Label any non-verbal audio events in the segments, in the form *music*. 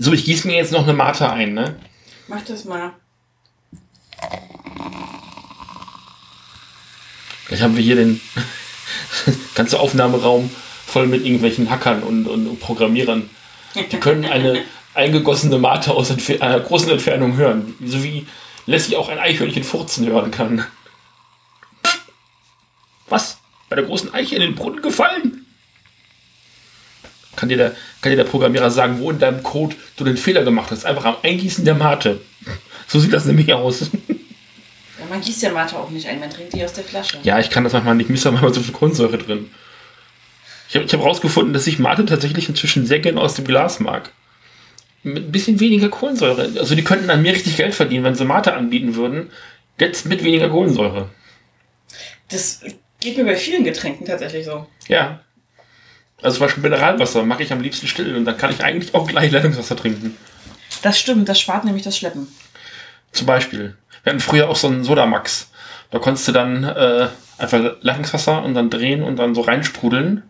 So, ich gieße mir jetzt noch eine Mate ein, ne? Mach das mal. Jetzt haben wir hier den *laughs* ganzen Aufnahmeraum voll mit irgendwelchen Hackern und, und Programmierern. Die *laughs* können eine eingegossene Mate aus Entfer einer großen Entfernung hören. So wie Lassie auch ein Eichhörnchen furzen hören kann. Was? Bei der großen Eiche in den Brunnen gefallen? Kann dir, der, kann dir der Programmierer sagen, wo in deinem Code du den Fehler gemacht hast? Einfach am Eingießen der Mate. So sieht das nämlich aus. Ja, man gießt ja Mate auch nicht ein, man trinkt die aus der Flasche. Ja, ich kann das manchmal nicht missen, weil man so viel Kohlensäure drin. Ich habe ich hab rausgefunden, dass ich Mate tatsächlich inzwischen sehr gerne aus dem Glas mag. Mit ein bisschen weniger Kohlensäure. Also die könnten an mir richtig Geld verdienen, wenn sie Mate anbieten würden. Jetzt mit weniger Kohlensäure. Das geht mir bei vielen Getränken tatsächlich so. Ja. Also zum Beispiel Mineralwasser mache ich am liebsten still und dann kann ich eigentlich auch gleich Leitungswasser trinken. Das stimmt, das spart nämlich das Schleppen. Zum Beispiel. Wir hatten früher auch so einen Sodamax. Da konntest du dann äh, einfach Leitungswasser und dann drehen und dann so reinsprudeln.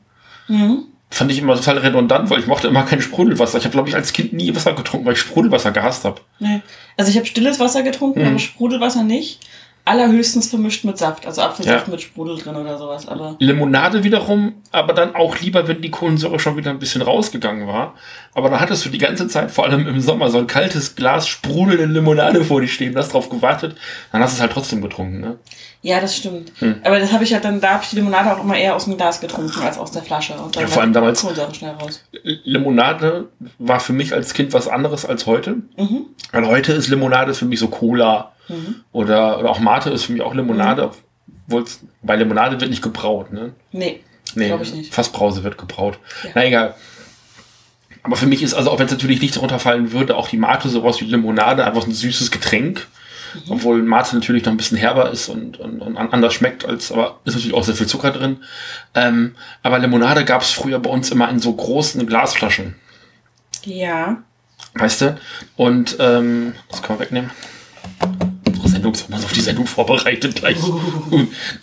Mhm. Fand ich immer total redundant, weil ich mochte immer kein Sprudelwasser. Ich habe, glaube ich, als Kind nie Wasser getrunken, weil ich Sprudelwasser gehasst habe. Nee. Also ich habe stilles Wasser getrunken, Mhm. aber Sprudelwasser nicht. Allerhöchstens vermischt mit Saft, also Apfelsaft Ja. mit Sprudel drin oder sowas. Aber Limonade wiederum, aber dann auch lieber, wenn die Kohlensäure schon wieder ein bisschen rausgegangen war. Aber dann hattest du die ganze Zeit, vor allem im Sommer, so ein kaltes Glas sprudelnde Limonade vor dir stehen, hast drauf gewartet, dann hast du es halt trotzdem getrunken. Ne? ja, das stimmt. Hm. Aber das habe ich halt dann, da habe ich die Limonade auch immer eher aus dem Glas getrunken als aus der Flasche. Und dann Ja, vor allem damals- Kohlensäure schnell raus. Limonade war für mich als Kind was anderes als heute. Mhm. Weil heute ist Limonade für mich so Cola Mhm. oder, oder auch Mate ist für mich auch Limonade. obwohl's- Bei Limonade wird nicht gebraut. Ne? Nee, Nee, Glaub ich nicht. Fassbrause wird gebraut. Ja. Na egal. Aber für mich ist, also auch wenn es natürlich nicht darunter fallen würde, auch die Mate sowas wie Limonade, einfach so ein süßes Getränk. Mhm. Obwohl Mate natürlich noch ein bisschen herber ist und, und, und an- anders schmeckt, als aber ist natürlich auch sehr viel Zucker drin. Ähm, aber Limonade gab es früher bei uns immer in so großen Glasflaschen. ja. Weißt du? Und ähm, das können wir wegnehmen. Sendung ist immer so auf die Sendung vorbereitet gleich.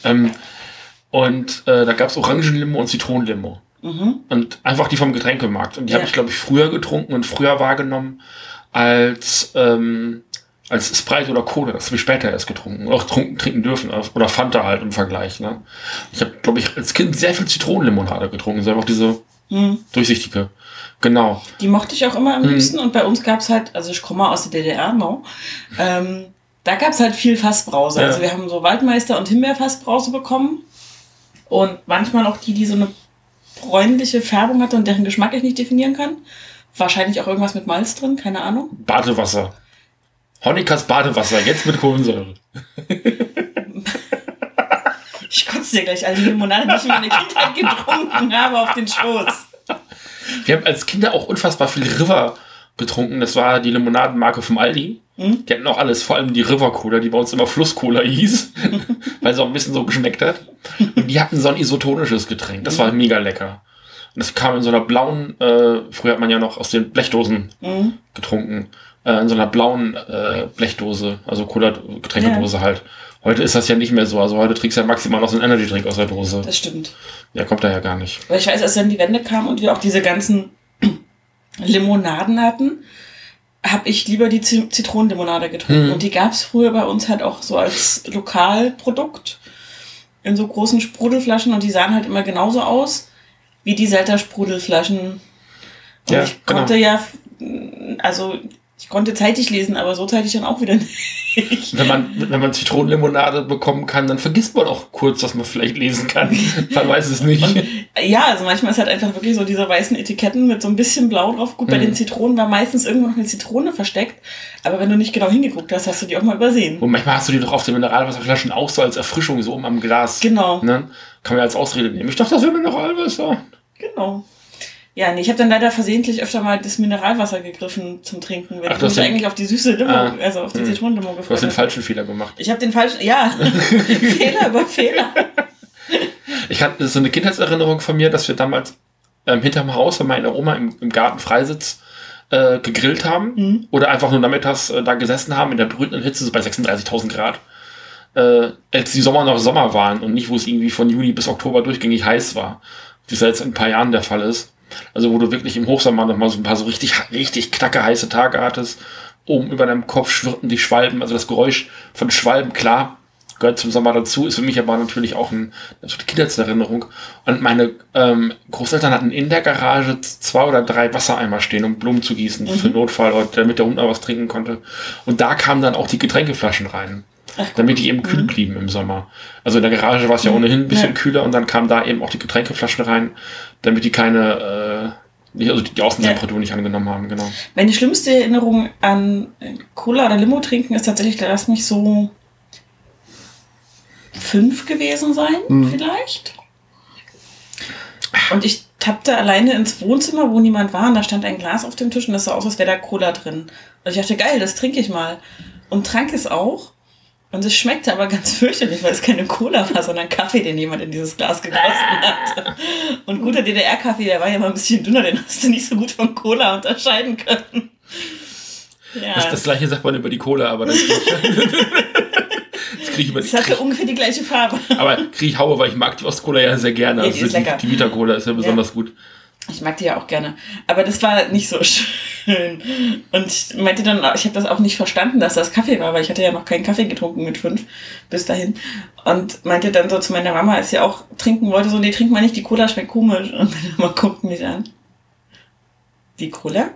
ähm, und äh, da gab es Orangenlimo und Zitronenlimo. Mhm. Und einfach die vom Getränkemarkt. Und die Ja. habe ich, glaube ich, früher getrunken und früher wahrgenommen als, ähm, als Sprite oder Cola. Das habe ich später erst getrunken. Auch trunken, trinken dürfen. Oder Fanta halt im Vergleich. Ne? Ich habe, glaube ich, als Kind sehr viel Zitronenlimonade getrunken. So einfach diese Mhm. durchsichtige. Genau. Die mochte ich auch immer am Mhm. liebsten. Und bei uns gab es halt, also ich komme aus der DDR, no. Ähm, da gab es halt viel Fassbrause. Ja. Also wir haben so Waldmeister und Himbeerfassbrause bekommen. Und manchmal auch die, die so eine bräunliche Färbung hatte und deren Geschmack ich nicht definieren kann. Wahrscheinlich auch irgendwas mit Malz drin, keine Ahnung. Badewasser. Honikas Badewasser, jetzt mit Kohlensäure. Ich kotze dir gleich all die Limonade, die ich in meiner Kindheit getrunken habe, auf den Schoß. Wir haben als Kinder auch unfassbar viel River getrunken. Das war die Limonadenmarke vom Aldi. Hm? Die hatten auch alles, vor allem die River Cola, die bei uns immer Flusscola hieß, *laughs* weil sie auch ein bisschen so geschmeckt hat. Und die hatten so ein isotonisches Getränk. Das war mega lecker. Und das kam in so einer blauen, äh, früher hat man ja noch aus den Blechdosen Mhm. getrunken, äh, in so einer blauen äh, Blechdose, also Cola-Getränkedose halt. Heute ist das ja nicht mehr so. Also heute trinkst du ja maximal noch so einen Energy-Drink aus der Dose. Das stimmt. Ja, kommt da ja gar nicht. Weil ich weiß, als dann die Wende kam und wir auch diese ganzen *clears throat* Limonaden hatten, habe ich lieber die Zi- Zitronenlimonade getrunken. Mhm. Und die gab es früher bei uns halt auch so als Lokalprodukt in so großen Sprudelflaschen und die sahen halt immer genauso aus wie die Selter Sprudelflaschen. Und Ja, ich genau. konnte ja, also ich konnte zeitig lesen, aber so zeitig dann auch wieder nicht. Wenn man, wenn man Zitronenlimonade bekommen kann, dann vergisst man auch kurz, dass man vielleicht lesen kann. man weiß es nicht. Ja, also manchmal ist halt einfach wirklich so diese weißen Etiketten mit so ein bisschen Blau drauf. Gut, bei Mhm. den Zitronen war meistens irgendwo noch eine Zitrone versteckt. Aber wenn du nicht genau hingeguckt hast, hast du die auch mal übersehen. Und manchmal hast du die doch auf den Mineralwasserflaschen auch so als Erfrischung so oben am Glas. Genau, Ne? Kann man als Ausrede nehmen. Ich dachte, das wäre Mineralwasser. genau. Ja, nee, ich habe dann leider versehentlich öfter mal das Mineralwasser gegriffen zum Trinken, wenn Ach, ich du hast mich eigentlich auf die süße Limo, Ah. also auf die Hm. Zitronenlimo Du hast gefreut den falschen Fehler gemacht. Ich habe den falschen, ja, *laughs* Fehler über Fehler. Ich hatte so eine Kindheitserinnerung von mir, dass wir damals ähm, hinterm Haus bei meiner Oma im, im Garten Freisitz äh, gegrillt haben. Mhm. Oder einfach nur nachmittags äh, da gesessen haben in der brütenden Hitze, so bei 36.000 Grad. Äh, als die Sommer noch Sommer waren und nicht, wo es irgendwie von Juni bis Oktober durchgängig heiß war. Wie es ja jetzt in ein paar Jahren der Fall ist. Also wo du wirklich im Hochsommer noch mal so ein paar so richtig, richtig knacke heiße Tage hattest. Oben über deinem Kopf schwirrten die Schwalben, also das Geräusch von Schwalben, klar, gehört zum Sommer dazu, ist für mich aber natürlich auch ein, eine Kindheitserinnerung. Und meine ähm, Großeltern hatten in der Garage zwei oder drei Wassereimer stehen, um Blumen zu gießen, für Notfall, damit der Hund auch was trinken konnte. Und da kamen dann auch die Getränkeflaschen rein. damit die eben kühl blieben im Sommer. Also in der Garage war es ja ohnehin ein bisschen Ja. kühler und dann kamen da eben auch die Getränkeflaschen rein, damit die keine, äh, also die Außentemperatur nicht angenommen haben, genau. Meine schlimmste Erinnerung an Cola oder Limo trinken ist tatsächlich, lass mich so fünf gewesen sein, vielleicht. Und ich tappte alleine ins Wohnzimmer, wo niemand war, und da stand ein Glas auf dem Tisch und das sah aus, als wäre da Cola drin. Und ich dachte, geil, das trinke ich mal. Und trank es auch. Und es schmeckte aber ganz fürchterlich, weil es keine Cola war, sondern Kaffee, den jemand in dieses Glas gegossen hat. Und guter DDR-Kaffee, der war ja mal ein bisschen dünner, den hast du nicht so gut von Cola unterscheiden können. Ja, Das, das gleiche sagt man über die Cola, aber *laughs* das, das kriege ich über es hatte ungefähr die gleiche Farbe. Aber kriege ich Haue, weil ich mag die Ostcola ja sehr gerne. Ja, die Also die, die Vita Cola ist ja besonders gut. Ich mag die ja auch gerne. Aber das war nicht so *laughs* schön. Und ich meinte dann, ich habe das auch nicht verstanden, dass das Kaffee war, weil ich hatte ja noch keinen Kaffee getrunken mit fünf bis dahin. Und meinte dann so zu meiner Mama, als sie auch trinken wollte, so, nee, trink mal nicht, die Cola schmeckt komisch. Und meine Mama guckt mich an. Die Cola?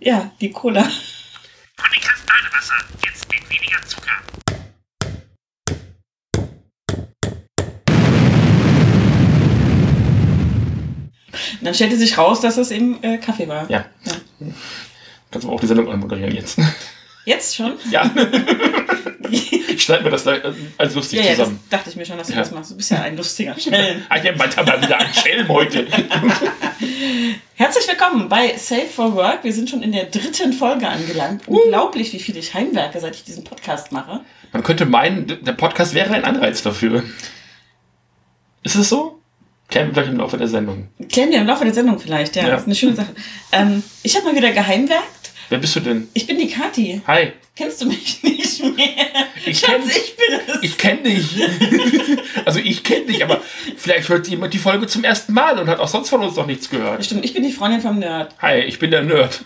Ja, die Cola. Von den Kristallwasser. Jetzt mit weniger Zucker. Und dann stellte sich raus, dass es eben äh, Kaffee war. Ja. Kannst du auch die Sendung anmoderieren jetzt. *laughs* Jetzt schon? Ja. *laughs* Schneiden wir das da äh, als lustig Ja, ja, das zusammen. dachte ich mir schon, dass du Ja. das machst. Du bist ja ein lustiger Schnellen. Ah, ja, Mann, mal wieder ein Schelm heute. *laughs* Herzlich willkommen bei Safe for Work. Wir sind schon in der dritten Folge angelangt. Unglaublich, wie viel ich heimwerke, seit ich diesen Podcast mache. Man könnte meinen, der Podcast wäre ein Anreiz dafür. Ist es so? Klären wir gleich im Laufe der Sendung. Klären wir im Laufe der Sendung vielleicht, ja. Ja. Das ist eine schöne Sache. Ähm, ich habe mal wieder geheimwerkt. Wer bist du denn? Ich bin die Kathi. Hi. Kennst du mich *laughs* nicht mehr? Ich Schatz, kenn- ich bin es. Ich kenne dich. *laughs* also ich kenne dich, aber vielleicht hört jemand die Folge zum ersten Mal und hat auch sonst von uns noch nichts gehört. Stimmt, ich bin die Freundin vom Nerd. Hi, ich bin der Nerd.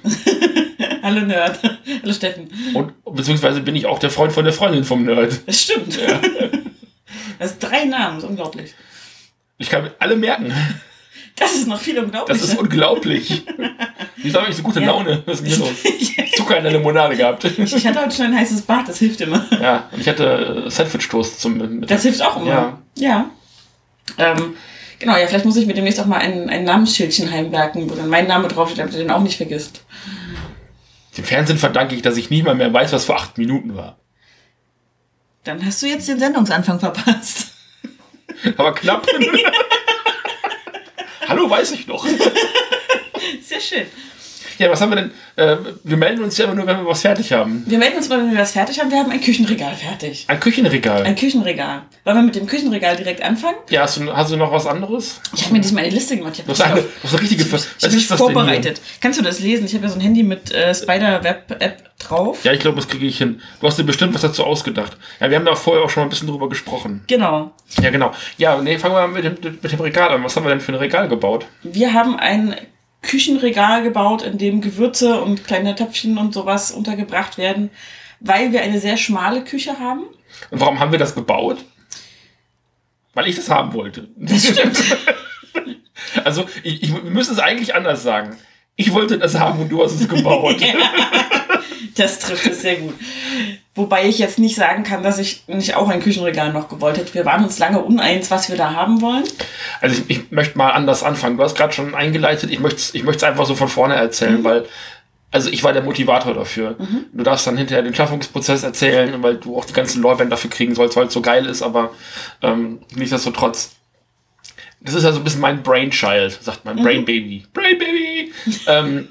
*laughs* Hallo Nerd. Hallo Steffen. Und beziehungsweise bin ich auch der Freund von der Freundin vom Nerd. Das stimmt. Das sind drei Namen, das ist unglaublich. Ich kann mir alle merken. Das ist noch viel Das unglaublicher. ist unglaublich. *laughs* Wieso habe ich so gute Ja. Laune? Was ist denn hier *laughs* los? Zucker in der Limonade gehabt. ich hatte heute schon ein heißes Bad, das hilft immer. Ja, und ich hatte äh, Sandwich-Toast zum Mittag. Das hilft auch immer. Ja. Ja. Ähm, genau, ja, vielleicht muss ich mir demnächst auch mal ein, ein Namensschildchen heimwerken, wo dann mein Name draufsteht, damit du den auch nicht vergisst. Dem Fernsehen verdanke ich, dass ich nicht mal mehr weiß, was vor acht Minuten war. Dann hast du jetzt den Sendungsanfang verpasst. *laughs* Aber knapp. *laughs* Hallo, weiß ich noch. Sehr schön. Ja, was haben wir denn? Äh, wir melden uns ja immer nur, wenn wir was fertig haben. Wir melden uns mal, wenn wir das fertig haben. Wir haben ein Küchenregal fertig. Ein Küchenregal. Ein Küchenregal. Wollen wir mit dem Küchenregal direkt anfangen? ja, hast du, hast du noch was anderes? Ich habe mir diesmal eine Liste gemacht. Ich Du habe hast eine, eine richtige. ich, Was ich habe mich ist das vorbereitet. Kannst du das lesen? Ich habe ja so ein Handy mit äh, Spider-Web-App drauf. Ja, ich glaube, das kriege ich hin. Du hast dir bestimmt was dazu ausgedacht. Ja, wir haben da vorher auch schon mal ein bisschen drüber gesprochen. Genau. Ja, genau. Ja, nee, fangen wir mal mit dem, mit dem Regal an. Was haben wir denn für ein Regal gebaut? Wir haben ein Küchenregal gebaut, in dem Gewürze und kleine Töpfchen und sowas untergebracht werden, weil wir eine sehr schmale Küche haben. Und warum haben wir das gebaut? Weil ich das haben wollte. Das stimmt. *laughs* Also, ich, ich, wir müssen es eigentlich anders sagen. Ich wollte das haben und du hast es gebaut. *laughs* Das trifft es sehr gut. Wobei ich jetzt nicht sagen kann, dass ich nicht auch ein Küchenregal noch gewollt hätte. Wir waren uns lange uneins, was wir da haben wollen. Also ich, ich möchte mal anders anfangen. Du hast gerade schon eingeleitet. Ich möchte es ich möchte es einfach so von vorne erzählen, weil also ich war der Motivator dafür. Du darfst dann hinterher den Schaffungsprozess erzählen, weil du auch die ganzen Lorbeeren dafür kriegen sollst, weil es so geil ist, aber ähm, nichtsdestotrotz. Das ist ja so ein bisschen mein Brainchild, sagt man. Brain Baby. Brain Baby! *laughs* ähm,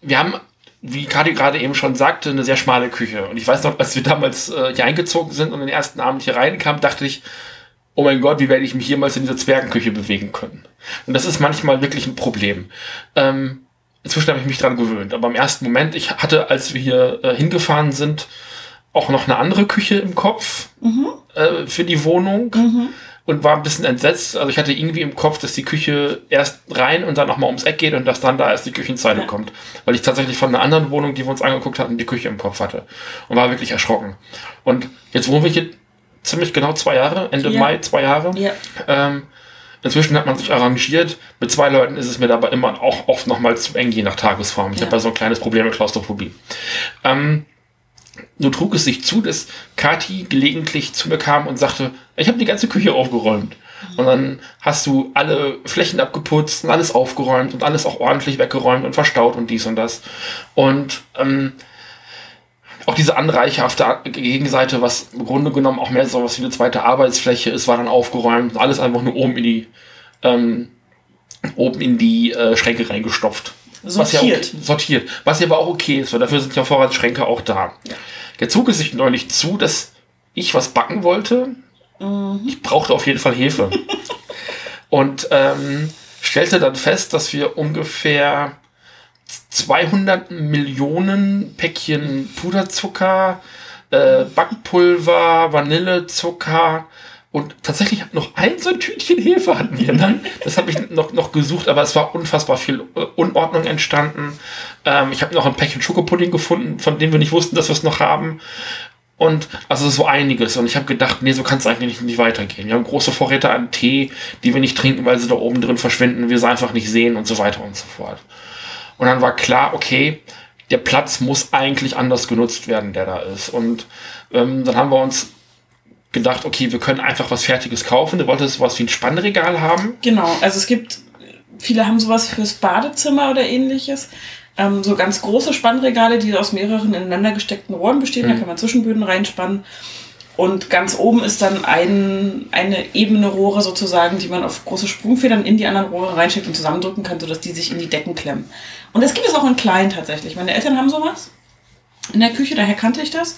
wir haben, wie Kadi gerade eben schon sagte, eine sehr schmale Küche. Und ich weiß noch, als wir damals äh, hier eingezogen sind und den ersten Abend hier reinkamen, dachte ich, oh mein Gott, wie werde ich mich jemals in dieser Zwergenküche bewegen können? Und das ist manchmal wirklich ein Problem. Ähm, inzwischen habe ich mich dran gewöhnt, aber im ersten Moment, ich hatte, als wir hier äh, hingefahren sind, auch noch eine andere Küche im Kopf äh, für die Wohnung. Und war ein bisschen entsetzt. Also ich hatte irgendwie im Kopf, dass die Küche erst rein und dann nochmal ums Eck geht und dass dann da erst die Küchenzeile Ja. kommt. Weil ich tatsächlich von einer anderen Wohnung, die wir uns angeguckt hatten, die Küche im Kopf hatte. Und war wirklich erschrocken. Und jetzt wohnen wir hier ziemlich genau zwei Jahre, Ende Ja. Mai zwei Jahre. Ja. Ähm, inzwischen hat man sich arrangiert. Mit zwei Leuten ist es mir dabei immer auch oft nochmal zu eng, je nach Tagesform. Ich Ja. habe ja so ein kleines Problem mit Klaustrophobie. Ähm, nur trug es sich zu, dass Kati gelegentlich zu mir kam und sagte, ich habe die ganze Küche aufgeräumt. Und dann hast du alle Flächen abgeputzt und alles aufgeräumt und alles auch ordentlich weggeräumt und verstaut und dies und das. Und ähm, auch diese Anreiche auf der Gegenseite, was im Grunde genommen auch mehr so was wie eine zweite Arbeitsfläche ist, war dann aufgeräumt und alles einfach nur oben in die ähm, oben in die äh, Schränke reingestopft. Was ja Sortiert. okay, sortiert. Was ja aber auch okay ist, weil dafür sind ja Vorratsschränke auch da. Jetzt zog es sich neulich zu, dass ich was backen wollte. Ich brauchte auf jeden Fall Hefe. *laughs* Und ähm, stellte dann fest, dass wir ungefähr 200 Millionen Päckchen Puderzucker, äh, Backpulver, Vanillezucker und tatsächlich noch ein so ein Tütchen Hefe hatten wir dann. Das habe ich noch, noch gesucht, aber es war unfassbar viel äh, Unordnung entstanden. Ähm, ich habe noch ein Päckchen Schokopudding gefunden, von dem wir nicht wussten, dass wir es noch haben. Und also so einiges. Und ich habe gedacht, nee, so kann es eigentlich nicht, nicht weitergehen. Wir haben große Vorräte an Tee, die wir nicht trinken, weil sie da oben drin verschwinden, wir sie einfach nicht sehen und so weiter und so fort. Und dann war klar, okay, der Platz muss eigentlich anders genutzt werden, der da ist. Und ähm, dann haben wir uns gedacht, okay, wir können einfach was Fertiges kaufen. Du wolltest sowas wie ein Spannregal haben. Genau, also es gibt, viele haben sowas fürs Badezimmer oder ähnliches. Ähm, so ganz große Spannregale, die aus mehreren ineinander gesteckten Rohren bestehen. Da kann man Zwischenböden reinspannen. Und ganz oben ist dann ein, eine ebene Rohre sozusagen, die man auf große Sprungfedern in die anderen Rohre reinschickt und zusammendrücken kann, sodass die sich in die Decken klemmen. Und das gibt es auch in klein tatsächlich. Meine Eltern haben sowas in der Küche, daher kannte ich das.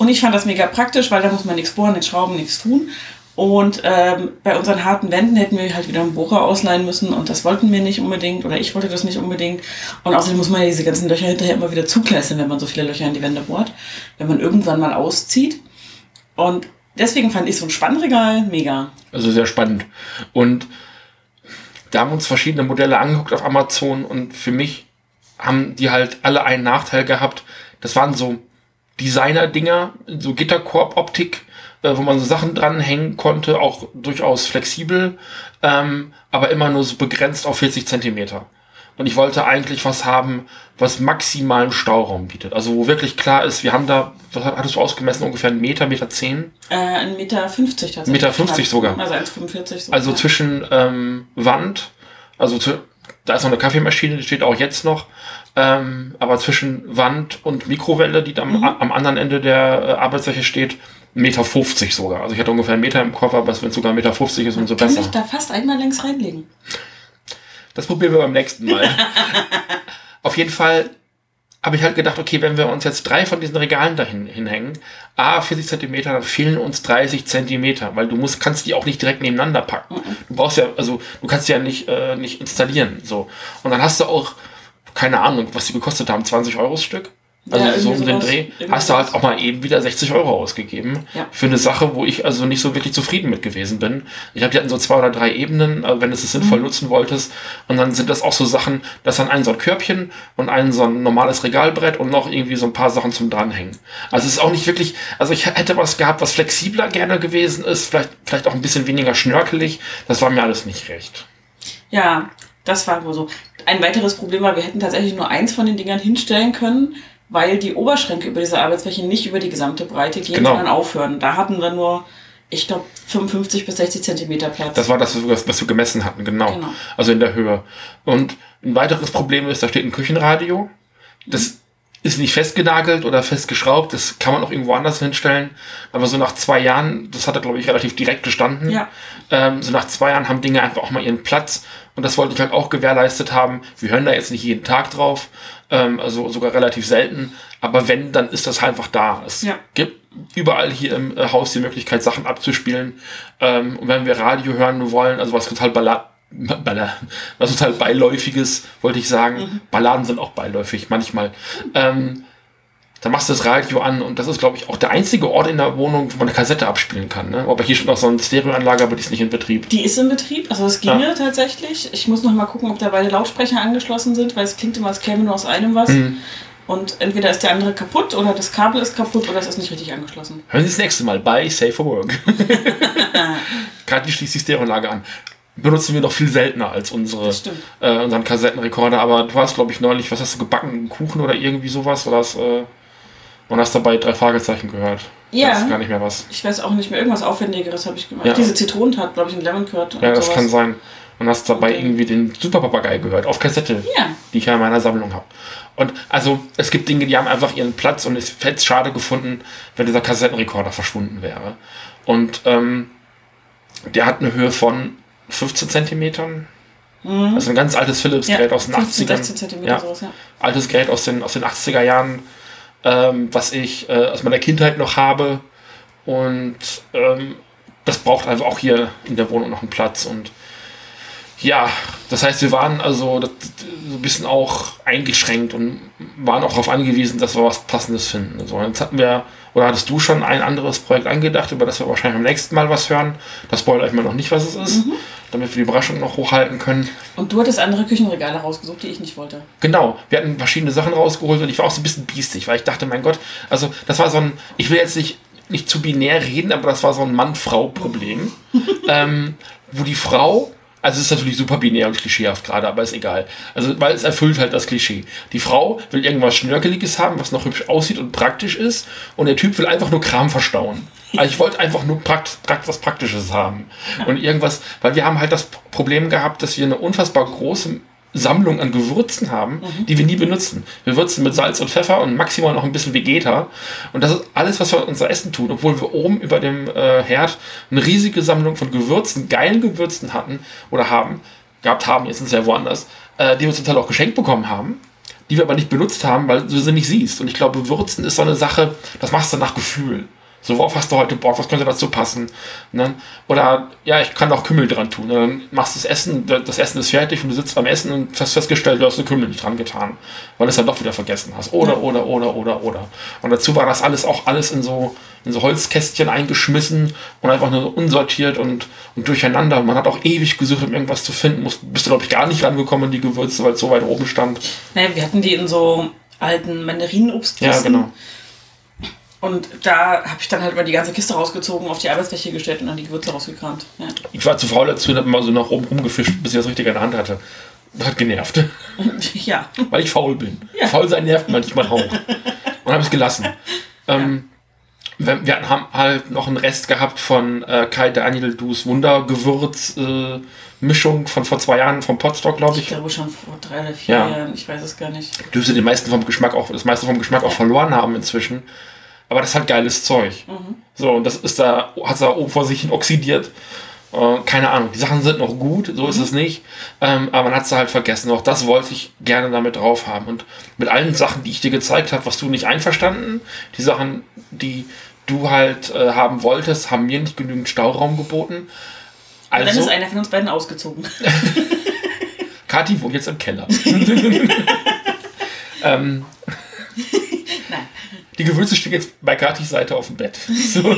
Und ich fand das mega praktisch, weil da muss man nichts bohren, nichts schrauben, nichts tun. Und ähm, bei unseren harten Wänden hätten wir halt wieder einen Bohrer ausleihen müssen und das wollten wir nicht unbedingt oder ich wollte das nicht unbedingt. Und außerdem muss man ja diese ganzen Löcher hinterher immer wieder zuklässen, wenn man so viele Löcher in die Wände bohrt, wenn man irgendwann mal auszieht. Und deswegen fand ich so ein Spannregal mega. Also sehr spannend. Und da haben uns verschiedene Modelle angeguckt auf Amazon und für mich haben die halt alle einen Nachteil gehabt. Das waren so Designer-Dinger, so Gitterkorb-Optik, äh, wo man so Sachen dranhängen konnte, auch durchaus flexibel, ähm, aber immer nur so begrenzt auf 40 Zentimeter. Und ich wollte eigentlich was haben, was maximalen Stauraum bietet. Also wo wirklich klar ist, wir haben da, was hattest du ausgemessen, ungefähr einen Meter, Meter zehn? Äh, 1,50 Meter tatsächlich. Meter 50 sogar. Also 1,45 so. Also zwischen ähm, Wand, also zu, da ist noch eine Kaffeemaschine, die steht auch jetzt noch, ähm, aber zwischen Wand und Mikrowelle, die am, am anderen Ende der äh, Arbeitsfläche steht, 1,50 Meter sogar. Also ich hatte ungefähr einen Meter im Koffer, aber wenn es sogar 1,50 Meter ist, umso Kann besser. ich da fast einmal längs reinlegen. Das probieren wir beim nächsten Mal. *laughs* Auf jeden Fall habe ich halt gedacht, okay, wenn wir uns jetzt drei von diesen Regalen dahin hinhängen, A, 40 Zentimeter, dann fehlen uns 30 Zentimeter, weil du musst, kannst die auch nicht direkt nebeneinander packen. Du brauchst ja, also du kannst die ja nicht, äh, nicht installieren. So. Und dann hast du auch, keine Ahnung, was die gekostet haben, 20 Euro das Stück? Also Ja, so um den. Dreh hast du halt auch mal eben wieder 60 Euro ausgegeben Ja. für eine Sache, wo ich also nicht so wirklich zufrieden mit gewesen bin. Ich habe die hatten so zwei oder drei Ebenen, äh, wenn du es sinnvoll Mhm. nutzen wolltest. Und dann sind das auch so Sachen, das dann ein so ein Körbchen und ein so ein normales Regalbrett und noch irgendwie so ein paar Sachen zum dranhängen. Also es ist auch nicht wirklich, also ich hätte was gehabt, was flexibler gerne gewesen ist, vielleicht, vielleicht auch ein bisschen weniger schnörkelig. Das war mir alles nicht recht. Ja, das war wohl so. Ein weiteres Problem war, wir hätten tatsächlich nur eins von den Dingern hinstellen können, weil die Oberschränke über diese Arbeitsfläche nicht über die gesamte Breite gehen, Genau. sondern aufhören. Da hatten wir nur, ich glaube, 55 bis 60 Zentimeter Platz. Das war das, was wir gemessen hatten, genau. Genau. Also in der Höhe. Und ein weiteres Problem ist, da steht ein Küchenradio. Das ist nicht festgenagelt oder festgeschraubt. Das kann man auch irgendwo anders hinstellen. Aber so nach zwei Jahren, das hat er, glaube ich, relativ direkt gestanden. Ja. Ähm, so nach zwei Jahren haben Dinge einfach auch mal ihren Platz. Und das wollte ich halt auch gewährleistet haben. Wir hören da jetzt nicht jeden Tag drauf. Ähm, also sogar relativ selten. Aber wenn, dann ist das einfach da. Es Ja. gibt überall hier im äh, Haus die Möglichkeit, Sachen abzuspielen. Ähm, und wenn wir Radio hören wollen, also was total Balla Balla was total beiläufiges, wollte ich sagen. Balladen sind auch beiläufig manchmal. Ähm, Dann machst du das Radio an und das ist, glaube ich, auch der einzige Ort in der Wohnung, wo man eine Kassette abspielen kann. Ne? Aber hier schon noch so eine Stereoanlage, aber die ist nicht in Betrieb. Die ist in Betrieb, also es ginge tatsächlich. Ich muss noch mal gucken, ob da beide Lautsprecher angeschlossen sind, weil es klingt immer, als käme nur aus einem was. Mhm. Und entweder ist der andere kaputt oder das Kabel ist kaputt oder es ist nicht richtig angeschlossen. Hören Sie das nächste Mal bei Safe for Work. *laughs* Gerade schließt die Stereoanlage an. Benutzen wir noch viel seltener als unsere, äh, unseren Kassettenrekorder. Aber du hast, glaube ich, neulich, was hast du gebacken? Einen Kuchen oder irgendwie sowas? Oder hast, äh, und hast dabei drei Fragezeichen gehört. Ja. Das ist gar nicht mehr was. Ich weiß auch nicht mehr, irgendwas Aufwendigeres habe ich gemacht. Ja. Diese Zitronentat, glaube ich, in Lemon und Ja, das sowas. kann sein. Und hast dabei Okay. irgendwie den Superpapagei gehört, auf Kassette, Ja. die ich ja in meiner Sammlung habe. Und also, es gibt Dinge, die haben einfach ihren Platz und es hätte es schade gefunden, wenn dieser Kassettenrekorder verschwunden wäre. Und ähm, der hat eine Höhe von 15 Zentimetern. Also ein ganz altes Philips-Gerät Mhm. Ja, aus den 15, 80ern. 16 Zentimeter Ja. sowas, ja. altes Gerät aus den, aus den 80er Jahren, ähm, was ich äh, aus meiner Kindheit noch habe. Und ähm, das braucht einfach auch hier in der Wohnung noch einen Platz. Und ja, das heißt, wir waren also das, so ein bisschen auch eingeschränkt und waren auch darauf angewiesen, dass wir was Passendes finden. So, jetzt hatten wir, oder hattest du schon ein anderes Projekt angedacht, über das wir wahrscheinlich beim nächsten Mal was hören? Das spoilere ich mal noch nicht, was es ist, damit wir die Überraschung noch hochhalten können. Und du hattest andere Küchenregale rausgesucht, die ich nicht wollte. Genau, wir hatten verschiedene Sachen rausgeholt und ich war auch so ein bisschen biestig, weil ich dachte, mein Gott, also das war so ein, ich will jetzt nicht, nicht zu binär reden, aber das war so ein Mann-Frau-Problem, *laughs* ähm, wo die Frau, also es ist natürlich super binär und klischeehaft gerade, aber ist egal. Also, weil es erfüllt halt das Klischee. Die Frau will irgendwas Schnörkeliges haben, was noch hübsch aussieht und praktisch ist und der Typ will einfach nur Kram verstauen. Also ich wollte einfach nur prakt, prakt, was Praktisches haben. Und irgendwas, weil wir haben halt das Problem gehabt, dass wir eine unfassbar große Sammlung an Gewürzen haben, die wir nie benutzen. Wir würzen mit Salz und Pfeffer und maximal noch ein bisschen Vegeta. Und das ist alles, was wir unser Essen tun, obwohl wir oben über dem äh, Herd eine riesige Sammlung von Gewürzen, geilen Gewürzen hatten oder haben, gehabt haben, jetzt sind sie ja woanders, äh, die wir zum Teil auch geschenkt bekommen haben, die wir aber nicht benutzt haben, weil du sie nicht siehst. Und ich glaube, Würzen ist so eine Sache, das machst du nach Gefühl. So, worauf hast du heute Bock? Was könnte dazu passen? Dann, oder, ja, ich kann auch Kümmel dran tun. Und dann machst du das Essen, das Essen ist fertig und du sitzt beim Essen und hast festgestellt, du hast eine Kümmel nicht dran getan, weil du es dann doch wieder vergessen hast. Oder, Ja. oder, oder, oder, oder. Und dazu war das alles auch alles in so, in so Holzkästchen eingeschmissen und einfach nur so unsortiert und, und durcheinander. Und man hat auch ewig gesucht, um irgendwas zu finden. Musst, bist du, glaube ich, gar nicht rangekommen an die Gewürze, weil es so weit oben stand. Naja, wir hatten die in so alten Mandarinenobstkisten. Ja, genau. Und da habe ich dann halt mal die ganze Kiste rausgezogen, auf die Arbeitsfläche gestellt und dann die Gewürze rausgekramt. Ja. Ich war zu faul dazu und habe mal so nach oben rumgefischt, bis ich das richtig in der Hand hatte. Das hat genervt. *laughs* ja. weil ich faul bin. Ja. Faul sein nervt manchmal auch. Und habe es gelassen. Ähm, wir, wir haben halt noch einen Rest gehabt von äh, Kai Daniel Dus Wundergewürz äh, Mischung von vor zwei Jahren vom Potstock, glaube Ich ich. glaube schon vor drei oder vier Ja. Jahren, ich weiß es gar nicht. Dürfte den meisten vom Geschmack auch, das meiste vom Geschmack auch verloren haben inzwischen. Aber das halt geiles Zeug. So, und das ist da, hat da oben vor sich hin oxidiert. Äh, keine Ahnung, die Sachen sind noch gut, so ist es nicht. Ähm, aber man hat es halt vergessen. Auch das wollte ich gerne damit drauf haben. Und mit allen Sachen, die ich dir gezeigt habe, was du nicht einverstanden, die Sachen, die du halt äh, haben wolltest, haben mir nicht genügend Stauraum geboten. dann Also, ist einer von uns beiden ausgezogen. *laughs* Kathi wohnt jetzt im Keller. *laughs* *laughs* ähm, Nein. Die Gewürze stehen jetzt bei Katis Seite auf dem Bett. *laughs* So.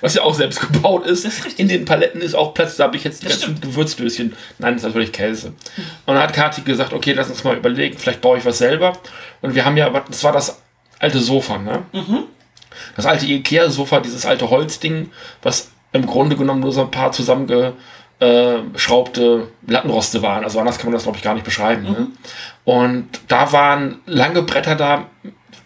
Was ja auch selbst gebaut ist. Ist. In den Paletten ist auch Platz, da habe ich jetzt die Das ganzen Gewürzdöschen. Nein, das ist natürlich Käse. Und dann hat Kathi gesagt, okay, lass uns mal überlegen, vielleicht baue ich was selber. Und wir haben ja, das war das alte Sofa, ne? Das alte Ikea-Sofa, dieses alte Holzding, was im Grunde genommen nur so ein paar zusammengeschraubte Lattenroste waren. Also anders kann man das, glaube ich, gar nicht beschreiben. Ne? Und da waren lange Bretter da,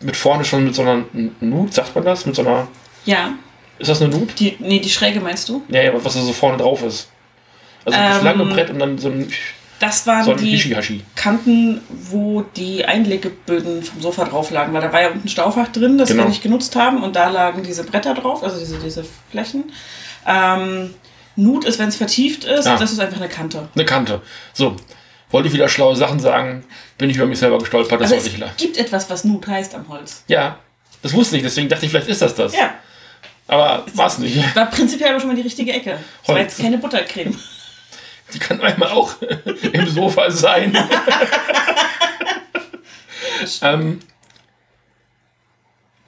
mit vorne schon mit so einer Nut, sagt man das? Mit so einer, Ja. ist das eine Nut? Die, nee, die Schräge meinst du? Ja, ja, was da so vorne drauf ist. Also das Ähm, lange Brett und dann so ein, Das waren so ein die. Kanten, wo die Einlegeböden vom Sofa drauf lagen, weil da war ja unten ein Staufach drin, das Genau. wir nicht genutzt haben und da lagen diese Bretter drauf, also diese, diese Flächen. Ähm, Nut ist, wenn es vertieft ist, Ah. das ist einfach eine Kante. Eine Kante. So, wollte ich wieder schlaue Sachen sagen, bin ich über mich selber gestolpert, das Also wollte es ich la- gibt etwas, was Nut heißt am Holz. Ja, das wusste ich, deswegen dachte ich, vielleicht ist das das. Ja, Aber war es nicht. war prinzipiell aber schon mal die richtige Ecke. Das war Holz. jetzt keine Buttercreme. *laughs* Die kann manchmal auch *laughs* im Sofa sein. *laughs* ähm,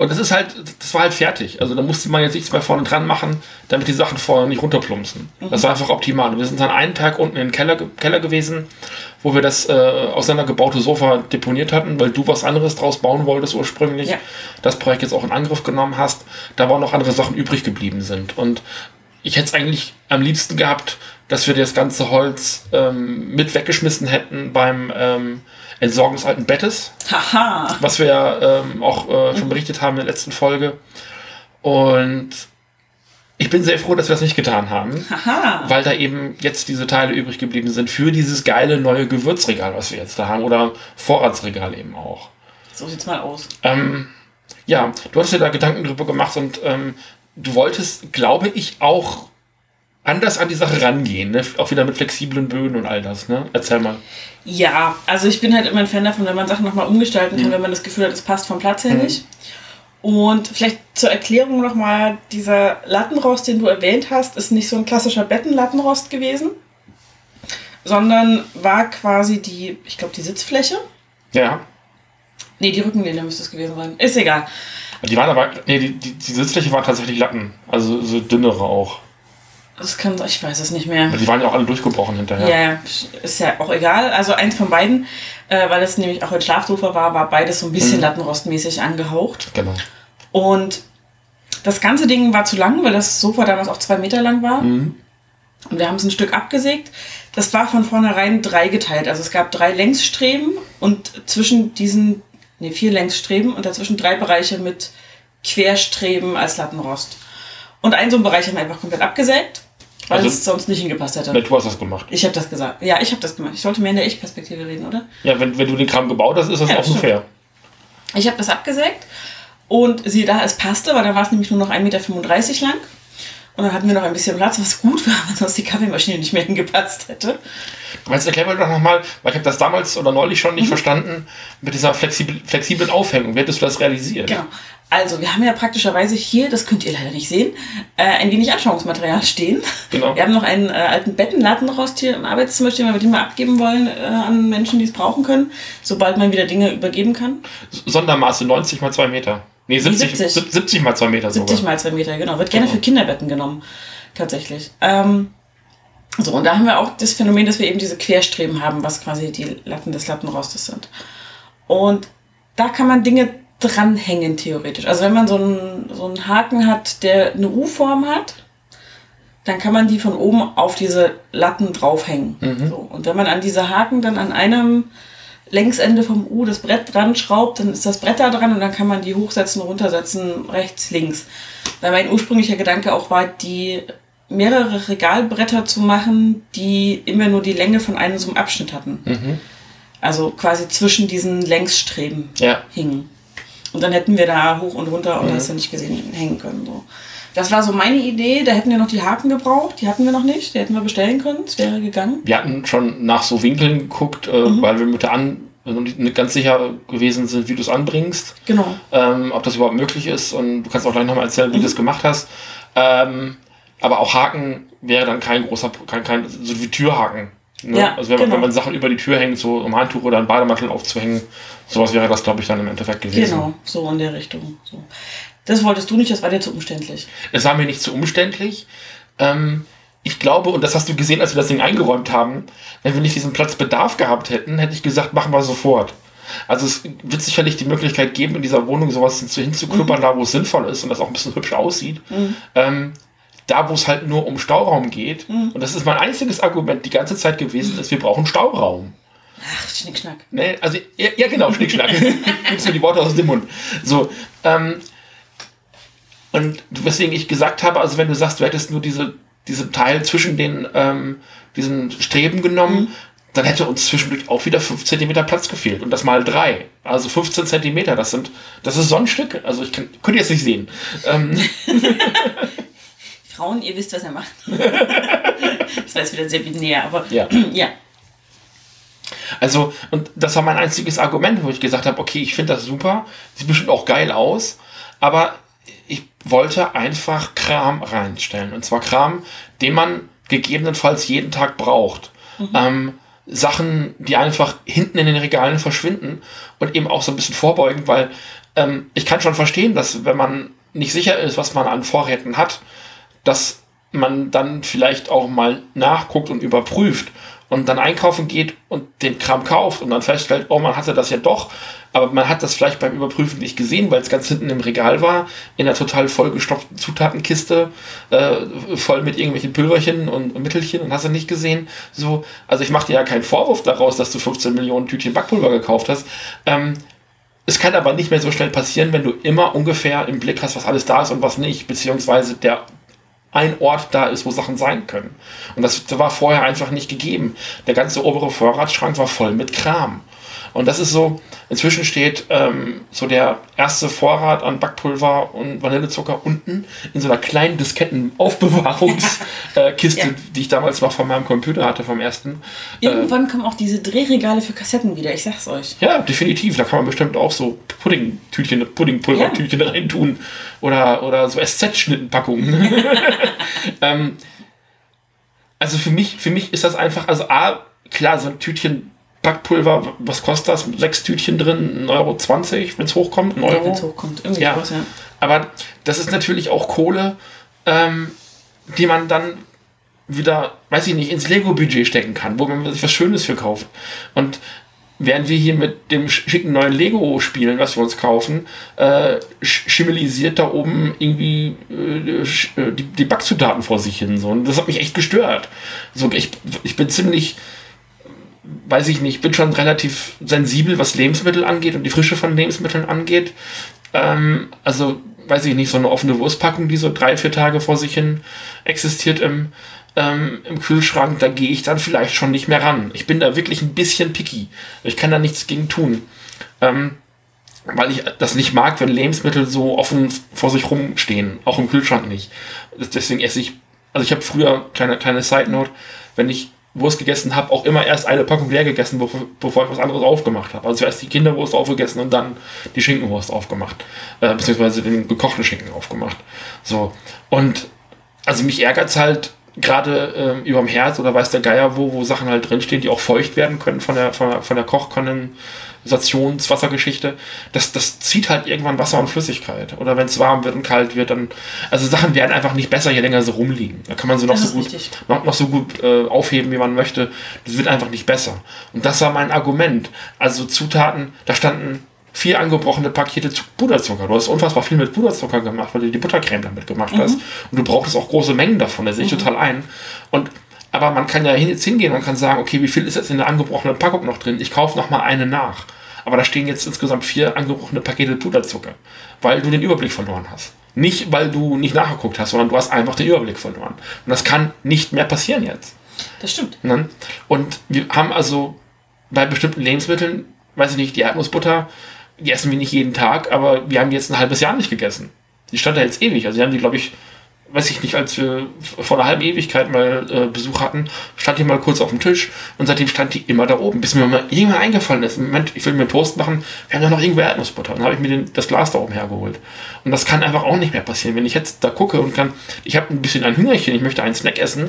Und das ist halt, das war halt fertig. Also da musste man jetzt nichts mehr vorne dran machen, damit die Sachen vorne nicht runterplumpsen. Das war einfach optimal. Und wir sind dann einen Tag unten in den Keller, Keller gewesen, wo wir das äh, auseinandergebaute Sofa deponiert hatten, weil du was anderes draus bauen wolltest ursprünglich. Ja. Das Projekt jetzt auch in Angriff genommen hast. Da aber auch noch andere Sachen übrig geblieben sind. Und ich hätte es eigentlich am liebsten gehabt, dass wir das ganze Holz ähm, mit weggeschmissen hätten beim ähm, Entsorgen des alten Bettes Haha. was wir ja ähm, auch äh, schon berichtet haben in der letzten Folge. Und ich bin sehr froh, dass wir das nicht getan haben, Haha. weil da eben jetzt diese Teile übrig geblieben sind für dieses geile neue Gewürzregal, was wir jetzt da haben, oder Vorratsregal eben auch. So sieht's mal aus. Ähm, ja, du hast dir da Gedanken drüber gemacht und ähm, du wolltest, glaube ich, auch anders an die Sache rangehen, ne? auch wieder mit flexiblen Böden und all das. Ne? Erzähl mal. Ja, also ich bin halt immer ein Fan davon, wenn man Sachen nochmal umgestalten Mhm. kann, wenn man das Gefühl hat, es passt vom Platz her nicht. Und vielleicht zur Erklärung nochmal, dieser Lattenrost, den du erwähnt hast, ist nicht so ein klassischer Bettenlattenrost gewesen, sondern war quasi die, ich glaube, die Sitzfläche. Ja, Nee, die Rückenlehne müsste es gewesen sein. Ist egal. die waren aber, nee, die, die, die Sitzfläche war tatsächlich Latten, also so dünnere auch. Das kann, ich weiß es nicht mehr. Die waren ja auch alle durchgebrochen hinterher. Ja, ist ja auch egal. Also eins von beiden, äh, weil es nämlich auch ein Schlafsofa war, war beides so ein bisschen Mhm. lattenrostmäßig angehaucht. Genau. Und das ganze Ding war zu lang, weil das Sofa damals auch zwei Meter lang war. Mhm. Und wir haben es ein Stück abgesägt. Das war von vornherein dreigeteilt. Also es gab drei Längsstreben und zwischen diesen, nee, vier Längsstreben und dazwischen drei Bereiche mit Querstreben als Lattenrost. Und einen so einen Bereich haben wir einfach komplett abgesägt, weil Also- es sonst nicht hingepasst hätte. Nee, du hast das gemacht. Ich habe das gesagt. Ja, ich habe das gemacht. Ich sollte mehr in der Ich-Perspektive reden, oder? Ja, wenn, wenn du den Kram gebaut hast, ist das Ja, auch fair. Ich habe das abgesägt und siehe da, es passte, weil dann war es nämlich nur noch 1,35 Meter lang. Und dann hatten wir noch ein bisschen Platz, was gut war, *laughs* weil sonst die Kaffeemaschine nicht mehr hingepasst hätte. Meinst du, erklär mir doch nochmal, weil ich habe das damals oder neulich schon nicht Mhm. verstanden, mit dieser flexibel, flexiblen Aufhängung. Wie hättest du das realisiert? Genau. Also, wir haben ja praktischerweise hier, das könnt ihr leider nicht sehen, äh, ein wenig Anschauungsmaterial stehen. Genau. Wir haben noch einen äh, alten Bettenlattenrost hier im Arbeitszimmer stehen, weil wir die mal abgeben wollen äh, an Menschen, die es brauchen können, sobald man wieder Dinge übergeben kann. Sondermaße 90 mal 2 Meter. Nee, 70, 70. 70. 70 mal 2 Meter 70 sogar. mal 2 Meter, genau. Wird gerne Genau. für Kinderbetten genommen. Tatsächlich. Ähm, so, und da haben wir auch das Phänomen, dass wir eben diese Querstreben haben, was quasi die Latten des Lattenrostes sind. Und da kann man Dinge dranhängen, theoretisch. Also wenn man so einen, so einen Haken hat, der eine U-Form hat, dann kann man die von oben auf diese Latten draufhängen. So, und wenn man an diese Haken dann an einem Längsende vom U das Brett dran schraubt, dann ist das Brett da dran und dann kann man die hochsetzen, runtersetzen, rechts, links. Weil mein ursprünglicher Gedanke auch war, die mehrere Regalbretter zu machen, die immer nur die Länge von einem so einem Abschnitt hatten. Also quasi zwischen diesen Längsstreben Ja. hingen. Und dann hätten wir da hoch und runter und hast du nicht gesehen hängen können. So. Das war so meine Idee. Da hätten wir noch die Haken gebraucht. Die hatten wir noch nicht. Die hätten wir bestellen können. Es wäre gegangen. Wir hatten schon nach so Winkeln geguckt, äh, Mhm. weil wir mit der An also nicht ganz sicher gewesen sind, wie du es anbringst, Genau. ähm, ob das überhaupt möglich ist. Und du kannst auch gleich nochmal erzählen, wie Mhm. du das gemacht hast. Ähm, aber auch Haken wäre dann kein großer, kein, kein so wie Türhaken. Ne? Ja, also wenn man, genau. wenn man Sachen über die Tür hängt, so um Handtuch oder ein Bademantel aufzuhängen, sowas wäre das, glaube ich, dann im Endeffekt gewesen. Genau. So in der Richtung. So. Das wolltest du nicht. Das war dir zu umständlich. Es war mir nicht zu umständlich. Ähm, ich glaube, und das hast du gesehen, als wir das Ding eingeräumt haben, wenn wir nicht diesen Platz Bedarf gehabt hätten, hätte ich gesagt, machen wir sofort. Also es wird sicherlich die Möglichkeit geben, in dieser Wohnung sowas hinzu- hinzukluppern, da wo es sinnvoll ist und das auch ein bisschen hübsch aussieht. Ähm, da, wo es halt nur um Stauraum geht, und das ist mein einziges Argument die ganze Zeit gewesen, ist, wir brauchen Stauraum. Ach, Schnickschnack. Ne, also, ja, ja genau, Schnickschnack. *laughs* Gibst mir die Worte aus dem Mund. So, ähm, und weswegen ich gesagt habe, also wenn du sagst, du hättest nur diese, diesen Teil zwischen den, ähm, diesen Streben genommen, dann hätte uns zwischendurch auch wieder 5 cm Platz gefehlt. Und das mal drei. Also 15 cm, das sind, das ist so ein Stück. Also ich kann, könnt ihr jetzt nicht sehen. Ähm, *laughs* Frauen, ihr wisst, was ihr macht. *laughs* das war jetzt wieder sehr binär, aber Ja. *clears throat* ja. Also, und das war mein einziges Argument, wo ich gesagt habe, okay, ich finde das super, sieht bestimmt auch geil aus, aber ich wollte einfach Kram reinstellen. Und zwar Kram, den man gegebenenfalls jeden Tag braucht. Ähm, Sachen, die einfach hinten in den Regalen verschwinden und eben auch so ein bisschen vorbeugend, weil ähm, ich kann schon verstehen, dass wenn man nicht sicher ist, was man an Vorräten hat, dass man dann vielleicht auch mal nachguckt und überprüft und dann einkaufen geht und den Kram kauft und dann feststellt, oh, man hatte das ja doch, aber man hat das vielleicht beim Überprüfen nicht gesehen, weil es ganz hinten im Regal war, in einer total vollgestopften Zutatenkiste, äh, voll mit irgendwelchen Pülverchen und, Mittelchen und hast du nicht gesehen. So, also ich mache dir ja keinen Vorwurf daraus, dass du 15 Millionen Tütchen Backpulver gekauft hast. Ähm, es kann aber nicht mehr so schnell passieren, wenn du immer ungefähr im Blick hast, was alles da ist und was nicht, beziehungsweise der ein Ort da ist, wo Sachen sein können. Und das war vorher einfach nicht gegeben. Der ganze obere Vorratsschrank war voll mit Kram. Und das ist so, inzwischen steht ähm, so der erste Vorrat an Backpulver und Vanillezucker unten in so einer kleinen Disketten-Aufbewahrungskiste, äh, *laughs* ja. die ich damals noch von meinem Computer hatte, vom ersten. Irgendwann äh, kommen auch diese Drehregale für Kassetten wieder, ich sag's euch. Ja, definitiv. Da kann man bestimmt auch so Pudding-Tütchen, Puddingpulvertütchen ja. reintun oder, oder so SZ-Schnittenpackungen. *laughs* *laughs* ähm, also für mich, für mich ist das einfach, also A, klar, so ein Tütchen Backpulver, was kostet das? Sechs Tütchen drin, 1,20 Euro, wenn es hochkommt. Ein Euro. Wenn es hochkommt, irgendwie ja. Was, ja. Aber das ist natürlich auch Kohle, ähm, die man dann wieder, weiß ich nicht, ins Lego-Budget stecken kann, wo man sich was Schönes für kauft. Und während wir hier mit dem schicken neuen Lego spielen, was wir uns kaufen, äh, schimmelisiert da oben irgendwie äh, äh, die, die Backzutaten vor sich hin. So. Und das hat mich echt gestört. So, ich, ich bin ziemlich weiß ich nicht, bin schon relativ sensibel, was Lebensmittel angeht und die Frische von Lebensmitteln angeht. Ähm, also, weiß ich nicht, so eine offene Wurstpackung, die so drei, vier Tage vor sich hin existiert im, ähm, im Kühlschrank, da gehe ich dann vielleicht schon nicht mehr ran. Ich bin da wirklich ein bisschen picky. Ich kann da nichts gegen tun. Ähm, weil ich das nicht mag, wenn Lebensmittel so offen vor sich rumstehen. Auch im Kühlschrank nicht. Deswegen esse ich, also ich habe früher, kleine, kleine Side Note, wenn ich Wurst gegessen habe, auch immer erst eine Packung leer gegessen, bevor, ich was anderes aufgemacht habe. Also zuerst die Kinderwurst aufgegessen und dann die Schinkenwurst aufgemacht. Äh, beziehungsweise den gekochten Schinken aufgemacht. So. Und also mich ärgert es halt gerade äh, überm Herz oder weiß der Geier wo, wo Sachen halt drinstehen, die auch feucht werden können von der, von der, von der Kochkonnen Stationswassergeschichte, das, das zieht halt irgendwann Wasser und Flüssigkeit. Oder wenn es warm wird und kalt wird, dann. Also Sachen werden einfach nicht besser, je länger sie rumliegen. Da kann man sie noch so gut, noch, noch, so gut äh, aufheben, wie man möchte. Das wird einfach nicht besser. Und das war mein Argument. Also Zutaten, da standen vier angebrochene Pakete Puderzucker. Du hast unfassbar viel mit Puderzucker gemacht, weil du die Buttercreme damit gemacht mhm. hast. Und du brauchtest auch große Mengen davon, da sehe ich mhm. total ein. Und aber man kann ja jetzt hingehen und kann sagen, okay, wie viel ist jetzt in der angebrochenen Packung noch drin? Ich kaufe noch mal eine nach. Aber da stehen jetzt insgesamt vier angebrochene Pakete Puderzucker, weil du den Überblick verloren hast. Nicht, weil du nicht nachgeguckt hast, sondern du hast einfach den Überblick verloren. Und das kann nicht mehr passieren jetzt. Das stimmt. Ne? Und wir haben also bei bestimmten Lebensmitteln, weiß ich nicht, die Erdnussbutter, die essen wir nicht jeden Tag, aber wir haben jetzt ein halbes Jahr nicht gegessen. Die stand da jetzt ewig. Also wir haben die, glaube ich, weiß ich nicht, als wir vor einer halben Ewigkeit mal äh, Besuch hatten, stand die mal kurz auf dem Tisch und seitdem stand die immer da oben, bis mir mal irgendwann eingefallen ist. Moment, ich will mir Toast machen, wir haben ja noch irgendwo Erdnussbutter. Dann habe ich mir den, das Glas da oben hergeholt. Und das kann einfach auch nicht mehr passieren. Wenn ich jetzt da gucke und kann, ich habe ein bisschen ein Hüngerchen, ich möchte einen Snack essen,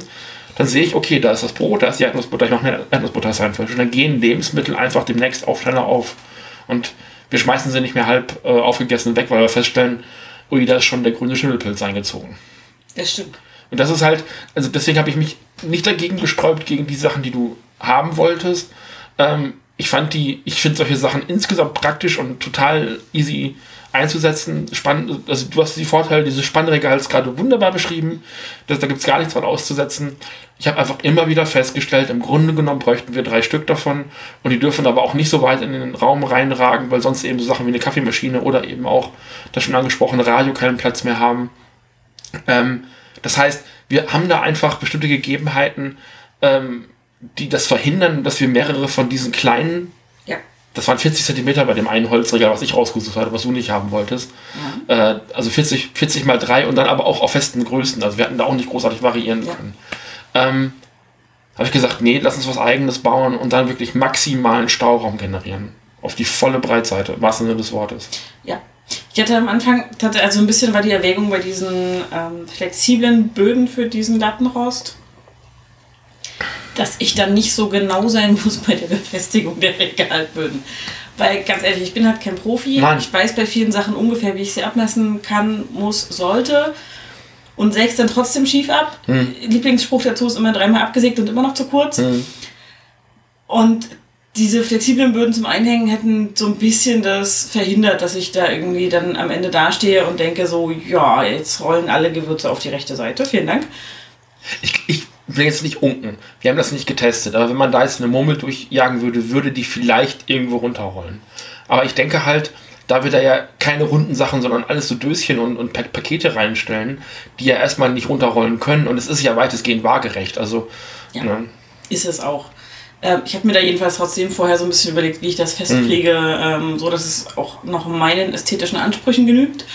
dann sehe ich, okay, da ist das Brot, da ist die Erdnussbutter, ich mache mir Erdnussbutter sein Und dann gehen Lebensmittel einfach demnächst auch schneller auf. Und wir schmeißen sie nicht mehr halb äh, aufgegessen weg, weil wir feststellen, ui, da ist schon der grüne Schimmelpilz eingezogen. Das stimmt. Und das ist halt, also deswegen habe ich mich nicht dagegen gesträubt, gegen die Sachen, die du haben wolltest. Ähm, ich fand die, ich finde solche Sachen insgesamt praktisch und total easy einzusetzen. Spannend, also du hast die Vorteile dieses Spannregals gerade wunderbar beschrieben. Das, da gibt es gar nichts dran auszusetzen. Ich habe einfach immer wieder festgestellt, im Grunde genommen bräuchten wir drei Stück davon und die dürfen aber auch nicht so weit in den Raum reinragen, weil sonst eben so Sachen wie eine Kaffeemaschine oder eben auch das schon angesprochene Radio keinen Platz mehr haben. Ähm, das heißt, wir haben da einfach bestimmte Gegebenheiten, ähm, die das verhindern, dass wir mehrere von diesen kleinen, ja. das waren 40 Zentimeter bei dem einen Holzregal, was ich rausgesucht hatte, was du nicht haben wolltest. Ja. Äh, also 40, 40 mal 3 und dann aber auch auf festen Größen. Also wir hatten da auch nicht großartig variieren ja. können. Ähm, habe ich gesagt, nee, lass uns was eigenes bauen und dann wirklich maximalen Stauraum generieren. Auf die volle Breitseite, was Sinne des Wortes. Ja, ich hatte am Anfang, also ein bisschen war die Erwägung bei diesen ähm, flexiblen Böden für diesen Lattenrost, dass ich dann nicht so genau sein muss bei der Befestigung der Regalböden. Weil ganz ehrlich, ich bin halt kein Profi. Nein. Ich weiß bei vielen Sachen ungefähr, wie ich sie abmessen kann, muss, sollte. Und säg's dann trotzdem schief ab. Hm. Lieblingsspruch dazu ist immer dreimal abgesägt und immer noch zu kurz. Hm. Und diese flexiblen Böden zum Einhängen hätten so ein bisschen das verhindert, dass ich da irgendwie dann am Ende dastehe und denke so, ja, jetzt rollen alle Gewürze auf die rechte Seite. Vielen Dank. Ich, ich will jetzt nicht unken. Wir haben das nicht getestet, aber wenn man da jetzt eine Murmel durchjagen würde, würde die vielleicht irgendwo runterrollen. Aber ich denke halt, da wir da ja keine runden Sachen, sondern alles so Döschen und, und Pa- Pakete reinstellen, die ja erstmal nicht runterrollen können und es ist ja weitestgehend waagerecht. Also, Ja. ne? Ist es auch. Ähm, ich habe mir da jedenfalls trotzdem vorher so ein bisschen überlegt, wie ich das festlege, ähm, so dass es auch noch meinen ästhetischen Ansprüchen genügt.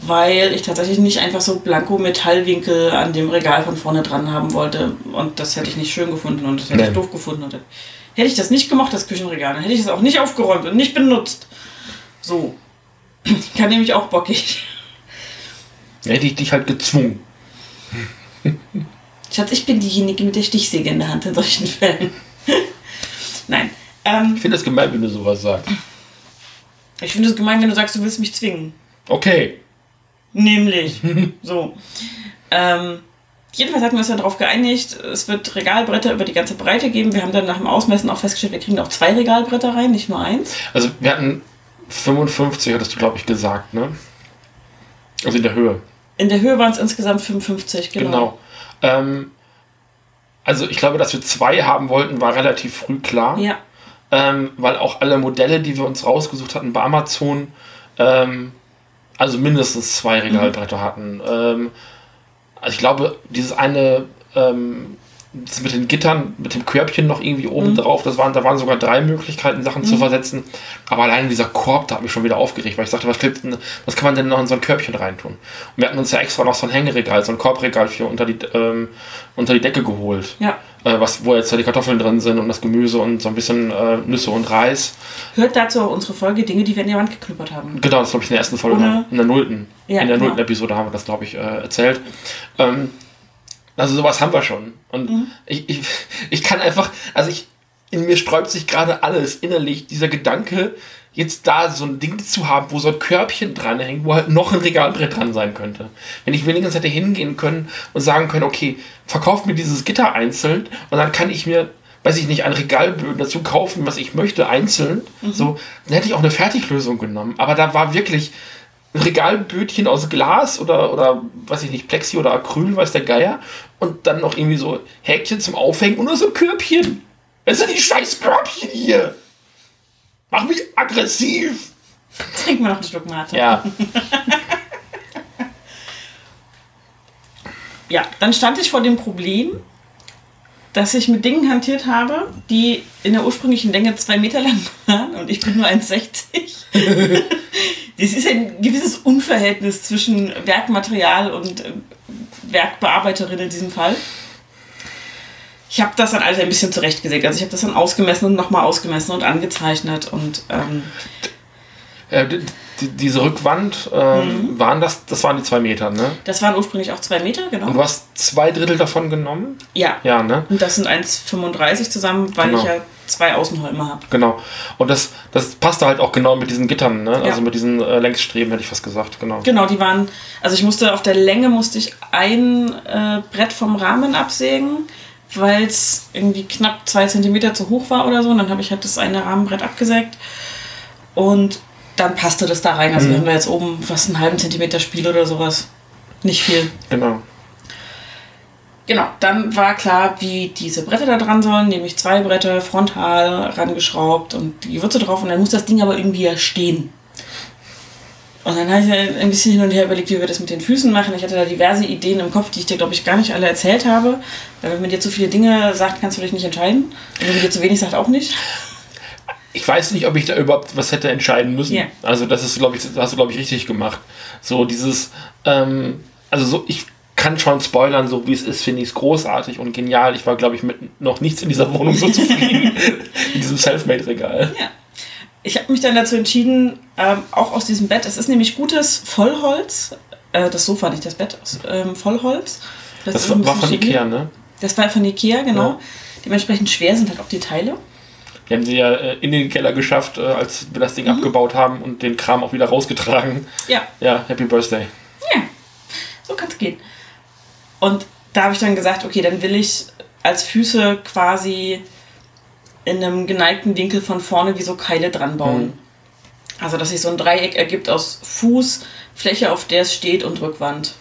Weil ich tatsächlich nicht einfach so blanko Metallwinkel an dem Regal von vorne dran haben wollte. Und das hätte ich nicht schön gefunden und das hätte ich Nee. doof gefunden. Und hätte ich das nicht gemacht, das Küchenregal, dann hätte ich es auch nicht aufgeräumt und nicht benutzt. So. Ich kann nämlich auch bockig. hätte ich dich halt gezwungen. Schatz, ich bin diejenige mit der Stichsäge in der Hand in solchen Fällen. Nein. Ähm, Ich finde es gemein, wenn du sowas sagst. ich finde es gemein, wenn du sagst, du willst mich zwingen. Okay. Nämlich. *laughs* so. Ähm, jedenfalls hatten wir uns dann darauf geeinigt, es wird Regalbretter über die ganze Breite geben. Wir haben dann nach dem Ausmessen auch festgestellt, wir kriegen auch zwei Regalbretter rein, nicht nur eins. Also, wir hatten 55, hattest du, glaube ich, gesagt, ne? Also in der Höhe. In der Höhe waren es insgesamt 55, genau. Genau. Ähm, also ich glaube, dass wir zwei haben wollten, war relativ früh klar. Ja. Ähm, weil auch alle Modelle, die wir uns rausgesucht hatten bei Amazon, ähm, also mindestens zwei Regalbretter hatten. Ähm, also ich glaube, dieses eine ähm, das mit den Gittern, mit dem Körbchen noch irgendwie oben drauf, das waren, da waren sogar drei Möglichkeiten, Sachen zu versetzen. Aber allein dieser Korb, da hat mich schon wieder aufgeregt, weil ich sagte, was, klebt denn, was kann man denn noch in so ein Körbchen reintun? Und wir hatten uns ja extra noch so ein Hängeregal, so ein Korbregal für unter die, ähm, unter die Decke geholt. Ja. Äh, was, wo jetzt ja die Kartoffeln drin sind und das Gemüse und so ein bisschen äh, Nüsse und Reis. Hört dazu unsere Folge Dinge, die wir in die Wand geknüppert haben. Genau, das glaube ich in der ersten Folge, Ohne- in der nullten. Ja, in der genau. nullten Episode haben wir das, glaube ich, äh, erzählt. Ähm, also sowas haben wir schon. Und Mhm. ich, ich, ich kann einfach, also ich, in mir sträubt sich gerade alles innerlich, dieser Gedanke, jetzt da so ein Ding zu haben, wo so ein Körbchen dranhängt, wo halt noch ein Regalbrett dran sein könnte. Wenn ich wenigstens hätte hingehen können und sagen können, okay, verkauft mir dieses Gitter einzeln und dann kann ich mir, weiß ich nicht, ein Regalböden dazu kaufen, was ich möchte, einzeln. So, dann hätte ich auch eine Fertiglösung genommen. Aber da war wirklich ein Regalbötchen aus Glas oder, oder weiß ich nicht, Plexi oder Acryl, weiß der Geier. Und dann noch irgendwie so Häkchen zum Aufhängen und nur so Körbchen. Was sind die scheiß Körbchen hier? Mach mich aggressiv. Trink mal noch einen Schluck Mate. Ja, *laughs* Ja, dann stand ich vor dem Problem, dass ich mit Dingen hantiert habe, die in der ursprünglichen Länge zwei Meter lang waren und ich bin nur 1,60. *laughs* das ist ein gewisses Unverhältnis zwischen Werkmaterial und äh, Werkbearbeiterin in diesem Fall. Ich habe das dann alles ein bisschen zurechtgesägt. Also ich habe das dann ausgemessen und nochmal ausgemessen und angezeichnet und ähm, äh, die, die, diese Rückwand, ähm, waren das, das waren die zwei Meter, ne? das waren ursprünglich auch zwei Meter, Und genau. du hast zwei Drittel davon genommen? Ja. Ja, ne? Und das sind 1,35 zusammen, weil Genau. ich ja zwei Außenholme habe. Genau. Und das, das passte halt auch genau mit diesen Gittern, ne? Ja. Also mit diesen äh, Längsstreben, hätte ich fast gesagt, genau. Genau, die waren, also ich musste auf der Länge musste ich ein äh, Brett vom Rahmen absägen, weil es irgendwie knapp zwei Zentimeter zu hoch war oder so. Und dann habe ich halt das eine Rahmenbrett abgesägt und dann passte das da rein. Also wir haben da jetzt oben fast einen halben Zentimeter Spiel oder sowas. Nicht viel. Genau. Genau, dann war klar, wie diese Bretter da dran sollen, nämlich zwei Bretter frontal rangeschraubt und die Würze drauf und dann muss das Ding aber irgendwie ja stehen. Und dann habe ich halt ein bisschen hin und her überlegt, wie wir das mit den Füßen machen. Ich hatte da diverse Ideen im Kopf, die ich dir, glaube ich, gar nicht alle erzählt habe. Weil wenn man dir zu viele Dinge sagt, kannst du dich nicht entscheiden. Und wenn man dir zu wenig sagt, auch nicht. Ich weiß nicht, ob ich da überhaupt was hätte entscheiden müssen. Ja. Also das ist, glaube ich, das hast du, glaube ich, richtig gemacht. So dieses, ähm, also so, ich kann schon spoilern, so wie es ist, finde ich es großartig und genial. Ich war, glaube ich, mit noch nichts in dieser Wohnung so zufrieden. *laughs* in diesem Selfmade-Regal. Ja. Ich habe mich dann dazu entschieden, ähm, auch aus diesem Bett, es ist nämlich gutes Vollholz, äh, das Sofa, nicht das Bett, aus ähm, Vollholz. Das ein war von bisschen Ikea, ne? Das war von Ikea, genau. Ja. Dementsprechend schwer sind halt auch die Teile. Die haben sie ja äh, in den Keller geschafft, äh, als wir das Ding Mhm. abgebaut haben und den Kram auch wieder rausgetragen. Ja, Ja, Happy Birthday. ja. So kann es gehen. Und da habe ich dann gesagt, okay, dann will ich als Füße quasi in einem geneigten Winkel von vorne wie so Keile dran bauen. Mhm. Also, dass sich so ein Dreieck ergibt aus Fuß, Fläche, auf der es steht und Rückwand.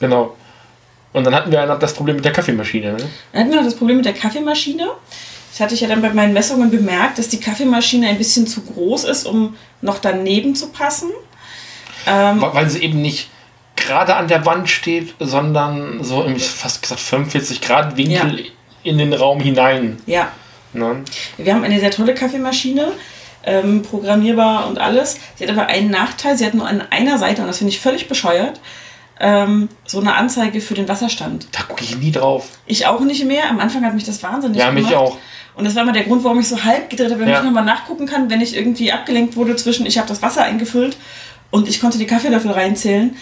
Genau. Und dann hatten wir noch das Problem mit der Kaffeemaschine. Ne? Dann hatten wir noch das Problem mit der Kaffeemaschine. Das hatte ich ja dann bei meinen Messungen bemerkt, dass die Kaffeemaschine ein bisschen zu groß ist, um noch daneben zu passen. Ähm, Weil weil sie eben nicht gerade an der Wand steht, sondern so im fast gesagt 45 Grad Winkel in den Raum hinein. ja, Ne? wir haben eine sehr tolle Kaffeemaschine, ähm, programmierbar und alles. Sie hat aber einen Nachteil, sie hat nur an einer Seite, und das finde ich völlig bescheuert, ähm, so eine Anzeige für den Wasserstand. Da gucke ich nie drauf. Ich auch nicht mehr. Am Anfang hat mich das wahnsinnig Ja, mich gemacht. auch. Und das war mal der Grund, warum ich so halb gedreht habe, damit Ja. ich nochmal nachgucken kann, wenn ich irgendwie abgelenkt wurde zwischen, ich habe das Wasser eingefüllt und ich konnte die Kaffeelöffel reinzählen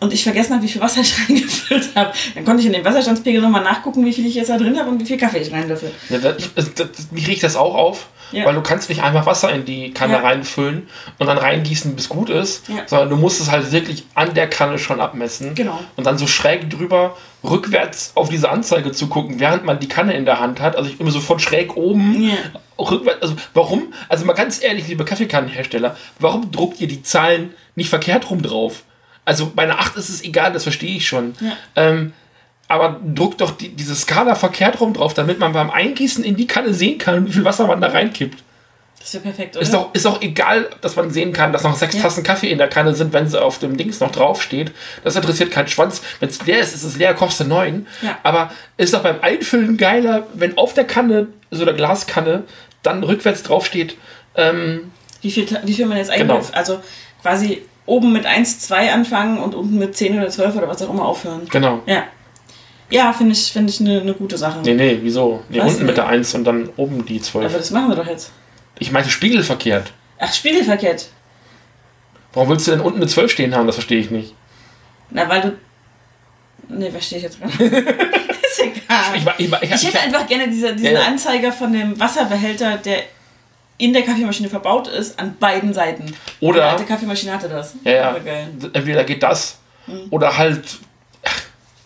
und ich vergessen habe, wie viel Wasser ich *laughs* reingefüllt habe. Dann konnte ich in dem Wasserstandspegel nochmal nachgucken, wie viel ich jetzt da drin habe und wie viel Kaffee ich reinlöffel. Ja, das, das, das, mich riecht das auch auf, Ja. weil du kannst nicht einfach Wasser in die Kanne Ja. reinfüllen und dann reingießen, bis gut ist, Ja. sondern du musst es halt wirklich an der Kanne schon abmessen Genau. und dann so schräg drüber rückwärts auf diese Anzeige zu gucken, während man die Kanne in der Hand hat. Also ich immer so von schräg oben rückwärts. Also warum? Also mal ganz ehrlich, liebe Kaffeekannenhersteller, warum druckt ihr die Zahlen nicht verkehrt rum drauf? Also bei einer 8 ist es egal, das verstehe ich schon. Ja. Ähm, aber druckt doch die, diese Skala verkehrt rum drauf, damit man beim Eingießen in die Kanne sehen kann, wie viel Wasser man da reinkippt. Das wäre perfekt, oder? Ist doch, ist doch egal, dass man sehen kann, dass noch sechs Ja. Tassen Kaffee in der Kanne sind, wenn sie auf dem Dings noch draufsteht. Das interessiert keinen Schwanz. Wenn es leer ist, ist es leer, kostet neun. Ja. Aber ist doch beim Einfüllen geiler, wenn auf der Kanne, so der Glaskanne, dann rückwärts draufsteht. Ähm, wie, viel, wie viel man jetzt eigentlich. Genau. Also quasi oben mit 1, 2 anfangen und unten mit 10 oder 12 oder was auch immer aufhören. genau. Ja. Ja, finde ich, find ich eine ne gute Sache. Nee, nee, wieso? Nee, Was? unten mit der 1 und dann oben die 12. Aber das machen wir doch jetzt. Ich meinte spiegelverkehrt. Ach, spiegelverkehrt. Warum willst du denn unten eine 12 stehen haben? Das verstehe ich nicht. Na, weil du. Nee, verstehe ich jetzt gar nicht. *laughs* ist egal. Ich, ich, ich, Ich hätte einfach gerne diese, diesen Ja, ja. Anzeiger von dem Wasserbehälter, der in der Kaffeemaschine verbaut ist, an beiden Seiten. Oder- Die alte Kaffeemaschine hatte das. Ja, ja. Entweder geht das Mhm. oder halt. ach,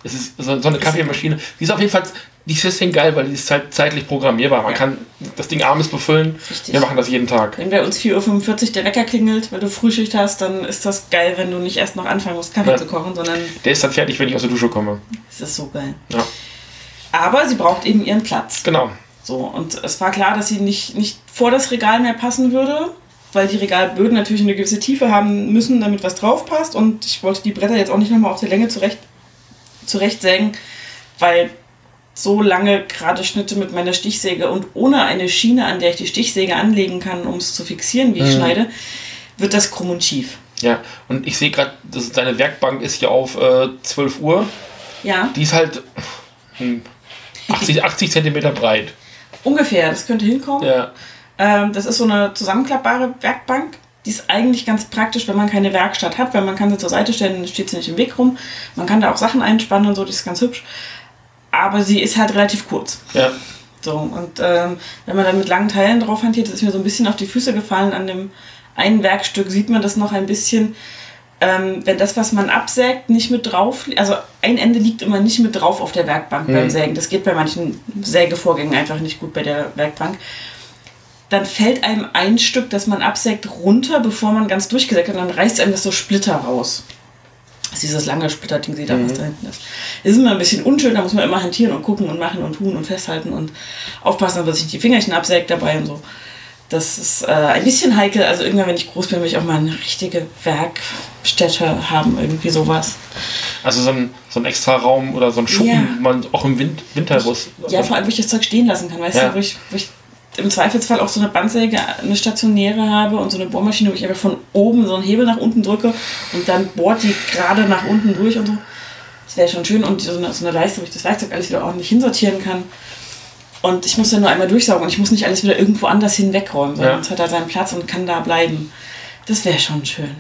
Es ist so, so eine Kaffeemaschine. Die ist auf jeden Fall. Die ist deswegen geil, weil die ist zeit, zeitlich programmierbar. Man Ja. kann das Ding abends befüllen. Richtig. Wir machen das jeden Tag. Wenn bei uns 4.45 Uhr der Wecker klingelt, weil du Frühschicht hast, dann ist das geil, wenn du nicht erst noch anfangen musst, Kaffee Ja. zu kochen, sondern Der ist dann fertig, wenn ich aus der Dusche komme. es ist so geil. Ja, Aber sie braucht eben ihren Platz. genau. So, und es war klar, dass sie nicht, nicht vor das Regal mehr passen würde, weil die Regalböden natürlich eine gewisse Tiefe haben müssen, damit was drauf passt. Und ich wollte die Bretter jetzt auch nicht nochmal auf der Länge zurecht, zurechtsägen, weil so lange gerade Schnitte mit meiner Stichsäge und ohne eine Schiene, an der ich die Stichsäge anlegen kann, um es zu fixieren, wie ich Mhm. schneide, wird das krumm und schief. Ja, und ich sehe gerade, dass deine Werkbank ist hier auf äh, 12 Uhr. Ja, Die ist halt hm, 80, 80 Zentimeter breit. Ungefähr, das könnte hinkommen. Ja, Ähm, das ist so eine zusammenklappbare Werkbank. Die ist eigentlich ganz praktisch, wenn man keine Werkstatt hat, weil man kann sie zur Seite stellen, dann steht sie nicht im Weg rum. Man kann da auch Sachen einspannen und so, die ist ganz hübsch. Aber sie ist halt relativ kurz. ja. So, und ähm, wenn man dann mit langen Teilen drauf hantiert, das ist mir so ein bisschen auf die Füße gefallen. An dem einen Werkstück sieht man das noch ein bisschen. Ähm, wenn das, was man absägt, nicht mit drauf, also ein Ende liegt immer nicht mit drauf auf der Werkbank beim Mhm. Sägen. Das geht bei manchen Sägevorgängen einfach nicht gut bei der Werkbank. Dann fällt einem ein Stück, das man absägt, runter, bevor man ganz durchgesägt hat, und dann reißt einem das so Splitter raus. Das ist dieses lange Splitterding, sieht da was da hinten ist. Das ist immer ein bisschen unschön, da muss man immer hantieren und gucken und machen und tun und festhalten und aufpassen, dass sich die Fingerchen absägt dabei und so. Das ist äh, ein bisschen heikel. Also irgendwann, wenn ich groß bin, will ich auch mal eine richtige Werkstätte haben, irgendwie sowas. Also so ein, so ein extra Raum oder so ein Schuppen, Ja. wo man auch im Wind, Winterbus. Ja, vor allem, wo ich das Zeug stehen lassen kann, weißt Ja. du, wo ich, wo ich im Zweifelsfall auch so eine Bandsäge, eine stationäre habe und so eine Bohrmaschine, wo ich einfach von oben so einen Hebel nach unten drücke und dann bohrt die gerade nach unten durch und so. Das wäre schon schön und so eine, so eine Leiste, wo ich das Werkzeug alles wieder ordentlich hinsortieren kann. Und ich muss dann nur einmal durchsaugen und ich muss nicht alles wieder irgendwo anders hin wegräumen, sondern Ja. es hat da seinen Platz und kann da bleiben. Das wäre schon schön.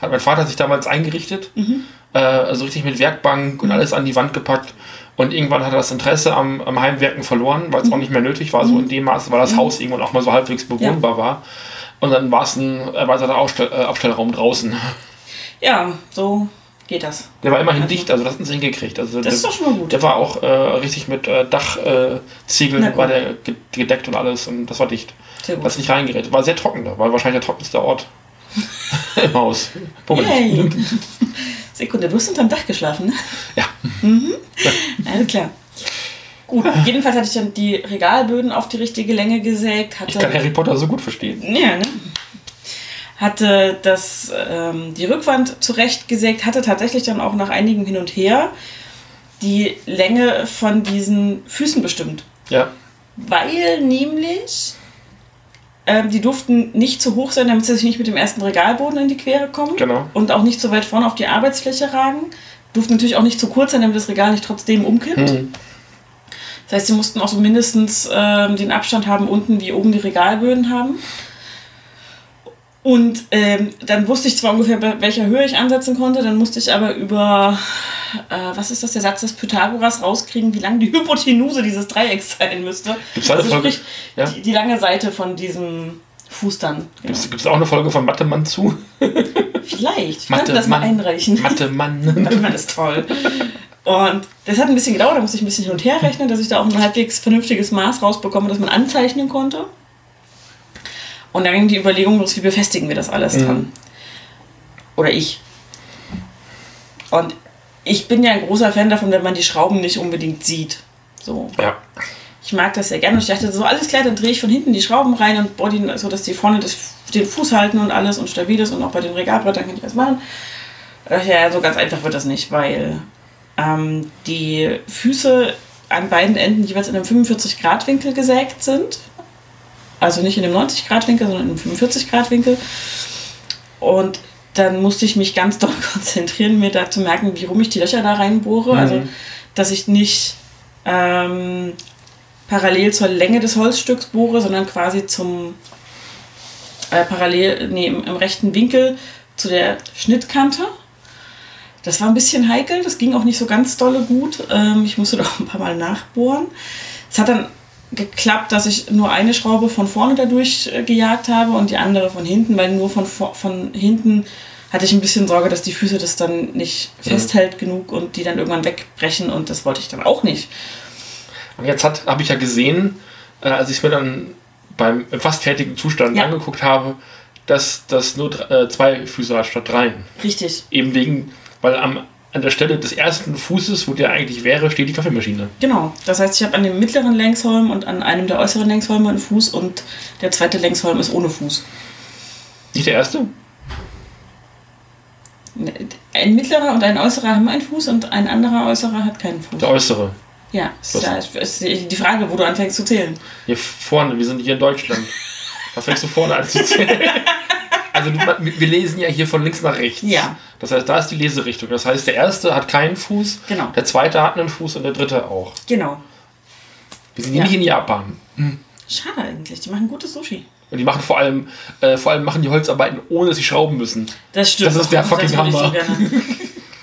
Hat mein Vater sich damals eingerichtet. Mhm. Äh, also richtig mit Werkbank und alles an die Wand gepackt. Und irgendwann hat er das Interesse am, am Heimwerken verloren, weil es auch nicht mehr nötig war, so in dem Maße, weil das Haus irgendwann auch mal so halbwegs bewohnbar war. Und dann war es ein erweiterter äh, Abstellraum draußen. Ja, so geht das. Der war immerhin dicht, also das hatten sie hingekriegt. Also Das ist doch schon mal gut. Der war auch äh, richtig mit äh, Dachziegeln äh, war der ge- gedeckt und alles und das war dicht. Sehr gut. Das ist nicht reingerät. War sehr trocken da, war wahrscheinlich der trockenste Ort *laughs* im Haus. Moment. *laughs* Sekunde, du hast unterm Dach geschlafen, ne? Ja. Alles klar. Gut, jedenfalls hatte ich dann die Regalböden auf die richtige Länge gesägt, hatte Ich kann Harry Potter so gut verstehen. Ja, ne? Hatte das, ähm, die Rückwand zurechtgesägt, hatte tatsächlich dann auch nach einigem Hin und Her die Länge von diesen Füßen bestimmt. Ja. Weil nämlich ähm, die durften nicht zu hoch sein, damit sie sich nicht mit dem ersten Regalboden in die Quere kommen. Genau. Und auch nicht so weit vorne auf die Arbeitsfläche ragen. Durften natürlich auch nicht zu kurz sein, damit das Regal nicht trotzdem umkippt. Hm. Das heißt, sie mussten auch so mindestens ähm, den Abstand haben unten, wie oben die Regalböden haben. Und ähm, dann wusste ich zwar ungefähr, bei welcher Höhe ich ansetzen konnte, dann musste ich aber über, äh, was ist das, der Satz des Pythagoras rauskriegen, wie lang die *laughs* Hypotenuse dieses Dreiecks sein müsste. Gibt's da also sprich, Ja. die, die lange Seite von diesem Fuß dann. Genau. Gibt es auch eine Folge von Mathe Mann zu? *laughs* Vielleicht, ich Mathe könnte das mal einreichen. Mathe Mann. *laughs* Manchmal ist toll. Und das hat ein bisschen gedauert, da musste ich ein bisschen hin und her rechnen, dass ich da auch ein halbwegs vernünftiges Maß rausbekomme, das man anzeichnen konnte. Und dann ging die Überlegung los, wie befestigen wir das alles dran? Oder ich. Und ich bin ja ein großer Fan davon, wenn man die Schrauben nicht unbedingt sieht. So. Ja. Ich mag das sehr gerne. Und ich dachte, so alles klar, dann drehe ich von hinten die Schrauben rein und boah, die, so dass die vorne das, den Fuß halten und alles und stabil ist und auch bei den Regalbrettern kann ich das machen. Äh, Ja, so ganz einfach wird das nicht, weil ähm, die Füße an beiden Enden jeweils in einem 45-Grad-Winkel gesägt sind. Also nicht in einem 90-Grad-Winkel, sondern in einem 45-Grad-Winkel. Und dann musste ich mich ganz *laughs* doll konzentrieren, mir da zu merken, wie rum ich die Löcher da reinbohre. Also, dass ich nicht ähm, parallel zur Länge des Holzstücks bohre, sondern quasi zum äh, parallel, nee, im, im rechten Winkel zu der Schnittkante. Das war ein bisschen heikel, das ging auch nicht so ganz dolle gut. Ähm, ich musste *laughs* doch ein paar Mal nachbohren. Es hat dann geklappt, dass ich nur eine Schraube von vorne dadurch äh, gejagt habe und die andere von hinten, weil nur von, von hinten hatte ich ein bisschen Sorge, dass die Füße das dann nicht festhält genug und die dann irgendwann wegbrechen und das wollte ich dann auch nicht. Und jetzt habe ich ja gesehen, äh, als ich es mir dann beim im fast fertigen Zustand Ja. angeguckt habe, dass das nur äh, zwei Füße hat statt dreien. Richtig. Eben wegen, weil am, an der Stelle des ersten Fußes, wo der eigentlich wäre, steht die Kaffeemaschine. Genau. Das heißt, ich habe an dem mittleren Längsholm und an einem der äußeren Längsholme einen Fuß und der zweite Längsholm ist ohne Fuß. Nicht der erste? Ein mittlerer und ein äußerer haben einen Fuß und ein anderer äußerer hat keinen Fuß. Der äußere. Ja, ist, Was? da ist ist die Frage, wo du anfängst zu zählen. Hier vorne, wir sind hier in Deutschland. *laughs* Da fängst du vorne an zu zählen. *laughs* Also wir lesen ja hier von links nach rechts. Ja. Das heißt, da ist die Leserichtung. Das heißt, der erste hat keinen Fuß, Genau. der zweite hat einen Fuß und der dritte auch. Genau. Wir sind Ja. nicht in Japan. Schade eigentlich. Die machen gutes Sushi. Und die machen vor allem, äh, vor allem machen die Holzarbeiten, ohne dass sie schrauben müssen. Das stimmt. Das ist der fucking Hammer.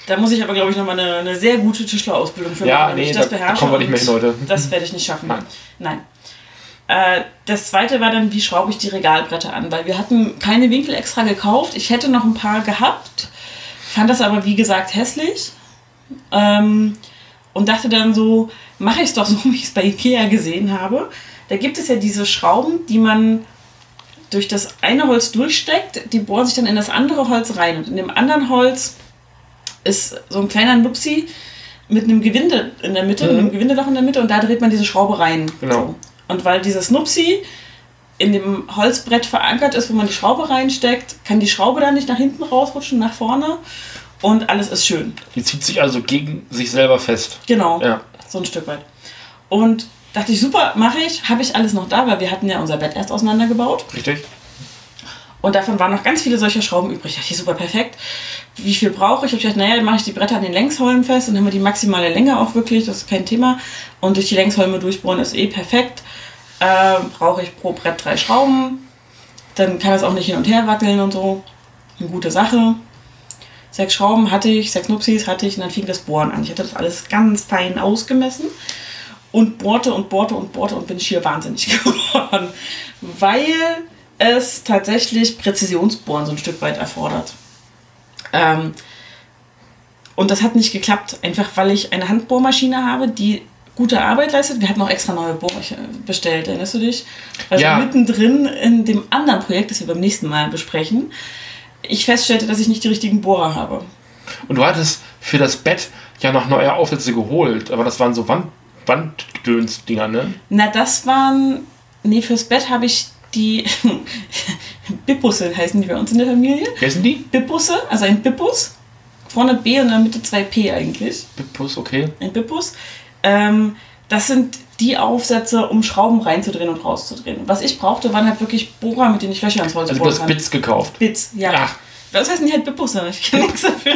Da muss ich aber, glaube ich, nochmal eine, eine sehr gute Tischlerausbildung für Ja, machen, nee, ich das da- da beherrsche. kommen wir nicht mehr hin und heute. Das werde ich nicht schaffen. Nein. Nein. Äh, das zweite war dann, wie schraube ich die Regalbretter an? Weil wir hatten keine Winkel extra gekauft. Ich hätte noch ein paar gehabt, fand das aber, wie gesagt, hässlich. Ähm, und dachte dann so, mache ich es doch so, *laughs* wie ich es bei Ikea gesehen habe. Da gibt es ja diese Schrauben, die man durch das eine Holz durchsteckt, die bohren sich dann in das andere Holz rein. Und in dem anderen Holz ist so ein kleiner Nupsi mit einem Gewinde in der Mitte, mit einem Gewindeloch in der Mitte und da dreht man diese Schraube rein. Genau. So. Und weil dieses Nupsi in dem Holzbrett verankert ist, wo man die Schraube reinsteckt, kann die Schraube dann nicht nach hinten rausrutschen, nach vorne und alles ist schön. Die zieht sich also gegen sich selber fest. Genau. Ja. So ein Stück weit. Und dachte ich, super, mache ich, habe ich alles noch da, weil wir hatten ja unser Bett erst auseinandergebaut. Richtig? Und davon waren noch ganz viele solcher Schrauben übrig. Da dachte ich, super, perfekt. Wie viel brauche ich? Ich habe gedacht, naja, dann mache ich die Bretter an den Längsholmen fest und dann haben wir die maximale Länge auch wirklich, das ist kein Thema. Und durch die Längsholme durchbohren ist eh perfekt. Ähm, brauche ich pro Brett drei Schrauben. Dann kann es auch nicht hin und her wackeln und so. Eine gute Sache. Sechs Schrauben hatte ich, sechs Nupsis hatte ich und dann fing das Bohren an. Ich hatte das alles ganz fein ausgemessen und bohrte und bohrte und bohrte und bin schier wahnsinnig *laughs* geworden, weil es tatsächlich Präzisionsbohren so ein Stück weit erfordert. Ähm, und das hat nicht geklappt, einfach weil ich eine Handbohrmaschine habe, die gute Arbeit leistet. Wir hatten auch extra neue Bohrer bestellt, erinnerst du dich? Also Ja. mittendrin in dem anderen Projekt, das wir beim nächsten Mal besprechen, ich feststellte, dass ich nicht die richtigen Bohrer habe. Und du hattest für das Bett ja noch neue Aufsätze geholt, aber das waren so Wand Wanddöns-Dinger, ne? Na, das waren. Nee, fürs Bett habe ich die *laughs* Bippusse heißen die bei uns in der Familie. Wer sind die? Bippusse, also ein Bippus. Vorne B und in der Mitte zwei P eigentlich. Bippus, okay. Ein Bippus. Ähm, das sind die Aufsätze, um Schrauben reinzudrehen und rauszudrehen. Was ich brauchte, waren halt wirklich Bohrer, mit denen ich Löcher ins Holz Also du bohren hast kann. Bits gekauft. Bits, ja. Ach. Das heißt nicht halt Bippusse, ich kann nichts dafür.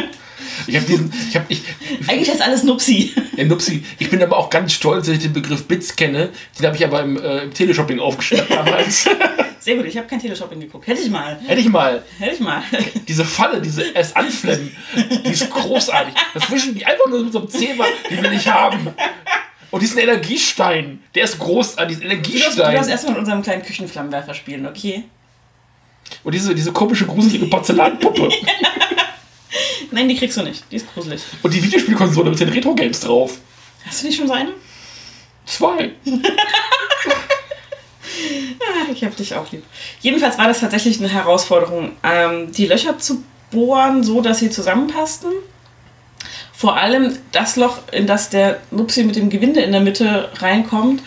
Ich habe diesen, ich habe, ich, Eigentlich heißt alles Nupsi. Ja, Nupsi. Ich bin aber auch ganz stolz, dass ich den Begriff Bits kenne. Den habe ich aber im, äh, im Teleshopping aufgeschnappt damals. *laughs* Sehr gut, ich habe kein Teleshopping geguckt. Hätte ich mal. Hätte ich mal. Hätte ich mal. *laughs* Diese Falle, diese erst anflemmen, die ist großartig. Dazwischen, die einfach nur mit so einem Zehmer, die will ich haben. Und diesen Energiestein, der ist großartig, diesen Du darfst, du Energiestein. darfst erstmal mit unserem kleinen Küchenflammenwerfer spielen, okay? Und diese, diese komische, gruselige Porzellanpuppe. *laughs* Nein, die kriegst du nicht. Die ist gruselig. Und die Videospielkonsole mit den Retro-Games drauf. Hast du nicht schon so eine? Zwei. *laughs* Ah, ich hab dich auch lieb. Jedenfalls war das tatsächlich eine Herausforderung, ähm, die Löcher zu bohren, so dass sie zusammenpassten. Vor allem das Loch, in das der Nupsi mit dem Gewinde in der Mitte reinkommt,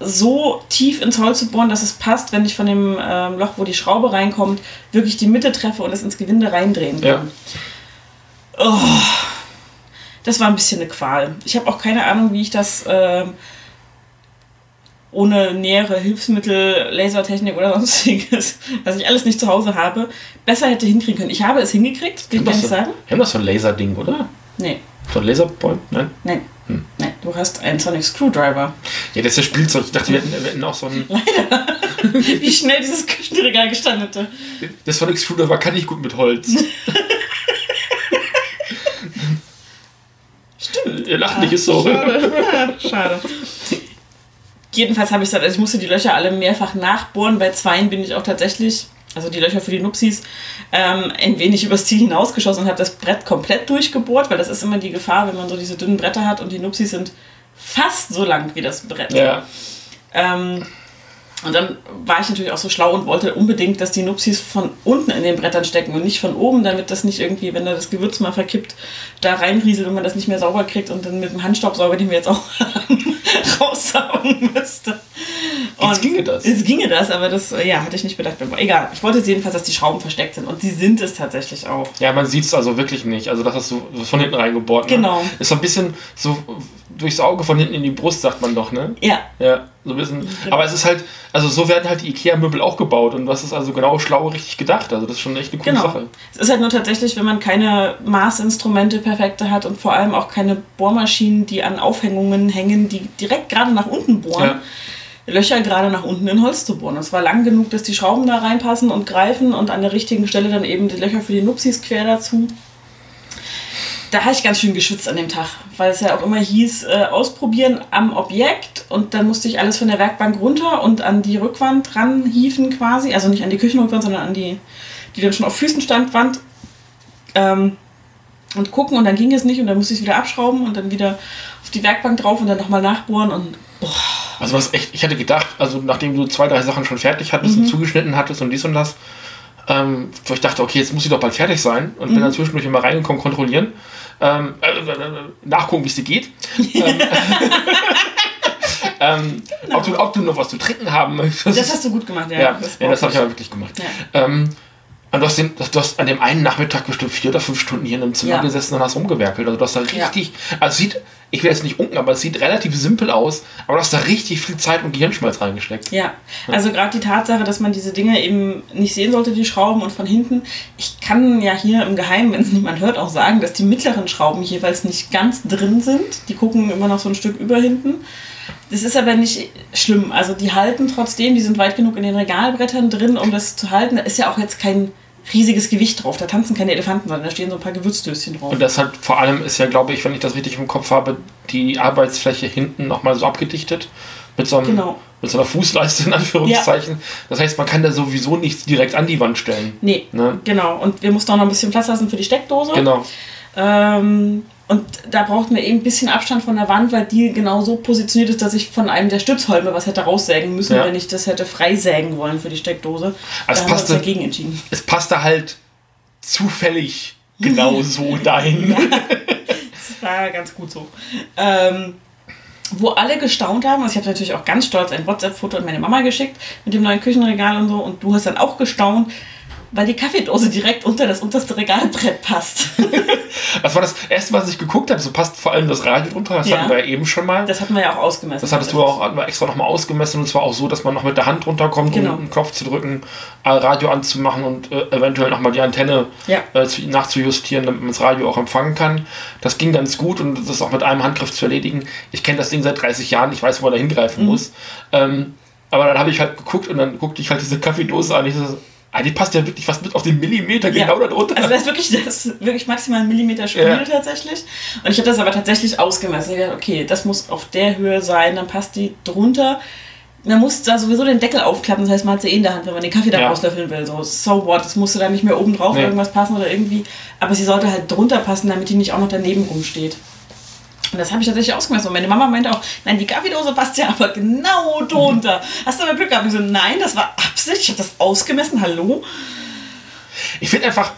so tief ins Holz zu bohren, dass es passt, wenn ich von dem ähm, Loch, wo die Schraube reinkommt, wirklich die Mitte treffe und es ins Gewinde reindrehen Ja. Kann. Oh, das war ein bisschen eine Qual. Ich habe auch keine Ahnung, wie ich das ähm, ohne nähere Hilfsmittel, Lasertechnik oder *laughs* sonstiges, was ich alles nicht zu Hause habe, besser hätte hinkriegen können. Ich habe es hingekriegt, will ich nicht so, sagen. wir haben doch so ein Laserding, oder? Nee, So ein Laserpoint? Nein? nein, Hm. nein. Du hast einen Sonic Screwdriver. Ja, das ist ja Spielzeug. Ich dachte, wir hätten, wir hätten auch so ein. *laughs* Wie schnell dieses Küchenregal gestanden hätte. Das Sonic Screwdriver kann ich gut mit Holz. *laughs* Stimmt. Ihr lacht nicht, ist so. Schade. *laughs* Ja, schade. Jedenfalls habe ich dann, also ich musste die Löcher alle mehrfach nachbohren. Bei zweien bin ich auch tatsächlich, also die Löcher für die Nupsis, ähm, ein wenig übers Ziel hinausgeschossen und habe das Brett komplett durchgebohrt, weil das ist immer die Gefahr, wenn man so diese dünnen Bretter hat und die Nupsis sind fast so lang wie das Brett. Ja. Ähm, und dann war ich natürlich auch so schlau und wollte unbedingt, dass die Nupsis von unten in den Brettern stecken und nicht von oben, damit das nicht irgendwie, wenn da das Gewürz mal verkippt, da reinrieselt und man das nicht mehr sauber kriegt und dann mit dem Handstaubsauger, den wir jetzt auch *laughs* haben, raussaugen müsste. Jetzt ginge das. Jetzt ginge das, aber das ja, hatte ich nicht bedacht. Egal, ich wollte jetzt jedenfalls, dass die Schrauben versteckt sind und die sind es tatsächlich auch. Ja, man sieht es also wirklich nicht. Also das hast du von hinten reingebohrt. Ne? Genau. Ist so ein bisschen so durchs Auge von hinten in die Brust, sagt man doch, ne? Ja, Ja, so ein bisschen. Genau. Aber es ist halt, also so werden halt die IKEA-Möbel auch gebaut und das ist also genau schlau richtig gedacht. Also das ist schon echt eine coole Genau. Sache. Es ist halt nur tatsächlich, wenn man keine Maßinstrumente perfekte hat und vor allem auch keine Bohrmaschinen, die an Aufhängungen hängen, die direkt gerade nach unten bohren, Ja. Löcher gerade nach unten in Holz zu bohren. Es war lang genug, dass die Schrauben da reinpassen und greifen und an der richtigen Stelle dann eben die Löcher für die Nupsis quer dazu. Da habe ich ganz schön geschwitzt an dem Tag, weil es ja auch immer hieß, äh, ausprobieren am Objekt und dann musste ich alles von der Werkbank runter und an die Rückwand ranhieven quasi, also nicht an die Küchenrückwand, sondern an die, die dann schon auf Füßen stand, Wand ähm, und gucken und dann ging es nicht und dann musste ich es wieder abschrauben und dann wieder auf die Werkbank drauf und dann nochmal nachbohren und boah, Also was echt, ich hatte gedacht, also nachdem du zwei, drei Sachen schon fertig hattest Mhm. und zugeschnitten hattest und dies und das, ähm, wo ich dachte, okay, jetzt muss sie doch bald fertig sein und Mhm. bin dann zwischendurch immer reingekommen, kontrollieren, ähm, äh, äh, äh, nachgucken, wie es dir geht. ähm, ähm, ob, du, ob du noch was zu trinken haben möchtest. das hast du gut gemacht, ja. ja, ja, das, habe ich aber wirklich gemacht. Ja. Ähm, und du hast, den, du hast an dem einen Nachmittag bestimmt vier oder fünf Stunden hier in einem Zimmer Ja. gesessen und hast rumgewerkelt. Also du hast da richtig, also sieht, ich will jetzt nicht unken, aber es sieht relativ simpel aus, aber du hast da richtig viel Zeit und Gehirnschmalz reingesteckt. Ja, also gerade die Tatsache, dass man diese Dinge eben nicht sehen sollte, die Schrauben und von hinten. Ich kann ja hier im Geheimen, wenn es niemand hört, auch sagen, dass die mittleren Schrauben jeweils nicht ganz drin sind. Die gucken immer noch so ein Stück über hinten. Das ist aber nicht schlimm. Also die halten trotzdem, die sind weit genug in den Regalbrettern drin, um das zu halten. Da ist ja auch jetzt kein riesiges Gewicht drauf. Da tanzen keine Elefanten, sondern da stehen so ein paar Gewürzdöschen drauf. Und das hat vor allem ist ja, glaube ich, wenn ich das richtig im Kopf habe, die Arbeitsfläche hinten nochmal so abgedichtet. Mit so, einem, Genau. mit so einer Fußleiste in Anführungszeichen. Das heißt, man kann da sowieso nichts direkt an die Wand stellen. Nee, Ne? genau. Und wir mussten auch noch ein bisschen Platz lassen für die Steckdose. Genau. Ähm, und da brauchten wir eben ein bisschen Abstand von der Wand, weil die genau so positioniert ist, dass ich von einem der Stützholme was hätte raussägen müssen, Ja. wenn ich das hätte freisägen wollen für die Steckdose. Also da passte- dagegen entschieden. Es passte halt zufällig genau *laughs* so dahin. *laughs* Das war ganz gut so. Ähm, wo alle gestaunt haben, also ich habe natürlich auch ganz stolz ein WhatsApp-Foto an meine Mama geschickt mit dem neuen Küchenregal und so und du hast dann auch gestaunt, weil die Kaffeedose direkt unter das unterste Regalbrett passt. *laughs* Das war das erste, was ich geguckt habe. So passt vor allem das Radio drunter. Das Ja. hatten wir ja eben schon mal. Das hatten wir ja auch ausgemessen. Das hattest du auch extra nochmal ausgemessen und zwar auch so, dass man noch mit der Hand runterkommt, Genau. um einen Knopf zu drücken, äh, Radio anzumachen und äh, eventuell nochmal die Antenne Ja. äh, zu, nachzujustieren, damit man das Radio auch empfangen kann. Das ging ganz gut und das ist auch mit einem Handgriff zu erledigen. Ich kenne das Ding seit 30 Jahren, ich weiß, wo man da hingreifen Mhm. muss. Ähm, aber dann habe ich halt geguckt und dann guckte ich halt diese Kaffeedose an. Ich so, ah, die passt ja wirklich fast mit auf den Millimeter genau da drunter. Also das ist wirklich, das ist wirklich maximal ein Millimeter Spiel Ja. tatsächlich. Und ich habe das aber tatsächlich ausgemessen. Ich dachte, okay, das muss auf der Höhe sein, dann passt die drunter. Man muss da sowieso den Deckel aufklappen, das heißt, man hat sie eh in der Hand, wenn man den Kaffee da Ja. rauslöffeln will. So, so what, das musste da nicht mehr oben drauf Nee. irgendwas passen oder irgendwie. Aber sie sollte halt drunter passen, damit die nicht auch noch daneben rumsteht. Und das habe ich tatsächlich ausgemessen. Und meine Mama meinte auch, nein, die Kaffeedose passt ja aber genau drunter. Hast du aber Glück gehabt? Ich so, nein, das war Absicht, ich habe das ausgemessen, hallo? Ich finde einfach,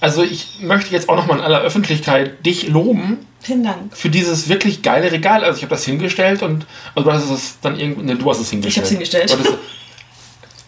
also ich möchte jetzt auch nochmal in aller Öffentlichkeit dich loben Vielen Dank. für dieses wirklich geile Regal. Also ich habe das hingestellt und also du hast es dann irgendwie, ne, du hast es hingestellt. hab's hingestellt. Du hattest- *laughs*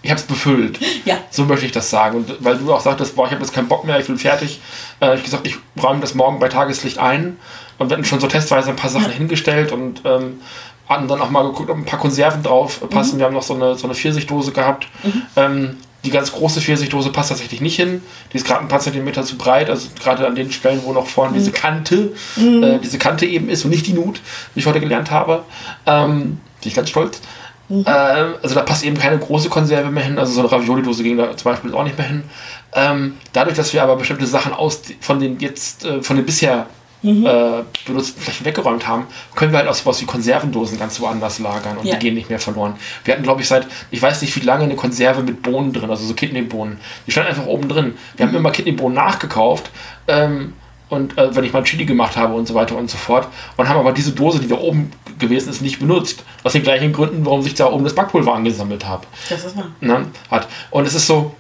ich habe es befüllt. Ja. So möchte ich das sagen. Und weil du auch sagtest, boah, ich habe jetzt keinen Bock mehr, ich bin fertig. Äh, ich gesagt, ich räume das morgen bei Tageslicht ein und wir schon so testweise ein paar Sachen ja. hingestellt und ähm, hatten dann auch mal geguckt, ob ein paar Konserven drauf mhm. passen. Mhm. Wir haben noch so eine, so eine Pfirsichtdose gehabt. Mhm. Ähm, die ganz große Pfirsichdose passt tatsächlich nicht hin. Die ist gerade ein paar Zentimeter zu breit, also gerade an den Stellen, wo noch vorne mhm. diese Kante, mhm. äh, diese Kante eben ist und nicht die Nut, wie ich heute gelernt habe. Ähm, bin ich ganz stolz. Mhm. Ähm, also da passt eben keine große Konserve mehr hin. Also so eine Ravioli-Dose ging da zum Beispiel auch nicht mehr hin. Ähm, dadurch, dass wir aber bestimmte Sachen aus von den jetzt äh, von den bisher Mhm. äh, benutzten Flächen weggeräumt haben, können wir halt auch sowas wie Konservendosen ganz woanders lagern und Ja. die gehen nicht mehr verloren. Wir hatten, glaube ich, seit, ich weiß nicht wie lange, eine Konserve mit Bohnen drin, also so Kidneybohnen. Die stand einfach oben drin. Wir Mhm. haben immer Kidneybohnen nachgekauft. Ähm, und äh, wenn ich mal Chili gemacht habe und so weiter und so fort. Und haben aber diese Dose, die da oben gewesen ist, nicht benutzt. Aus den gleichen Gründen, warum sich da oben das Backpulver angesammelt hat. Das ist wahr. Ne, hat. Und es ist so,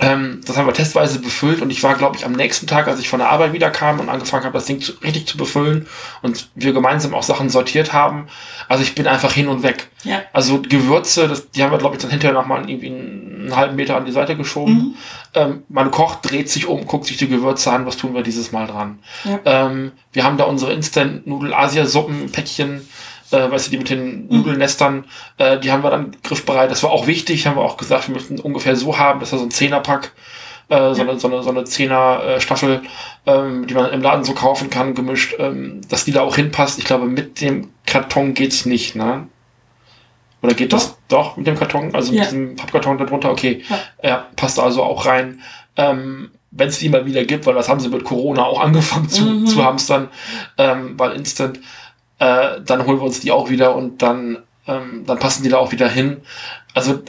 ähm, das haben wir testweise befüllt und ich war, glaube ich, am nächsten Tag, als ich von der Arbeit wieder kam und angefangen habe, das Ding zu, richtig zu befüllen und wir gemeinsam auch Sachen sortiert haben. Also ich bin einfach hin und weg. Ja. Also Gewürze, das, die haben wir, glaube ich, dann hinterher nochmal irgendwie einen halben Meter an die Seite geschoben. Ähm, mein Koch dreht sich um, guckt sich die Gewürze an, was tun wir dieses Mal dran. Ja. Ähm, wir haben da unsere Instant-Nudel-Asia-Suppen-Päckchen, äh, weißt du, die mit den Nudelnestern, äh, die haben wir dann griffbereit. Das war auch wichtig, haben wir auch gesagt, wir müssen ungefähr so haben, das war so ein Zehnerpack, äh, so, eine, so eine, so eine Zehner-Staffel, ähm, die man im Laden so kaufen kann, gemischt, ähm, dass die da auch hinpasst. Ich glaube, mit dem Karton geht's nicht, ne? Oder geht das doch mit dem Karton, also Ja. mit diesem Pappkarton darunter? Okay, Ja. ja, passt also auch rein. Ähm, wenn es die mal wieder gibt, weil das haben sie mit Corona auch angefangen zu, Mhm. zu hamstern, ähm, weil Instant, äh, dann holen wir uns die auch wieder und dann, ähm, dann passen die da auch wieder hin. Also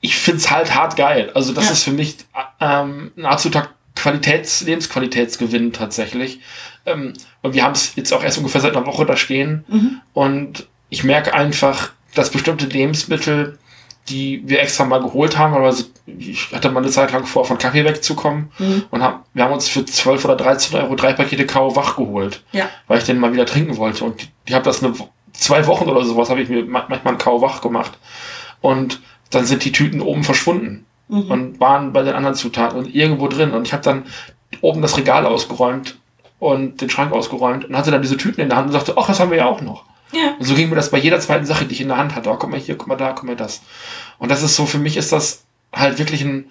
ich find's halt hart geil. Also das Ja. ist für mich ähm, ein absoluter Qualitäts-, Lebensqualitätsgewinn tatsächlich. Ähm, und wir haben es jetzt auch erst ungefähr seit einer Woche da stehen. Mhm. Und ich merke einfach, dass bestimmte Lebensmittel, die wir extra mal geholt haben, aber ich hatte mal eine Zeit lang vor, von Kaffee wegzukommen Mhm. und haben, wir haben uns für 12 oder 13 Euro drei Pakete Kau wach geholt, Ja. weil ich den mal wieder trinken wollte. Und ich habe das eine, zwei Wochen oder sowas, habe ich mir ma- manchmal einen Kau wach gemacht. Und dann sind die Tüten oben verschwunden Mhm. und waren bei den anderen Zutaten und irgendwo drin. Und ich habe dann oben das Regal ausgeräumt und den Schrank ausgeräumt und hatte dann diese Tüten in der Hand und sagte, ach, das haben wir ja auch noch. Ja. Und so ging mir das bei jeder zweiten Sache, die ich in der Hand hatte. Oh, guck mal hier, guck mal da, guck mal das. Und das ist so, für mich ist das halt wirklich ein,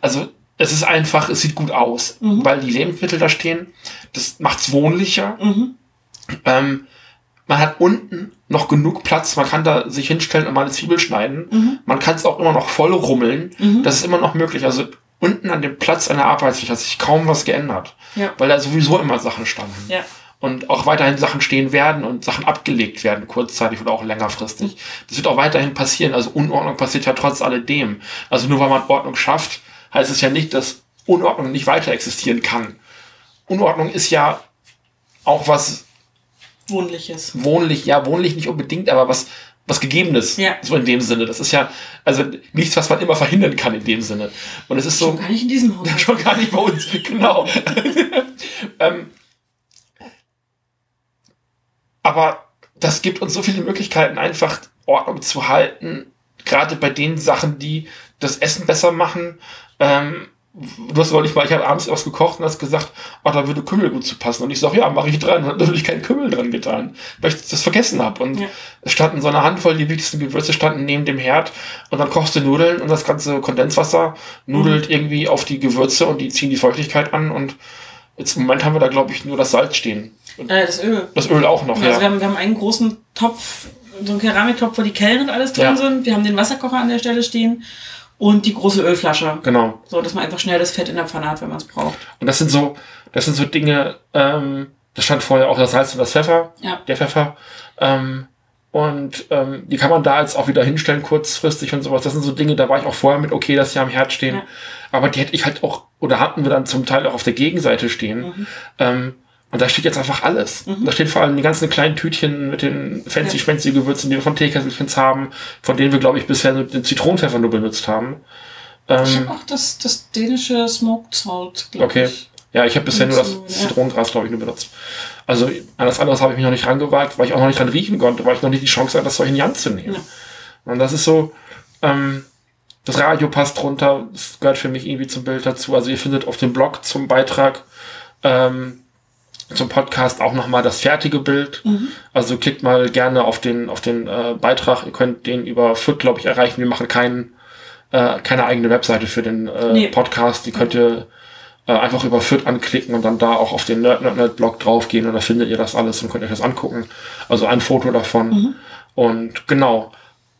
also es ist einfach, es sieht gut aus, Mhm. weil die Lebensmittel da stehen. Das macht's wohnlicher. Mhm. Ähm, man hat unten noch genug Platz. Man kann da sich hinstellen und mal eine Zwiebel schneiden. Mhm. Man kann es auch immer noch voll rummeln. Das ist immer noch möglich. Also unten an dem Platz einer Arbeitsfläche hat sich kaum was geändert. Ja. Weil da sowieso immer Sachen standen. Ja. Und auch weiterhin Sachen stehen werden und Sachen abgelegt werden, kurzzeitig oder auch längerfristig. Das wird auch weiterhin passieren. Also Unordnung passiert ja trotz alledem. Also nur weil man Ordnung schafft, heißt es ja nicht, dass Unordnung nicht weiter existieren kann. Unordnung ist ja auch was Wohnliches. wohnlich, ja, wohnlich nicht unbedingt, aber was, was Gegebenes. Ja. So in dem Sinne. Das ist ja, also nichts, was man immer verhindern kann in dem Sinne. Und es ist so. Gar nicht in diesem Haus. *laughs* Schon gar nicht bei uns, genau. *laughs* ähm, aber das gibt uns so viele Möglichkeiten, einfach Ordnung zu halten, gerade bei den Sachen, die das Essen besser machen. Ähm, du hast neulich mal, ich habe abends was gekocht und hast gesagt, oh, da würde Kümmel gut zu passen. Und ich sage, ja, mache ich dran. Und dann natürlich keinen Kümmel dran getan, weil ich das vergessen habe. Und Ja. es standen so eine Handvoll, die wichtigsten Gewürze standen neben dem Herd. Und dann kochst du Nudeln und das ganze Kondenswasser nudelt Mhm. irgendwie auf die Gewürze und die ziehen die Feuchtigkeit an. Und jetzt im Moment haben wir da, glaube ich, nur das Salz stehen. Und Äh, das Öl. das Öl auch noch, Also wir, ja. haben, wir haben einen großen Topf, so einen Keramiktopf, wo die Kellen und alles drin Ja. sind. Wir haben den Wasserkocher an der Stelle stehen und die große Ölflasche. Genau. So, dass man einfach schnell das Fett in der Pfanne hat, wenn man es braucht. Und das sind so, das sind so Dinge, ähm, da stand vorher auch das Salz und das Pfeffer, Ja. der Pfeffer. Ähm, und ähm, die kann man da jetzt auch wieder hinstellen, kurzfristig und sowas. Das sind so Dinge, da war ich auch vorher mit, okay, dass die am Herd stehen. Ja. Aber die hätte ich halt auch, oder hatten wir dann zum Teil auch auf der Gegenseite stehen. Mhm. Ähm, und da steht jetzt einfach alles. Da steht vor allem die ganzen kleinen Tütchen mit den fancy Ja. schmancy Gewürzen, die wir von Teekesselchens haben, von denen wir, glaube ich, bisher nur den Zitronenpfeffer nur benutzt haben. Ich Ähm, habe auch das, das dänische Smoked Salt, glaube Okay. ich. Ja, ich habe bisher nur das. Zitronengras, glaube ich, nur benutzt. Also an das andere habe ich mich noch nicht rangewagt, weil ich auch noch nicht dran riechen konnte, weil ich noch nicht die Chance hatte, das Zeug in die Hand zu nehmen. Ja. Und das ist so, ähm, das Radio passt drunter, das gehört für mich irgendwie zum Bild dazu. Also ihr findet auf dem Blog zum Beitrag, ähm, zum Podcast auch nochmal das fertige Bild. Also klickt mal gerne auf den, auf den äh, Beitrag. Ihr könnt den über Fürth, glaube ich, erreichen. Wir machen keinen, äh, keine eigene Webseite für den äh, Nee. Podcast. Die könnt ihr äh, einfach über Fürth anklicken und dann da auch auf den Nerd Nerd Nerd Blog draufgehen und da findet ihr das alles und könnt euch das angucken. Also ein Foto davon. Und genau.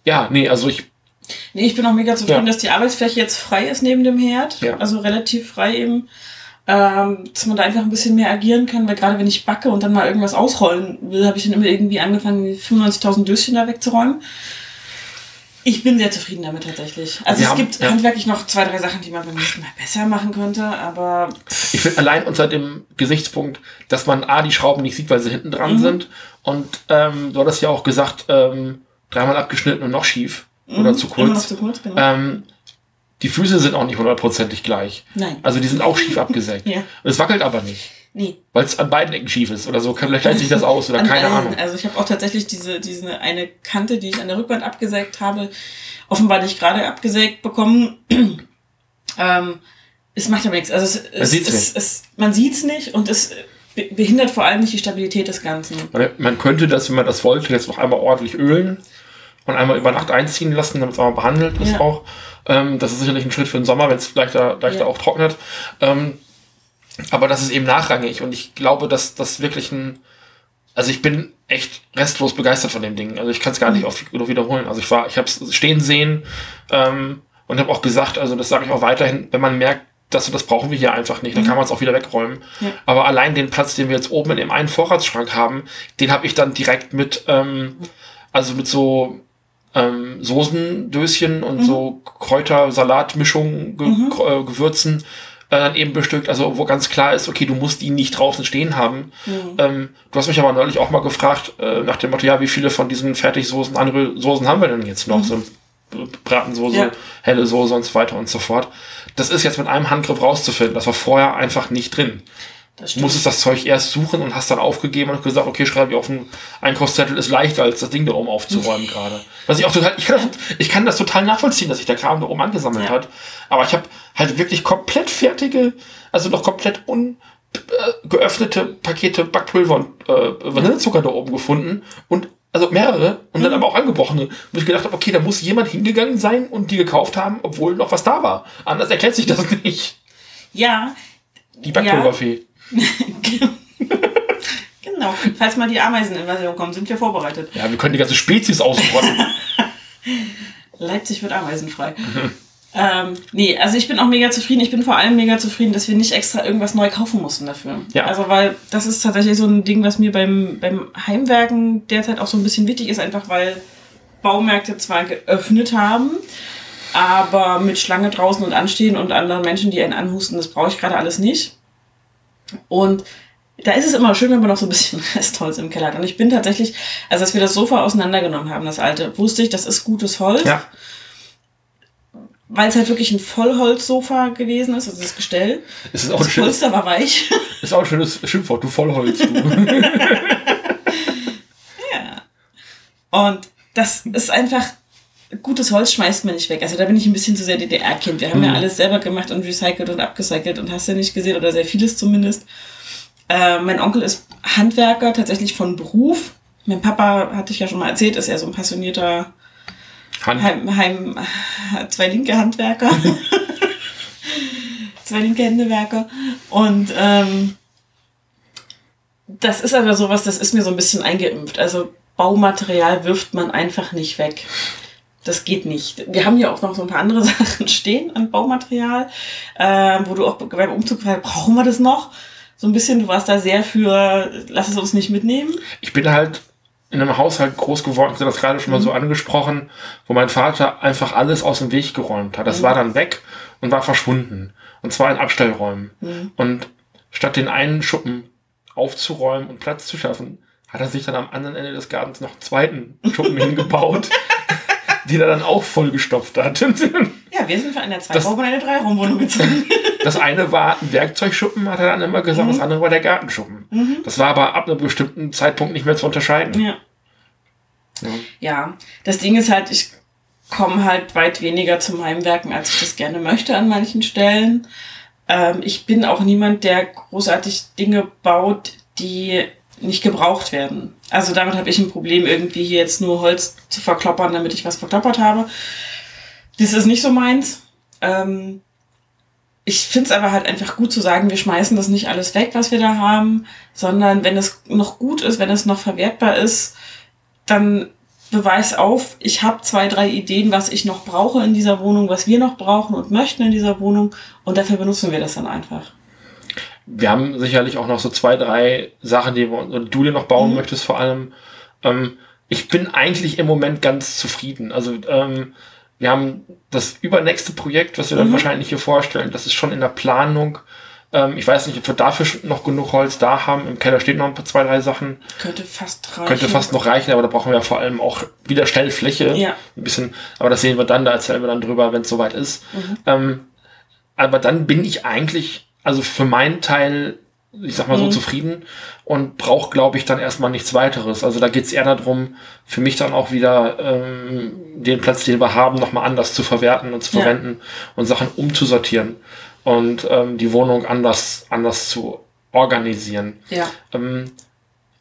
Ja, nee, also ich, Nee, ich bin auch mega zufrieden, Ja. dass die Arbeitsfläche jetzt frei ist neben dem Herd. Ja. Also relativ frei eben. Ähm, dass man da einfach ein bisschen mehr agieren kann, weil gerade wenn ich backe und dann mal irgendwas ausrollen will, habe ich dann immer irgendwie angefangen, die 95.000 Döschen da wegzuräumen. Ich bin sehr zufrieden damit tatsächlich. Also Wir es gibt ja. handwerklich noch zwei, drei Sachen, die man beim nächsten Mal besser machen könnte, aber ich finde allein unter dem Gesichtspunkt, dass man A, die Schrauben nicht sieht, weil sie hinten dran sind. Und ähm, du hattest ja auch gesagt, ähm, dreimal abgeschnitten und noch schief. Oder zu immer noch kurz. zu kurz, genau. Ähm, die Füße sind auch nicht hundertprozentig gleich. Nein. Also die sind auch schief abgesägt. *laughs* Ja. Und es wackelt aber nicht. Nee. Weil es an beiden Ecken schief ist oder so. Vielleicht gleicht sich das aus oder An keine allen. Ahnung. Also ich habe auch tatsächlich diese, diese eine Kante, die ich an der Rückwand abgesägt habe, offenbar nicht gerade abgesägt bekommen. *clears throat* ähm, es macht aber nichts. Also es, es, sieht's es, es, man sieht's nicht und es be- behindert vor allem nicht die Stabilität des Ganzen. Man, man könnte das, wenn man das wollte, jetzt noch einmal ordentlich ölen und einmal über Nacht einziehen lassen, damit es auch mal behandelt ist Ja. auch. Ähm, das ist sicherlich ein Schritt für den Sommer, wenn es leichter, leichter Ja. auch trocknet. Ähm, aber das ist eben nachrangig und ich glaube, dass das wirklich ein, also ich bin echt restlos begeistert von dem Ding. Also ich kann es gar nicht oft genug wiederholen. Also ich war, ich habe es stehen sehen ähm, und habe auch gesagt, also das sage ich auch weiterhin, wenn man merkt, das, das brauchen wir hier einfach nicht, dann kann man es auch wieder wegräumen. Ja. Aber allein den Platz, den wir jetzt oben in dem einen Vorratsschrank haben, den habe ich dann direkt mit, ähm, also mit so ähm, Soßendöschen und so Kräuter-Salatmischungen, Ge äh, Gewürzen äh, dann eben bestückt, also wo ganz klar ist, okay, du musst die nicht draußen stehen haben. Ähm, du hast mich aber neulich auch mal gefragt, äh, nach dem Motto, ja, wie viele von diesen Fertigsoßen, andere Soßen haben wir denn jetzt noch? So äh, Bratensoße, Ja. helle Soße und so weiter und so fort. Das ist jetzt mit einem Handgriff rauszufinden. Das war vorher einfach nicht drin. Musstest das Zeug erst suchen und hast dann aufgegeben und gesagt, okay, schreibe ich auf den Einkaufszettel, ist leichter als das Ding da oben aufzuräumen *laughs* gerade. Was ich auch total, ich kann, das, ich kann das total nachvollziehen, dass sich der Kram da oben angesammelt Ja. hat. Aber ich habe halt wirklich komplett fertige, also noch komplett un, äh, geöffnete Pakete Backpulver und äh, Vanillezucker da oben gefunden und also mehrere und Mhm. dann aber auch angebrochene, wo ich gedacht habe, okay, da muss jemand hingegangen sein und die gekauft haben, obwohl noch was da war. Anders erklärt sich das *laughs* nicht. Ja, Die Backpulverfee. *laughs* genau. falls mal die Ameiseninvasion kommt, sind wir vorbereitet. Ja, wir können die ganze Spezies ausrotten. *laughs* Leipzig wird ameisenfrei. Ähm, nee, also ich bin auch mega zufrieden. Ich bin vor allem mega zufrieden, dass wir nicht extra irgendwas neu kaufen mussten dafür. Ja. Also, weil das ist tatsächlich so ein Ding, was mir beim, beim Heimwerken derzeit auch so ein bisschen wichtig ist, einfach weil Baumärkte zwar geöffnet haben, aber mit Schlange draußen und anstehen und anderen Menschen, die einen anhusten, das brauche ich gerade alles nicht. Und da ist es immer schön, wenn man noch so ein bisschen *laughs* Restholz im Keller hat. Und ich bin tatsächlich, also als wir das Sofa auseinandergenommen haben, das alte, wusste ich, das ist gutes Holz ja. weil es halt wirklich ein Vollholzsofa gewesen ist, also das Gestell. Es ist auch, ein Das schönes, Polster war weich. *laughs* ist auch ein schönes Schimpfwort, du Vollholz, du. *laughs* ja. Und das ist einfach, gutes Holz schmeißt man nicht weg. Also da bin ich ein bisschen zu sehr DDR-Kind. Wir haben ja Mhm. alles selber gemacht und recycelt und abgecycelt und hast ja nicht gesehen, oder sehr vieles zumindest. Äh, mein Onkel ist Handwerker, tatsächlich von Beruf. Mein Papa, hatte ich ja schon mal erzählt, ist ja so ein passionierter Hand. Heim, Heim, zwei linke Handwerker. *laughs* zwei linke Händewerker. Und ähm, das ist aber sowas, das ist mir so ein bisschen eingeimpft. Also Baumaterial wirft man einfach nicht weg. Das geht nicht. Wir haben hier auch noch so ein paar andere *laughs* Sachen stehen an Baumaterial, äh, wo du auch beim Umzug fragst, brauchen wir das noch? So ein bisschen, du warst da sehr für, lass es uns nicht mitnehmen. Ich bin halt in einem Haushalt groß geworden, ich habe das gerade schon mal so angesprochen, wo mein Vater einfach alles aus dem Weg geräumt hat. Das war dann weg und war verschwunden. Und zwar in Abstellräumen. Und statt den einen Schuppen aufzuräumen und Platz zu schaffen, hat er sich dann am anderen Ende des Gartens noch einen zweiten Schuppen *laughs* hingebaut, den er dann auch vollgestopft hat. *laughs* Ja, wir sind für eine Zwei-Raum- und eine Drei-Raum-Wohnung gezogen. *laughs* Das eine war ein Werkzeugschuppen, hat er dann immer gesagt, das andere war der Gartenschuppen. Das war aber ab einem bestimmten Zeitpunkt nicht mehr zu unterscheiden. Ja. Ja. Ja, das Ding ist halt, ich komme halt weit weniger zum Heimwerken, als ich das gerne möchte an manchen Stellen. Ähm, ich bin auch niemand, der großartig Dinge baut, die nicht gebraucht werden. Also damit habe ich ein Problem, irgendwie hier jetzt nur Holz zu verkloppern, damit ich was verkloppert habe. Das ist nicht so meins. Ähm, ich finde es aber halt einfach gut zu sagen, wir schmeißen das nicht alles weg, was wir da haben, sondern wenn es noch gut ist, wenn es noch verwertbar ist, dann beweis auf, ich habe zwei, drei Ideen, was ich noch brauche in dieser Wohnung, was wir noch brauchen und möchten in dieser Wohnung und dafür benutzen wir das dann einfach. Wir haben sicherlich auch noch so zwei, drei Sachen, die du dir noch bauen möchtest vor allem. Ähm, ich bin eigentlich im Moment ganz zufrieden. Also ähm, wir haben das übernächste Projekt, was wir dann wahrscheinlich hier vorstellen, das ist schon in der Planung. Ähm, ich weiß nicht, ob wir dafür noch genug Holz da haben. Im Keller steht noch ein paar, zwei, drei Sachen. Könnte fast reichen. Könnte fast noch reichen, aber da brauchen wir ja vor allem auch wieder Stellfläche. Ja. Ein bisschen, aber das sehen wir dann, da erzählen wir dann drüber, wenn es soweit ist. Mhm. Ähm, aber dann bin ich eigentlich, also für meinen Teil, ich sag mal so, Mhm. zufrieden und brauche, glaube ich, dann erstmal nichts weiteres. Also da geht's eher darum, für mich dann auch wieder ähm, den Platz, den wir haben, nochmal anders zu verwerten und zu Ja. verwenden und Sachen umzusortieren und ähm, die Wohnung anders, anders zu organisieren. Ja. Ähm,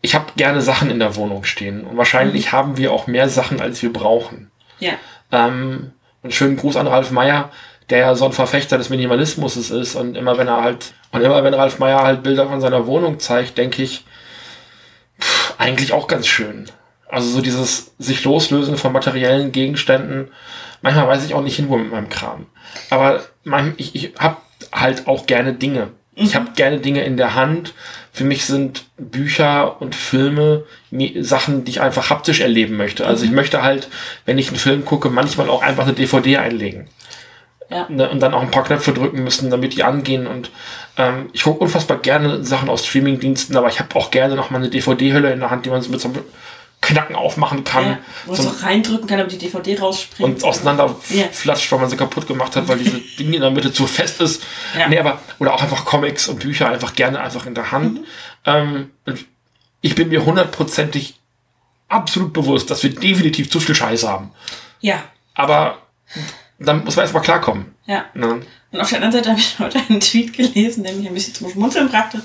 ich habe gerne Sachen in der Wohnung stehen und wahrscheinlich Mhm. haben wir auch mehr Sachen, als wir brauchen. Ja. Ähm, einen schönen Gruß an Ralf Meyer, der ja so ein Verfechter des Minimalismus ist und immer wenn er halt und immer wenn Ralf Meyer halt Bilder von seiner Wohnung zeigt, denke ich, pff, eigentlich auch ganz schön. Also so dieses sich loslösen von materiellen Gegenständen. Manchmal weiß ich auch nicht hin, wo mit meinem Kram. Aber mein, ich, ich habe halt auch gerne Dinge. Ich habe gerne Dinge in der Hand. Für mich sind Bücher und Filme Sachen, die ich einfach haptisch erleben möchte. Also ich möchte halt, wenn ich einen Film gucke, manchmal auch einfach eine DVD einlegen. Ja. Ne, und dann auch ein paar Knöpfe drücken müssen, damit die angehen. Und ähm, ich gucke unfassbar gerne Sachen aus Streamingdiensten, aber ich habe auch gerne noch mal eine DVD-Hülle in der Hand, die man so mit so einem Knacken aufmachen kann. ja. Wo so, man so reindrücken kann, damit die DVD rausspringt. und auseinander Ja. weil man sie kaputt gemacht hat, weil diese *laughs* Ding in der Mitte zu fest ist. Ja. Nee, aber, oder auch einfach Comics und Bücher einfach gerne einfach in der Hand. Ähm, und ich bin mir hundertprozentig absolut bewusst, dass wir definitiv zu viel Scheiß haben. Ja. Aber dann muss man erstmal klarkommen. Ja. Ne? Und auf der anderen Seite habe ich heute einen Tweet gelesen, der mich ein bisschen zum Schmunzeln brachte.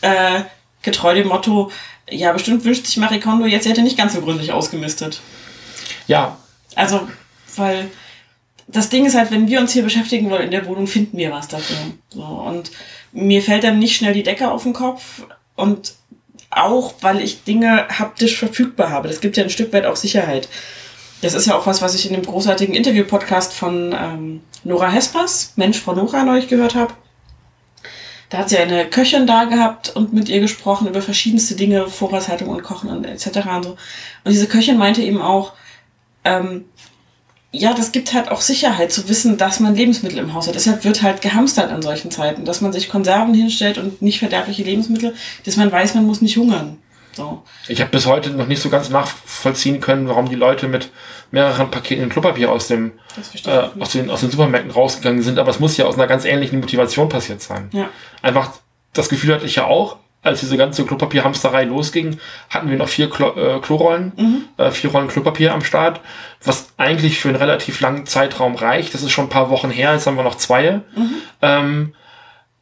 Äh, getreu dem Motto, ja, bestimmt wünscht sich Marie Kondo jetzt, sie hätte nicht ganz so gründlich ausgemistet. Ja, Also, weil das Ding ist halt, wenn wir uns hier beschäftigen wollen in der Wohnung, finden wir was dafür. So, und mir fällt dann nicht schnell die Decke auf den Kopf und auch, weil ich Dinge haptisch verfügbar habe. Das gibt ja ein Stück weit auch Sicherheit. Das ist ja auch was, was ich in dem großartigen Interview-Podcast von ähm, Nora Hespers, Mensch, Frau Nora, neulich gehört habe. Da hat sie eine Köchin da gehabt und mit ihr gesprochen über verschiedenste Dinge, Vorratshaltung und Kochen und etc. Und, so. und diese Köchin meinte eben auch, ähm, ja, das gibt halt auch Sicherheit zu wissen, dass man Lebensmittel im Haus hat. Deshalb wird halt gehamstert an solchen Zeiten, dass man sich Konserven hinstellt und nicht verderbliche Lebensmittel, dass man weiß, man muss nicht hungern. So. Ich habe bis heute noch nicht so ganz nachvollziehen können, warum die Leute mit mehreren Paketen Klopapier aus dem äh, aus, den, aus den Supermärkten rausgegangen sind, aber es muss ja aus einer ganz ähnlichen Motivation passiert sein. Ja. Einfach das Gefühl hatte ich ja auch, als diese ganze Klopapierhamsterei losging, hatten wir noch vier Klo äh, Klorollen, Mhm. äh, vier Rollen Klopapier am Start, was eigentlich für einen relativ langen Zeitraum reicht. Das ist schon ein paar Wochen her, jetzt haben wir noch zwei. Mhm. Ähm,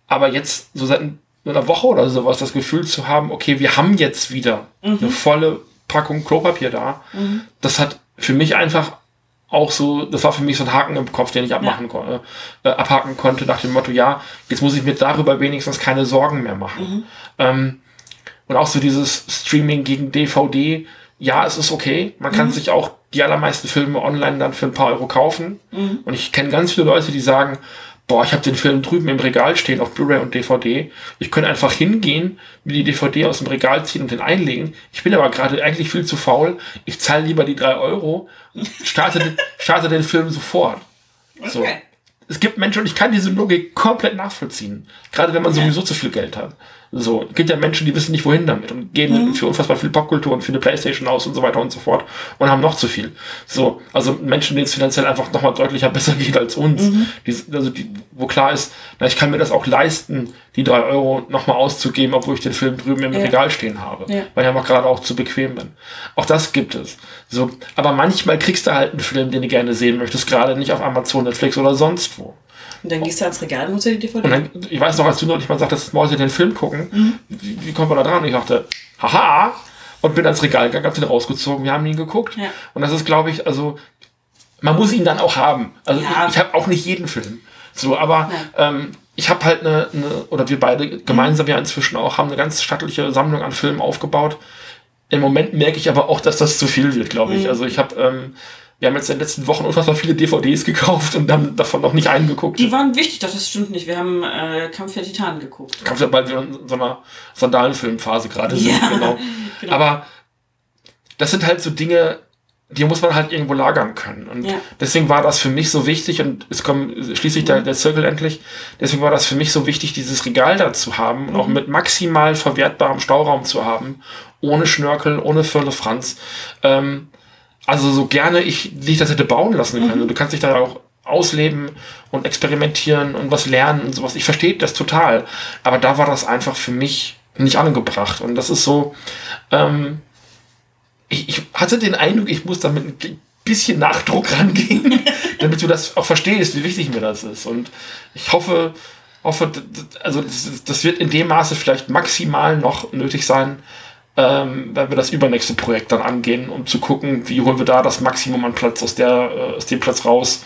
aber jetzt, so seit einer Woche oder sowas, das Gefühl zu haben, okay, wir haben jetzt wieder Mhm. eine volle Packung Klopapier da, das hat für mich einfach auch so, das war für mich so ein Haken im Kopf, den ich abmachen kon äh, abhaken konnte, nach dem Motto, ja, jetzt muss ich mir darüber wenigstens keine Sorgen mehr machen. Ähm, und auch so dieses Streaming gegen DVD, ja, es ist okay. Man kann sich auch die allermeisten Filme online dann für ein paar Euro kaufen. Und ich kenne ganz viele Leute, die sagen, boah, ich habe den Film drüben im Regal stehen auf Blu-ray und DVD. Ich könnte einfach hingehen, mir die DVD aus dem Regal ziehen und den einlegen. Ich bin aber gerade eigentlich viel zu faul. Ich zahle lieber die drei Euro und starte, den, *laughs* starte den Film sofort. So. Okay. Es gibt Menschen, und ich kann diese Logik komplett nachvollziehen. Gerade wenn man sowieso zu viel Geld hat. So, es gibt ja Menschen, die wissen nicht, wohin damit und geben für unfassbar viel Popkultur und für eine Playstation aus und so weiter und so fort und haben noch zu viel. So, also Menschen, denen es finanziell einfach nochmal deutlicher *laughs* besser geht als uns. Die, also die, wo klar ist, na, ich kann mir das auch leisten, die drei Euro nochmal auszugeben, obwohl ich den Film drüben im Ja. Regal stehen habe. Ja. Weil ich einfach gerade auch zu bequem bin. Auch das gibt es. So, aber manchmal kriegst du halt einen Film, den du gerne sehen möchtest, gerade nicht auf Amazon, Netflix oder sonst wo. Und dann gehst du ans Regal und holst dir die DVD. Und dann, ich weiß noch, als du neulich mal sagtest, wollte den Film gucken, wie, wie kommen wir da dran? Und ich dachte, haha, und bin ans Regal gegangen, hab den rausgezogen, wir haben ihn geguckt. Ja. Und das ist, glaube ich, also, man muss ihn dann auch haben. Also Ja. ich, ich habe auch nicht jeden Film. So, aber ähm, ich habe halt eine, eine, oder wir beide gemeinsam ja inzwischen auch, haben eine ganz stattliche Sammlung an Filmen aufgebaut. Im Moment merke ich aber auch, dass das zu viel wird, glaube ich. Also ich habe, ähm, wir haben jetzt in den letzten Wochen unfassbar viele DVDs gekauft und haben davon noch nicht einen geguckt. Die waren wichtig, doch das stimmt nicht. Wir haben äh, Kampf der Titanen geguckt. Kampf ja bald wieder in so einer Sandalenfilmphase gerade sind, Ja, genau. *laughs* genau. Aber das sind halt so Dinge, die muss man halt irgendwo lagern können. Und Ja. deswegen war das für mich so wichtig, und es kommt schließlich der, der Zirkel endlich, deswegen war das für mich so wichtig, dieses Regal da zu haben und auch mit maximal verwertbarem Stauraum zu haben, ohne Schnörkel, ohne Firle Franz. Ähm, also so gerne ich dich das hätte bauen lassen können. Und du kannst dich da auch ausleben und experimentieren und was lernen und sowas. Ich verstehe das total. Aber da war das einfach für mich nicht angebracht. Und das ist so, ähm, ich, ich hatte den Eindruck, ich muss da mit ein bisschen Nachdruck rangehen, *laughs* damit du das auch verstehst, wie wichtig mir das ist. Und ich hoffe, hoffe, also das, das wird in dem Maße vielleicht maximal noch nötig sein, ähm, wenn wir das übernächste Projekt dann angehen, um zu gucken, wie holen wir da das Maximum an Platz aus, der, äh, aus dem Platz raus,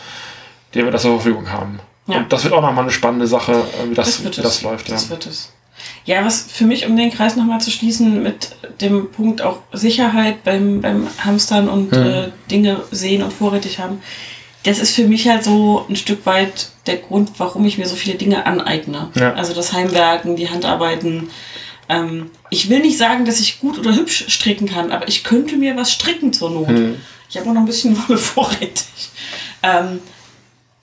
den wir da zur Verfügung haben. Ja. Und das wird auch nochmal eine spannende Sache, äh, wie das, wird wie das läuft. Das ja. wird es. Ja, was für mich, um den Kreis nochmal zu schließen, mit dem Punkt auch Sicherheit beim, beim Hamstern und Hm. äh, Dinge sehen und vorrätig haben, das ist für mich halt so ein Stück weit der Grund, warum ich mir so viele Dinge aneigne. Ja. Also das Heimwerken, die Handarbeiten. Ähm, ich will nicht sagen, dass ich gut oder hübsch stricken kann, aber ich könnte mir was stricken zur Not. Hm. Ich habe auch noch ein bisschen Wolle *laughs* vorrätig. Ähm,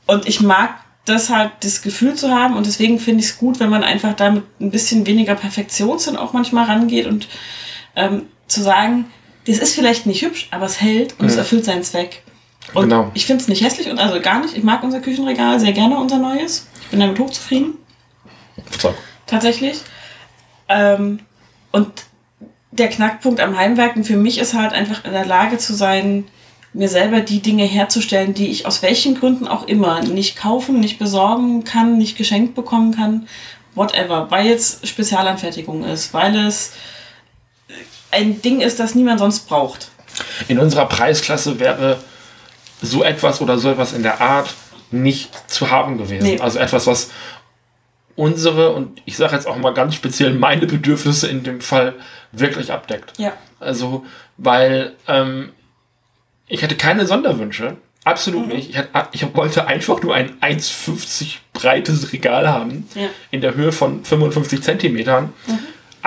und ich mag das halt, das Gefühl zu haben. Und deswegen finde ich es gut, wenn man einfach damit ein bisschen weniger Perfektionssinn auch manchmal rangeht und ähm, zu sagen, das ist vielleicht nicht hübsch, aber es hält und es erfüllt seinen Zweck. Und Genau. ich finde es nicht hässlich und also gar nicht. Ich mag unser Küchenregal sehr gerne, unser neues. Ich bin damit hochzufrieden So. tatsächlich. Ähm, und der Knackpunkt am Heimwerken für mich ist halt einfach in der Lage zu sein, mir selber die Dinge herzustellen, die ich aus welchen Gründen auch immer nicht kaufen, nicht besorgen kann, nicht geschenkt bekommen kann, whatever, weil jetzt Spezialanfertigung ist, weil es ein Ding ist, das niemand sonst braucht. In unserer Preisklasse wäre so etwas oder so etwas in der Art nicht zu haben gewesen. Nee. Also etwas, was unsere und ich sage jetzt auch mal ganz speziell meine Bedürfnisse in dem Fall wirklich abdeckt. Ja. Also, weil ähm, ich hatte keine Sonderwünsche. Absolut Mhm. nicht. Ich, hatte, ich wollte einfach nur ein 1,50 breites Regal haben. Ja. Mhm. In der Höhe von 55 Zentimetern.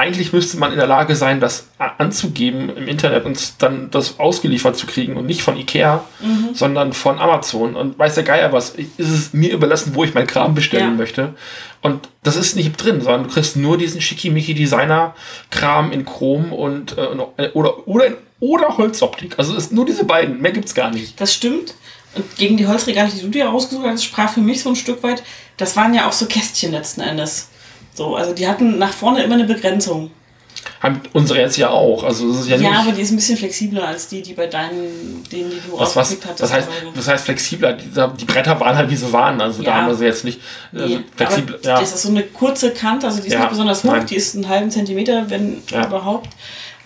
Eigentlich müsste man in der Lage sein, das anzugeben im Internet und dann das ausgeliefert zu kriegen und nicht von Ikea, Mhm. sondern von Amazon. Und weiß der Geier was, ist es mir überlassen, wo ich meinen Kram bestellen Ja. möchte. Und das ist nicht drin, sondern du kriegst nur diesen schickimicki Designer-Kram in Chrom und äh, äh, oder, oder, in, oder Holzoptik. Also es ist nur diese beiden, mehr gibt's gar nicht. Das stimmt. Und gegen die Holzregale, die du dir ausgesucht hast, sprach für mich so ein Stück weit, das waren ja auch so Kästchen letzten Endes. So, also die hatten nach vorne immer eine Begrenzung. Haben unsere jetzt ja auch. Also es ist ja, Ja, aber die ist ein bisschen flexibler als die, die bei deinen, denen, die du was, was, hattest. das, heißt, das heißt flexibler. Die, die Bretter waren halt, wie sie waren. Also da Ja. haben wir sie jetzt nicht Nee, flexibel. Ja. Das ist so eine kurze Kante, also die ist Ja, nicht besonders hoch, nein. die ist einen halben Zentimeter, wenn überhaupt.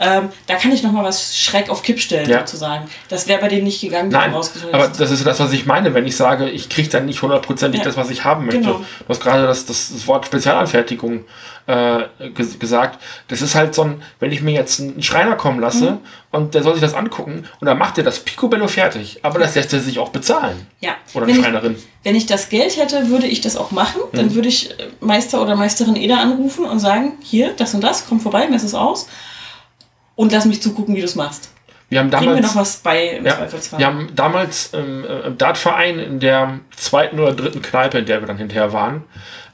Ähm, da kann ich noch mal was schräg auf Kipp stellen, Ja. sozusagen. Das wäre bei denen nicht gegangen, Nein, aber das ist das, was ich meine, wenn ich sage, ich kriege dann nicht hundertprozentig Ja. das, was ich haben möchte. Genau. Du hast gerade das, das, das Wort Spezialanfertigung äh, ges gesagt. Das ist halt so ein, wenn ich mir jetzt einen Schreiner kommen lasse Mhm. und der soll sich das angucken und dann macht er das Picobello fertig, aber das lässt er sich auch bezahlen. ja. Oder wenn eine ich, Schreinerin. wenn ich das Geld hätte, würde ich das auch machen. Mhm. Dann würde ich äh, Meister oder Meisterin Eda anrufen und sagen, hier, das und das, komm vorbei, mess es aus. Und lass mich zugucken, wie du es machst. Wir haben damals, noch was bei im ja, Zweifelsfall. wir haben damals ähm, äh, im Dartverein in der zweiten oder dritten Kneipe, in der wir dann hinterher waren,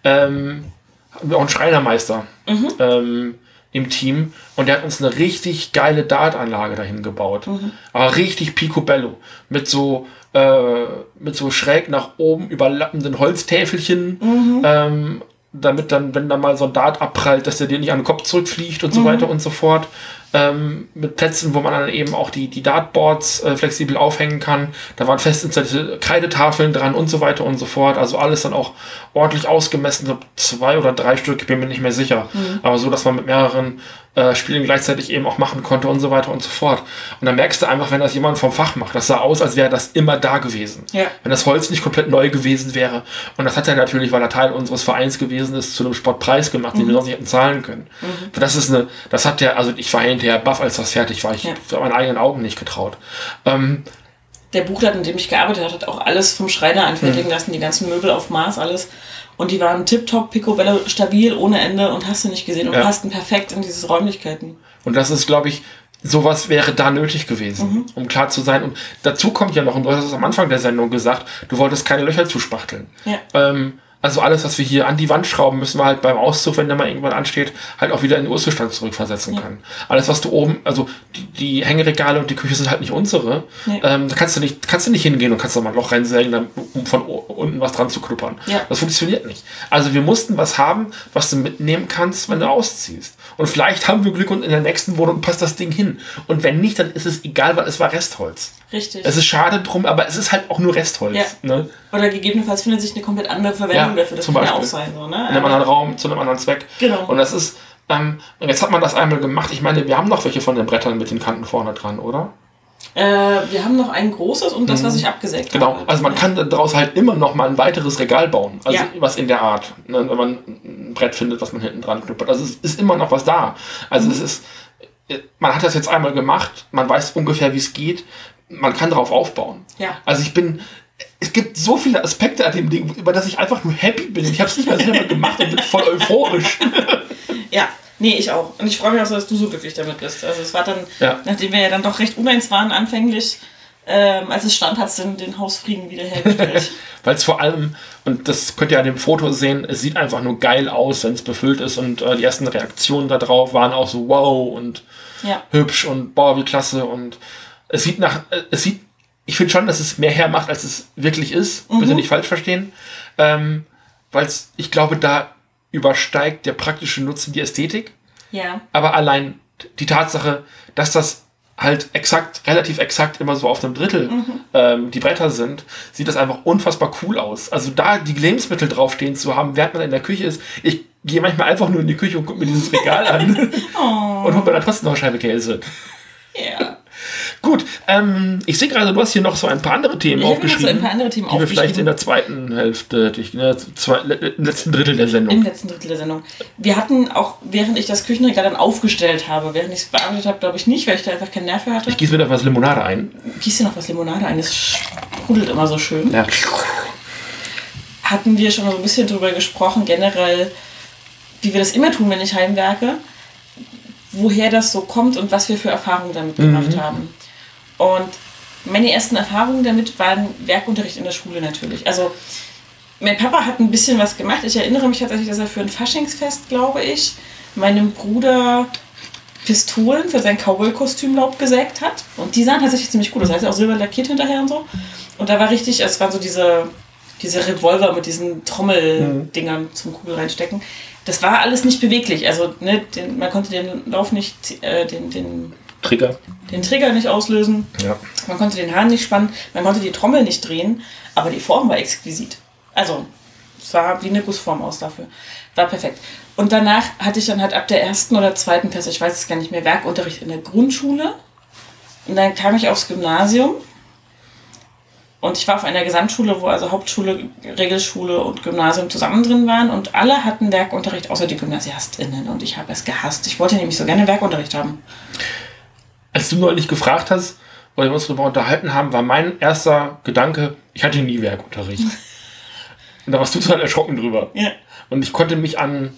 ähm, haben wir auch einen Schreinermeister Mhm. ähm, im Team und der hat uns eine richtig geile Dartanlage dahin gebaut. Mhm. Aber richtig picobello. Mit so, äh, mit so schräg nach oben überlappenden Holztäfelchen. Mhm. Ähm, damit dann, wenn da mal so ein Dart abprallt, dass der dir nicht an den Kopf zurückfliegt und so Mhm. weiter und so fort. Ähm, mit Plätzen, wo man dann eben auch die, die Dartboards äh, flexibel aufhängen kann. Da waren fest installierte Kreidetafeln dran und so weiter und so fort. Also alles dann auch ordentlich ausgemessen. So zwei oder drei Stück, ich bin mir nicht mehr sicher. Aber so, dass man mit mehreren äh, Spielen gleichzeitig eben auch machen konnte und so weiter und so fort. Und dann merkst du einfach, wenn das jemand vom Fach macht, das sah aus, als wäre das immer da gewesen. Ja. Wenn das Holz nicht komplett neu gewesen wäre. Und das hat er natürlich, weil er Teil unseres Vereins gewesen ist, zu einem Sportpreis gemacht, den wir sonst nicht hätten zahlen können. Das ist eine, das hat der, also ich war hinterher baff, als das fertig war. Ich Ja. habe meinen eigenen Augen nicht getraut. Ähm, der Buchladen, in dem ich gearbeitet habe, hat auch alles vom Schreiner anfertigen Hm. lassen, die ganzen Möbel auf Maß, alles. Und die waren tipptopp, picobello, stabil, ohne Ende und hast du nicht gesehen und Ja. passten perfekt in diese Räumlichkeiten. Und das ist, glaube ich, sowas wäre da nötig gewesen, Mhm. um klar zu sein. Und dazu kommt ja noch, und du hast es am Anfang der Sendung gesagt, du wolltest keine Löcher zuspachteln. Ja. Ähm, also alles, was wir hier an die Wand schrauben, müssen wir halt beim Auszug, wenn der mal irgendwann ansteht, halt auch wieder in den Urzustand zurückversetzen können. Alles, was du oben, also die, die Hängeregale und die Küche sind halt nicht unsere. Nee. Ähm, da kannst du nicht, kannst du nicht hingehen und kannst da mal ein Loch reinsägen, um von unten was dran zu knuppern. Ja. Das funktioniert nicht. Also wir mussten was haben, was du mitnehmen kannst, wenn du ausziehst. Und vielleicht haben wir Glück und in der nächsten Wohnung passt das Ding hin. Und wenn nicht, dann ist es egal, weil es war Restholz. Richtig. Es ist schade drum, aber es ist halt auch nur Restholz. Ja. Ne? Oder gegebenenfalls findet sich eine komplett andere Verwendung Ja, dafür. Das zum kann ja Beispiel. auch sein. So, ne? in einem anderen Raum, zu einem anderen Zweck. Genau. Und das ist, ähm, jetzt hat man das einmal gemacht. Ich meine, wir haben noch welche von den Brettern mit den Kanten vorne dran, oder? Äh, wir haben noch ein großes und das, was ich abgesägt Genau. habe. Also man kann daraus halt immer noch mal ein weiteres Regal bauen. Also Ja. was in der Art. Ne? Wenn man ein Brett findet, was man hinten dran knüppelt. Also es ist immer noch was da. Also Mhm. es ist, man hat das jetzt einmal gemacht. Man weiß ungefähr, wie es geht. Man kann darauf aufbauen. Ja. Also ich bin, es gibt so viele Aspekte an dem Ding, über das ich einfach nur happy bin. Ich habe es nicht mal selber gemacht und bin voll euphorisch. *laughs* Ja, nee, ich auch. Und ich freue mich auch so, dass du so glücklich damit bist. Also es war dann, Ja. nachdem wir ja dann doch recht uneins waren anfänglich, ähm, als es stand, hat es den, den Hausfrieden wiederhergestellt. *laughs* Weil es vor allem, und das könnt ihr an dem Foto sehen, es sieht einfach nur geil aus, wenn es befüllt ist. Und äh, die ersten Reaktionen darauf waren auch so wow und ja. hübsch und boah, wie klasse. Und es sieht nach, äh, es sieht, ich finde schon, dass es mehr hermacht, als es wirklich ist. Bitte nicht falsch verstehen. Ähm, Weil ich glaube, da übersteigt der praktische Nutzen die Ästhetik. Ja. Aber allein die Tatsache, dass das halt exakt, relativ exakt immer so auf einem Drittel ähm, die Bretter sind, sieht das einfach unfassbar cool aus. Also da die Lebensmittel draufstehen zu haben, während man in der Küche ist, ich gehe manchmal einfach nur in die Küche und gucke mir dieses Regal an *laughs* Oh. und hole mir dann trotzdem noch eine Scheibe Käse. Ja. Gut, ähm, ich sehe gerade, du hast hier noch so ein paar andere Themen Ich habe mir noch so aufgeschrieben, ein paar andere Themen die wir vielleicht in aufgeschrieben. der zweiten Hälfte, der zwei, le- letzten Drittel der Im Sendung. letzten Drittel der Sendung. Wir hatten auch, während ich das Küchenregal dann aufgestellt habe, während ich es bearbeitet habe, glaube ich nicht, weil ich da einfach keinen Nerv für hatte. Ich gieße mir da was Limonade ein. Gieß dir noch was Limonade ein, es sprudelt immer so schön. Ja. hatten wir schon mal so ein bisschen drüber gesprochen, generell, wie wir das immer tun, wenn ich heimwerke, woher das so kommt und was wir für Erfahrungen damit gemacht haben. Und meine ersten Erfahrungen damit waren Werkunterricht in der Schule natürlich. Also mein Papa hat ein bisschen was gemacht. Ich erinnere mich tatsächlich, dass er für ein Faschingsfest, glaube ich, meinem Bruder Pistolen für sein Cowboy-Kostüm Laub gesägt hat. Und die sahen tatsächlich ziemlich gut. Das heißt auch silber lackiert hinterher und so. Und da war richtig, es waren so diese, diese Revolver mit diesen Trommeldingern zum Kugel reinstecken. Das war alles nicht beweglich. Also ne, den, man konnte den Lauf nicht, äh, den, den, Trigger. den Trigger nicht auslösen. Ja. Man konnte den Hahn nicht spannen, man konnte die Trommel nicht drehen, aber die Form war exquisit. Also, es sah wie eine Gussform aus dafür. War perfekt. Und danach hatte ich dann halt ab der ersten oder zweiten Klasse, ich weiß es gar nicht mehr, Werkunterricht in der Grundschule. Und dann kam ich aufs Gymnasium. Und ich war auf einer Gesamtschule, wo also Hauptschule, Regelschule und Gymnasium zusammen drin waren. Und alle hatten Werkunterricht, außer die GymnasiastInnen. Und ich habe es gehasst. Ich wollte nämlich so gerne Werkunterricht haben. Als du neulich gefragt hast, oder wir uns darüber unterhalten haben, war mein erster Gedanke, ich hatte nie Werkunterricht. *laughs* Und da warst du total erschrocken drüber. Ja. Und ich konnte mich an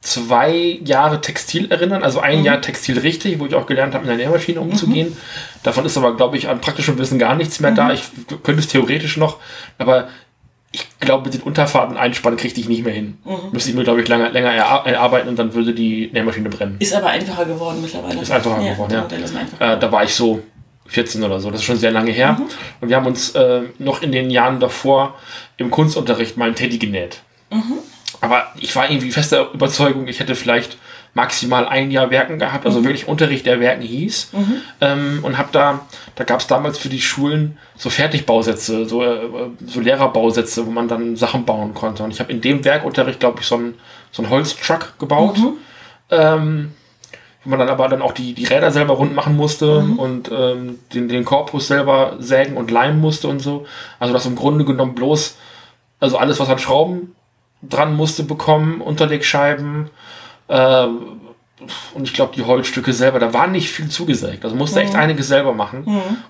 zwei Jahre Textil erinnern, also ein Jahr Textil richtig, wo ich auch gelernt habe, mit einer Nähmaschine umzugehen. Davon ist aber, glaube ich, an praktischem Wissen gar nichts mehr da. Ich könnte es theoretisch noch, aber ich glaube, mit den Unterfahrten einspannen kriegte ich nicht mehr hin. Müsste ich mir, glaube ich, lange, länger erar- erarbeiten und dann würde die Nähmaschine brennen. Ist aber einfacher geworden mittlerweile. Ist einfacher geworden, ja. Modelle sind einfacher. Äh, da war ich so 14 oder so. Das ist schon sehr lange her. Mhm. Und wir haben uns äh, noch in den Jahren davor im Kunstunterricht mal einen Teddy genäht. Mhm. Aber ich war irgendwie fester Überzeugung, ich hätte vielleicht maximal ein Jahr Werken gehabt, Mhm. also wirklich Unterricht, der Werken hieß. Ähm, und habe da, da gab es damals für die Schulen so Fertigbausätze, so, äh, so Lehrerbausätze, wo man dann Sachen bauen konnte. Und ich habe in dem Werkunterricht, glaube ich, so einen, so Holztruck gebaut. Mhm. Ähm, wo man dann aber dann auch die, die Räder selber rund machen musste und ähm, den, den Korpus selber sägen und leimen musste und so. Also das im Grunde genommen bloß, also alles, was an Schrauben dran musste bekommen, Unterlegscheiben ähm, und ich glaube die Holzstücke selber, da war nicht viel zugesägt. Also musste echt einiges selber machen.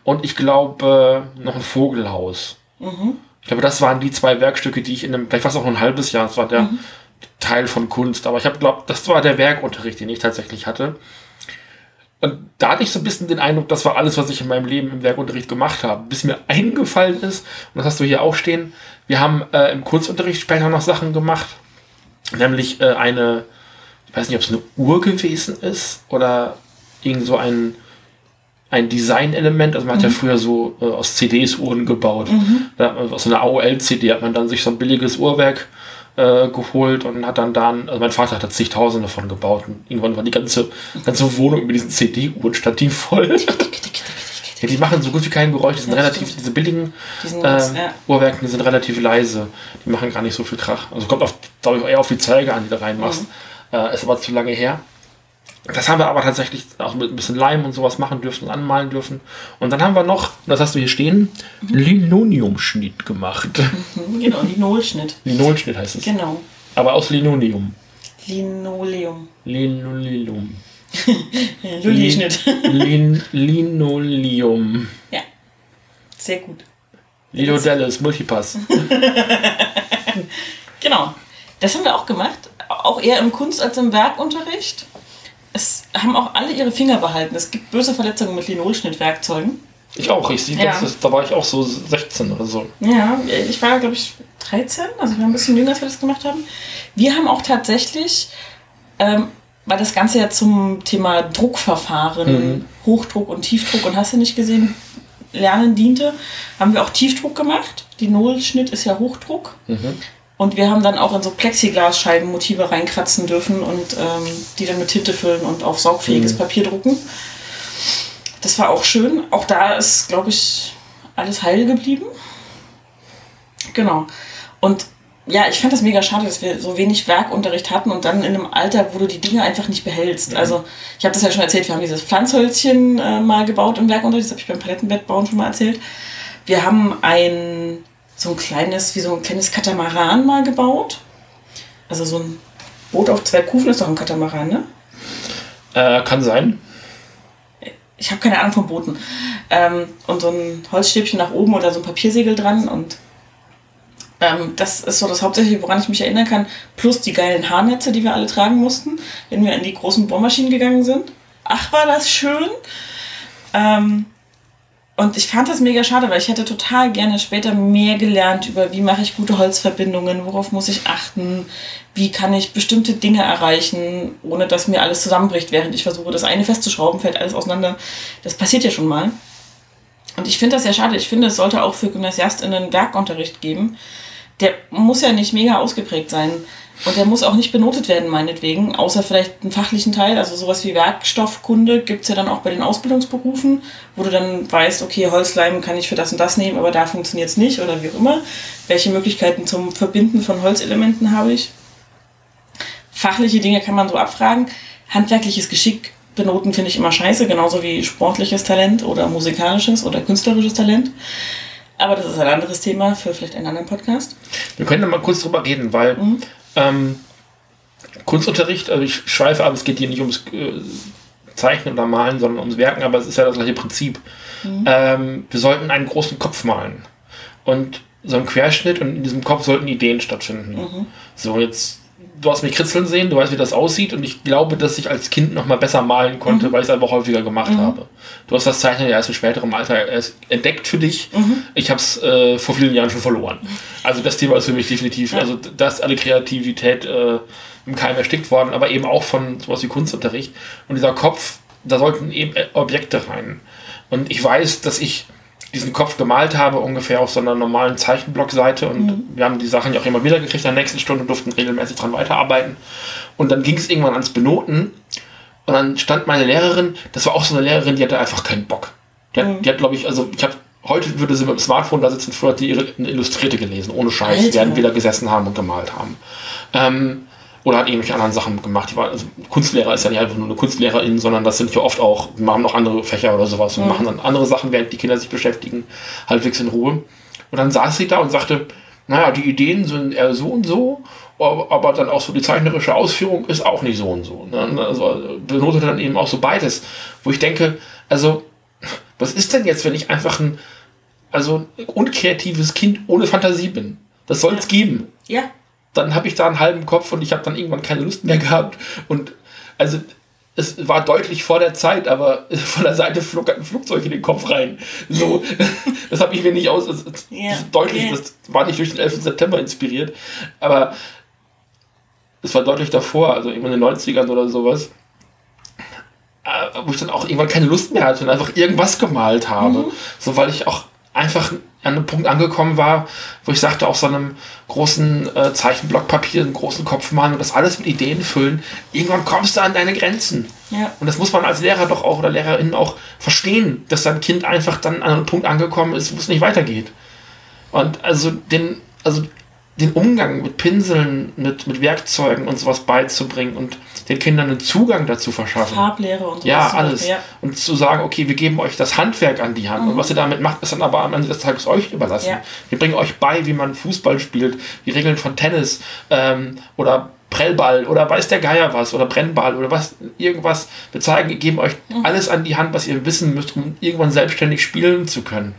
Und ich glaube äh, noch ein Vogelhaus. Ich glaube, das waren die zwei Werkstücke, die ich in einem, vielleicht war es auch ein halbes Jahr, das war der Teil von Kunst, aber ich habe glaubt, das war der Werkunterricht, den ich tatsächlich hatte. Und da hatte ich so ein bisschen den Eindruck, das war alles, was ich in meinem Leben im Werkunterricht gemacht habe. Bis mir eingefallen ist, und das hast du hier auch stehen, wir haben äh, im Kunstunterricht später noch Sachen gemacht, nämlich äh, eine, ich weiß nicht, ob es eine Uhr gewesen ist oder irgend so ein, ein Designelement. Also man hat ja früher so äh, aus CDs Uhren gebaut. Da, aus einer AOL-CD hat man dann sich so ein billiges Uhrwerk äh, geholt und hat dann dann, also mein Vater hat da zigtausende davon gebaut und irgendwann war die ganze, ganze Wohnung mit diesen CD-Uhren stand die voll. ja, die machen so gut wie kein Geräusch, die sind Ja, relativ, stimmt. diese billigen Die sind ganz, ja. Uhrwerke, die sind relativ leise, die machen gar nicht so viel Krach. Also kommt auf, glaube ich, eher auf die Zeige an, die du reinmachst. Äh, ist aber zu lange her. Das haben wir aber tatsächlich auch mit ein bisschen Leim und sowas machen dürfen und anmalen dürfen. Und dann haben wir noch, das hast du hier stehen, Linoleumschnitt gemacht. Genau, Linolschnitt. Linolschnitt heißt es. Genau. Aber aus Linoleum. Linoleum. Linoleum. *laughs* Lulli-Schnitt. Lin Linoleum. ja. Sehr gut. Lilo Dallas, Multipass. *laughs* Genau. Das haben wir auch gemacht. Auch eher im Kunst- als im Werkunterricht. Es haben auch alle ihre Finger behalten. Es gibt böse Verletzungen mit Linolschnittwerkzeugen. Ich auch, ich sehe, Ja. das da war ich auch so 16 oder so. Ja, ich war, glaube ich, 13, also ich war ein bisschen jünger, als wir das gemacht haben. Wir haben auch tatsächlich, ähm, weil das Ganze ja zum Thema Druckverfahren, Hochdruck und Tiefdruck und hast du nicht gesehen, Lernen diente, haben wir auch Tiefdruck gemacht. Die Nullschnitt ist ja Hochdruck. Und wir haben dann auch in so Plexiglasscheiben Motive reinkratzen dürfen und ähm, die dann mit Tinte füllen und auf saugfähiges Papier drucken. Das war auch schön. Auch da ist, glaube ich, alles heil geblieben. Genau. Und ja, ich fand das mega schade, dass wir so wenig Werkunterricht hatten und dann in einem Alter, wo du die Dinge einfach nicht behältst. Also ich habe das ja schon erzählt, wir haben dieses Pflanzhölzchen äh, mal gebaut im Werkunterricht, das habe ich beim Palettenbettbauen schon mal erzählt. Wir haben ein so ein kleines, wie so ein kleines Katamaran mal gebaut. Also so ein Boot auf zwei Kufen ist doch ein Katamaran, ne? Äh, kann sein. ich habe keine Ahnung von Booten. Ähm, und so ein Holzstäbchen nach oben oder so ein Papiersegel dran und ähm, das ist so das Hauptsächliche, woran ich mich erinnern kann. Plus die geilen Haarnetze, die wir alle tragen mussten, wenn wir in die großen Bohrmaschinen gegangen sind. Ach, war das schön. Ähm, und ich fand das mega schade, weil ich hätte total gerne später mehr gelernt über, wie mache ich gute Holzverbindungen, worauf muss ich achten, wie kann ich bestimmte Dinge erreichen, ohne dass mir alles zusammenbricht, während ich versuche, das eine festzuschrauben, fällt alles auseinander. Das passiert ja schon mal. Und ich finde das sehr schade. Ich finde, es sollte auch für GymnasiastInnen Werkunterricht geben. Der muss ja nicht mega ausgeprägt sein. Und der muss auch nicht benotet werden, meinetwegen, außer vielleicht einen fachlichen Teil. Also sowas wie Werkstoffkunde gibt's ja dann auch bei den Ausbildungsberufen, wo du dann weißt, okay, Holzleim kann ich für das und das nehmen, aber da funktioniert's nicht oder wie auch immer. Welche Möglichkeiten zum Verbinden von Holzelementen habe ich? Fachliche Dinge kann man so abfragen. Handwerkliches Geschick benoten finde ich immer scheiße, genauso wie sportliches Talent oder musikalisches oder künstlerisches Talent. Aber das ist ein anderes Thema für vielleicht einen anderen Podcast. Wir können da mal kurz drüber reden, weil ähm, Kunstunterricht, also ich schweife ab, es geht hier nicht ums äh, Zeichnen oder Malen, sondern ums Werken, aber es ist ja das gleiche Prinzip. Ähm, wir sollten einen großen Kopf malen. Und so einen Querschnitt und in diesem Kopf sollten Ideen stattfinden. So, jetzt, du hast mich kritzeln sehen, du weißt, wie das aussieht und ich glaube, dass ich als Kind noch mal besser malen konnte, weil ich es einfach häufiger gemacht habe. Du hast das Zeichnen ja erst im späteren Alter erst entdeckt für dich. Ich habe es äh, vor vielen Jahren schon verloren. Also das Thema ist für mich definitiv, also da ist alle Kreativität äh, im Keim erstickt worden, aber eben auch von sowas wie Kunstunterricht. Und dieser Kopf, da sollten eben Objekte rein. Und ich weiß, dass ich diesen Kopf gemalt habe, ungefähr auf so einer normalen Zeichenblockseite. Und wir haben die Sachen ja auch immer wieder gekriegt in der nächsten Stunde, durften regelmäßig dran weiterarbeiten. Und dann ging es irgendwann ans Benoten. Und dann stand meine Lehrerin, das war auch so eine Lehrerin, die hatte einfach keinen Bock. Die hat, die hat glaube ich, also ich habe heute würde sie mit dem Smartphone da sitzen, früher hat die ihre eine Illustrierte gelesen, ohne Scheiß. Alter. Die werden wieder gesessen haben und gemalt haben. Ähm, oder hat irgendwelche anderen Sachen gemacht. Die war, also Kunstlehrer ist ja nicht einfach nur eine Kunstlehrerin, sondern das sind ja oft auch, wir haben noch andere Fächer oder sowas und machen dann andere Sachen, während die Kinder sich beschäftigen, halbwegs in Ruhe. Und dann saß sie da und sagte, naja, die Ideen sind eher so und so, aber, dann auch so die zeichnerische Ausführung ist auch nicht so und so. Ne? Also benotet dann eben auch so beides, wo ich denke, also was ist denn jetzt, wenn ich einfach ein also ein unkreatives Kind ohne Fantasie bin? Das soll es geben Ja, dann habe ich da einen halben Kopf und ich habe dann irgendwann keine Lust mehr gehabt. Und also es war deutlich vor der Zeit, aber *laughs* von der Seite flog ein Flugzeug in den Kopf rein. So, *laughs* das habe ich mir nicht aus. Das, das Ja, deutlich, das war nicht durch den 11. September inspiriert, aber es war deutlich davor, also irgendwann in den 90ern oder sowas. Äh, Wo ich dann auch irgendwann keine Lust mehr hatte und einfach irgendwas gemalt habe. So, weil ich auch einfach an einem Punkt angekommen war, wo ich sagte, auf so einem großen äh, Zeichenblockpapier, einen großen Kopf malen und das alles mit Ideen füllen, irgendwann kommst du an deine Grenzen. ja. Und das muss man als Lehrer doch auch oder Lehrerin auch verstehen, dass dein Kind einfach dann an einem Punkt angekommen ist, wo es nicht weitergeht. Und also den, also den Umgang mit Pinseln, mit, mit Werkzeugen und sowas beizubringen und den Kindern einen Zugang dazu verschaffen. Farblehre und sowas. Ja, alles. Ja. Und zu sagen, okay, wir geben euch das Handwerk an die Hand. Und was ihr damit macht, ist dann aber am Ende des Tages euch überlassen. Ja. Wir bringen euch bei, wie man Fußball spielt, die Regeln von Tennis ähm, oder Prellball oder weiß der Geier was oder Brennball oder was, irgendwas. Wir zeigen, wir geben euch alles an die Hand, was ihr wissen müsst, um irgendwann selbstständig spielen zu können.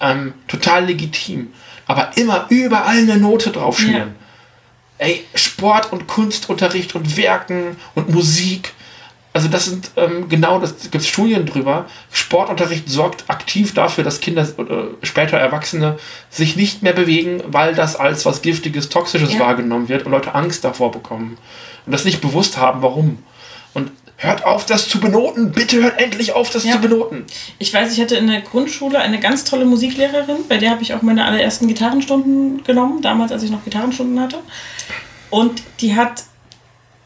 Ähm, total legitim. Aber immer überall eine Note drauf schmieren. Ey, Sport und Kunstunterricht und Werken und Musik. Also das sind ähm, genau, das gibt es Studien drüber. Sportunterricht sorgt aktiv dafür, dass Kinder oder später Erwachsene sich nicht mehr bewegen, weil das als was Giftiges, Toxisches Ja. wahrgenommen wird und Leute Angst davor bekommen. Und das nicht bewusst haben, warum. Hört auf, das zu benoten. Bitte hört endlich auf, das Ja. zu benoten. Ich weiß, ich hatte in der Grundschule eine ganz tolle Musiklehrerin, bei der habe ich auch meine allerersten Gitarrenstunden genommen, damals, als ich noch Gitarrenstunden hatte. Und die hat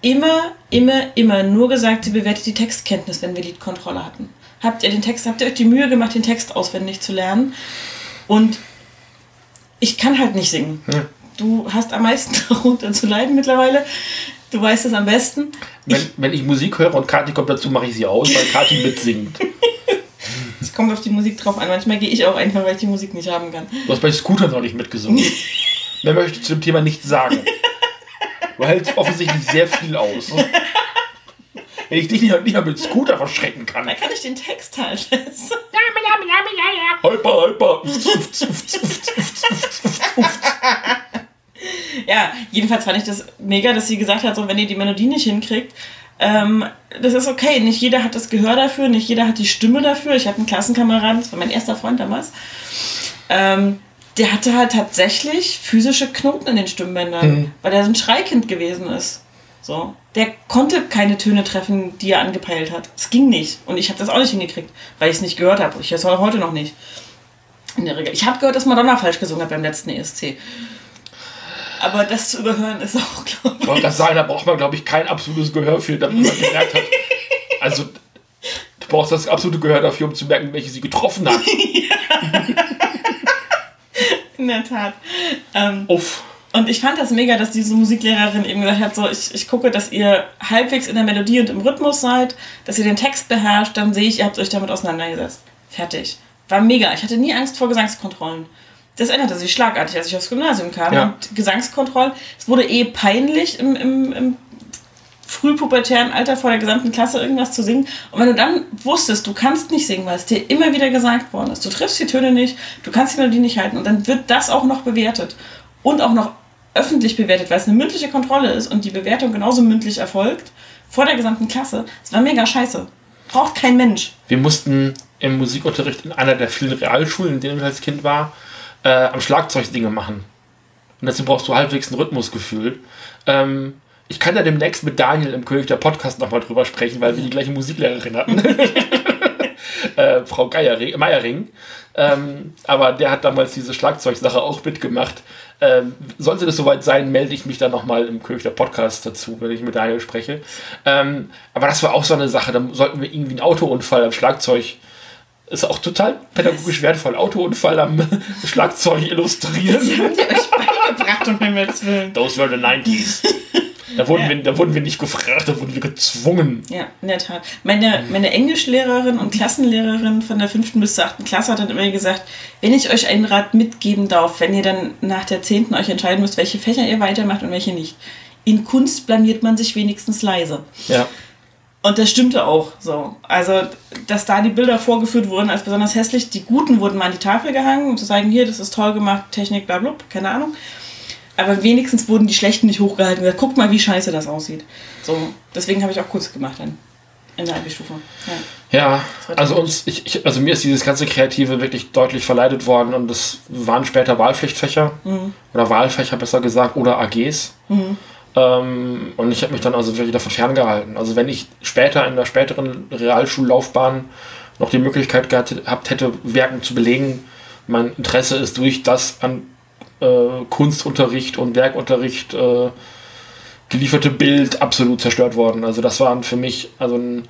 immer, immer, immer nur gesagt, sie bewertet die Textkenntnis, wenn wir Liedkontrolle hatten. Habt ihr den Text, habt ihr euch die Mühe gemacht, den Text auswendig zu lernen? Und ich kann halt nicht singen. Ja. du hast am meisten *laughs* darunter zu leiden mittlerweile. Du weißt es am besten. Wenn, wenn ich Musik höre und Kathi kommt dazu, mache ich sie aus, weil Kathi mitsingt. *laughs* Es kommt auf die Musik drauf an. Manchmal gehe ich auch einfach, weil ich die Musik nicht haben kann. Du hast bei Scooter noch nicht mitgesungen. *laughs* Mehr möchte ich zu dem Thema nicht sagen. Du hältst offensichtlich sehr viel aus. Wenn ich dich nicht, nicht mal mit Scooter verschrecken kann. Da kann ich den Text halt. Hyper, hyper. Ja, jedenfalls fand ich das mega, dass sie gesagt hat, so wenn ihr die Melodie nicht hinkriegt, ähm, das ist okay. Nicht jeder hat das Gehör dafür, nicht jeder hat die Stimme dafür. Ich hatte einen Klassenkameraden, das war mein erster Freund damals. Ähm, der hatte halt tatsächlich physische Knoten in den Stimmbändern, Mhm. weil er so ein Schreikind gewesen ist. So. Der konnte keine Töne treffen, die er angepeilt hat. Es ging nicht. Und ich habe das auch nicht hingekriegt, weil ich es nicht gehört habe. Ich höre es heute noch nicht. In der Regel. Ich habe gehört, dass Madonna falsch gesungen hat beim letzten ESC. Aber das zu überhören ist auch, glaube Ich wollte gerade sagen, da braucht man, glaube ich, kein absolutes Gehör für, damit man gemerkt hat. *laughs* Also, du brauchst das absolute Gehör dafür, um zu merken, welche sie getroffen hat. ich, in der Tat. Ähm, Uff. Und ich fand das mega, dass diese Musiklehrerin eben gesagt hat, so, ich, ich gucke, dass ihr halbwegs in der Melodie und im Rhythmus seid, dass ihr den Text beherrscht, dann sehe ich, ihr habt euch damit auseinandergesetzt. Fertig. War mega. Ich hatte nie Angst vor Gesangskontrollen. Das änderte sich schlagartig, als ich aufs Gymnasium kam. Ja. Und Gesangskontrollen, es wurde eh peinlich im, im, im frühpubertären Alter vor der gesamten Klasse irgendwas zu singen. Und wenn du dann wusstest, du kannst nicht singen, weil es dir immer wieder gesagt worden ist, du triffst die Töne nicht, du kannst die Melodie nicht halten und dann wird das auch noch bewertet und auch noch öffentlich bewertet, weil es eine mündliche Kontrolle ist und die Bewertung genauso mündlich erfolgt vor der gesamten Klasse. Das war mega scheiße. Braucht kein Mensch. Wir mussten im Musikunterricht in einer der vielen Realschulen, in denen ich als Kind war, äh, am Schlagzeug Dinge machen. Und dazu brauchst du halbwegs ein Rhythmusgefühl. Ähm, ich kann da demnächst mit Daniel im König der Podcast nochmal drüber sprechen, weil wir die gleiche Musiklehrerin hatten. *laughs* äh, Frau Geiering, Meiering. Ähm, aber der hat damals diese Schlagzeugsache auch mitgemacht. Ähm, sollte das soweit sein, melde ich mich dann nochmal im König der Podcast dazu, wenn ich mit Daniel spreche. Ähm, aber das war auch so eine Sache, da sollten wir irgendwie einen Autounfall am Schlagzeug ist auch total pädagogisch wertvoll. Autounfall am *laughs* Schlagzeug illustrieren. Habt ihr euch beigebracht, um Himmels Willen? Those were the 90s. Da wurden, Ja. wir, da wurden wir nicht gefragt, da wurden wir gezwungen. Ja, in der Tat. Meine, meine Englischlehrerin und Klassenlehrerin von der fünften bis zur achten Klasse hat dann immer gesagt, wenn ich euch einen Rat mitgeben darf, wenn ihr dann nach der zehnten euch entscheiden müsst, welche Fächer ihr weitermacht und welche nicht. In Kunst blamiert man sich wenigstens leise. Ja. Und das stimmte auch so. Also, dass da die Bilder vorgeführt wurden als besonders hässlich, die guten wurden mal an die Tafel gehangen, um zu sagen, hier, das ist toll gemacht, Technik, bla, bla, keine Ahnung. Aber wenigstens wurden die schlechten nicht hochgehalten und gesagt, guck mal, wie scheiße das aussieht. So, deswegen habe ich auch Kunst gemacht dann. In der Abi-Stufe. Ja. Ja, also uns, ich, ich, also mir ist dieses ganze Kreative wirklich deutlich verleidet worden und das waren später Wahlpflichtfächer oder Wahlfächer besser gesagt oder AGs. Ähm, und ich habe mich dann also wirklich davon ferngehalten. Also wenn ich später in der späteren Realschullaufbahn noch die Möglichkeit gehabt hätte, Werken zu belegen, mein Interesse ist durch das an äh, Kunstunterricht und Werkunterricht äh, gelieferte Bild absolut zerstört worden. Also das waren für mich, also ein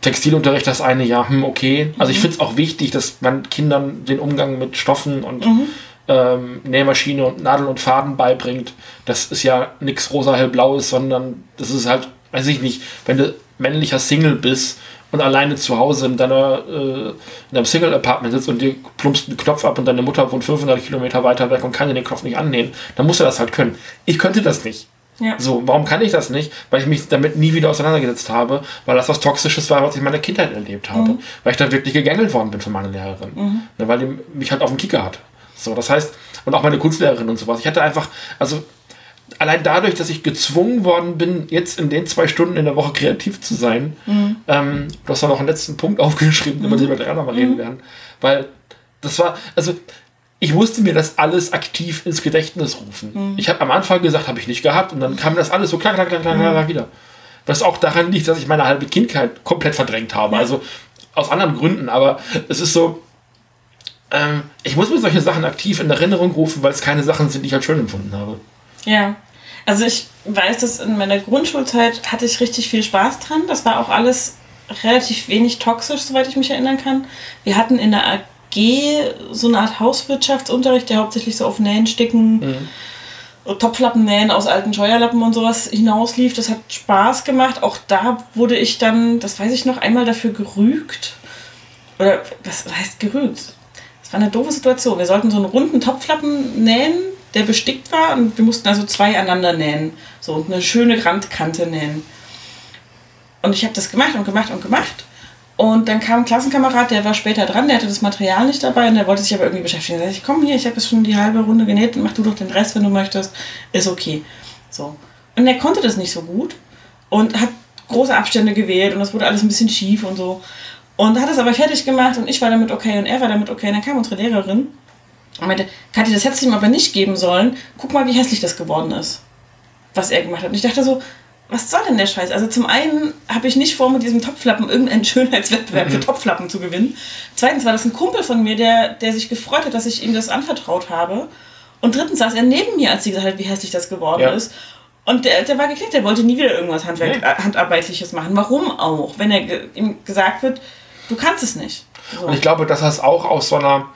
Textilunterricht das eine Jahr, hm, okay. Also ich finde es auch wichtig, dass man Kindern den Umgang mit Stoffen und ähm, Nähmaschine und Nadel und Faden beibringt. Das ist ja nichts rosa hellblaues, sondern das ist halt, weiß ich nicht, wenn du männlicher Single bist und alleine zu Hause in deiner äh, in deinem Single-Apartment sitzt und dir plumpst einen Knopf ab und deine Mutter wohnt 500 Kilometer weiter weg und kann dir den Knopf nicht annähen, dann musst du das halt können. Ich könnte das nicht. Ja. So, warum kann ich das nicht? Weil ich mich damit nie wieder auseinandergesetzt habe, weil das was Toxisches war, was ich in meiner Kindheit erlebt habe. Weil ich da wirklich gegängelt worden bin von meiner Lehrerin. Ne, weil die mich halt auf dem Kicker hat. So, das heißt, und auch meine Kunstlehrerin und sowas. Ich hatte einfach, also allein dadurch, dass ich gezwungen worden bin, jetzt in den zwei Stunden in der Woche kreativ zu sein, ähm, du hast noch einen letzten Punkt *laughs* aufgeschrieben, über den wir gleich auch nochmal reden werden. Weil das war, also ich musste mir das alles aktiv ins Gedächtnis rufen. Ich habe am Anfang gesagt, habe ich nicht gehabt und dann kam das alles so klar, klar, klar, klar, klar wieder. Was auch daran liegt, dass ich meine halbe Kindheit komplett verdrängt habe. Also aus anderen Gründen, aber es ist so, ähm, ich muss mir solche Sachen aktiv in Erinnerung rufen, weil es keine Sachen sind, die ich halt schön empfunden habe. Ja. Also ich weiß, dass in meiner Grundschulzeit hatte ich richtig viel Spaß dran. Das war auch alles relativ wenig toxisch, soweit ich mich erinnern kann. Wir hatten in der AG so eine Art Hauswirtschaftsunterricht, der hauptsächlich so auf Nähen, Sticken Topflappen nähen aus alten Scheuerlappen und sowas hinauslief. Das hat Spaß gemacht. Auch da wurde ich dann, das weiß ich noch, einmal dafür gerügt. Oder was heißt gerügt? Das war eine doofe Situation. Wir sollten so einen runden Topflappen nähen, der bestickt war. Und wir mussten also zwei aneinander nähen. So und eine schöne Randkante nähen. Und ich habe das gemacht und gemacht und gemacht. Und dann kam ein Klassenkamerad, der war später dran, der hatte das Material nicht dabei und der wollte sich aber irgendwie beschäftigen. Da sag ich, komm hier, ich habe jetzt schon die halbe Runde genäht, mach du doch den Rest, wenn du möchtest. Ist okay. So. Und er konnte das nicht so gut und hat große Abstände gewählt und das wurde alles ein bisschen schief und so. Und hat es aber fertig gemacht und ich war damit okay und er war damit okay. Und dann kam unsere Lehrerin und meinte, Kathi, das hättest du ihm aber nicht geben sollen. Guck mal, wie hässlich das geworden ist, was er gemacht hat. Und ich dachte so, was soll denn der Scheiß? Also zum einen habe ich nicht vor, mit diesem Topflappen irgendeinen *laughs* Schönheitswettbewerb für Topflappen zu gewinnen. Zweitens war das ein Kumpel von mir, der, der sich gefreut hat, dass ich ihm das anvertraut habe. Und drittens saß er neben mir, als sie gesagt hat, wie hässlich das geworden Ja. ist. Und der, der war geknickt, der wollte nie wieder irgendwas Handwerk, Nee. äh, Handarbeitliches machen. Warum auch? Wenn er ge ihm gesagt wird, du kannst es nicht. So. Und ich glaube, dass das auch aus so einer,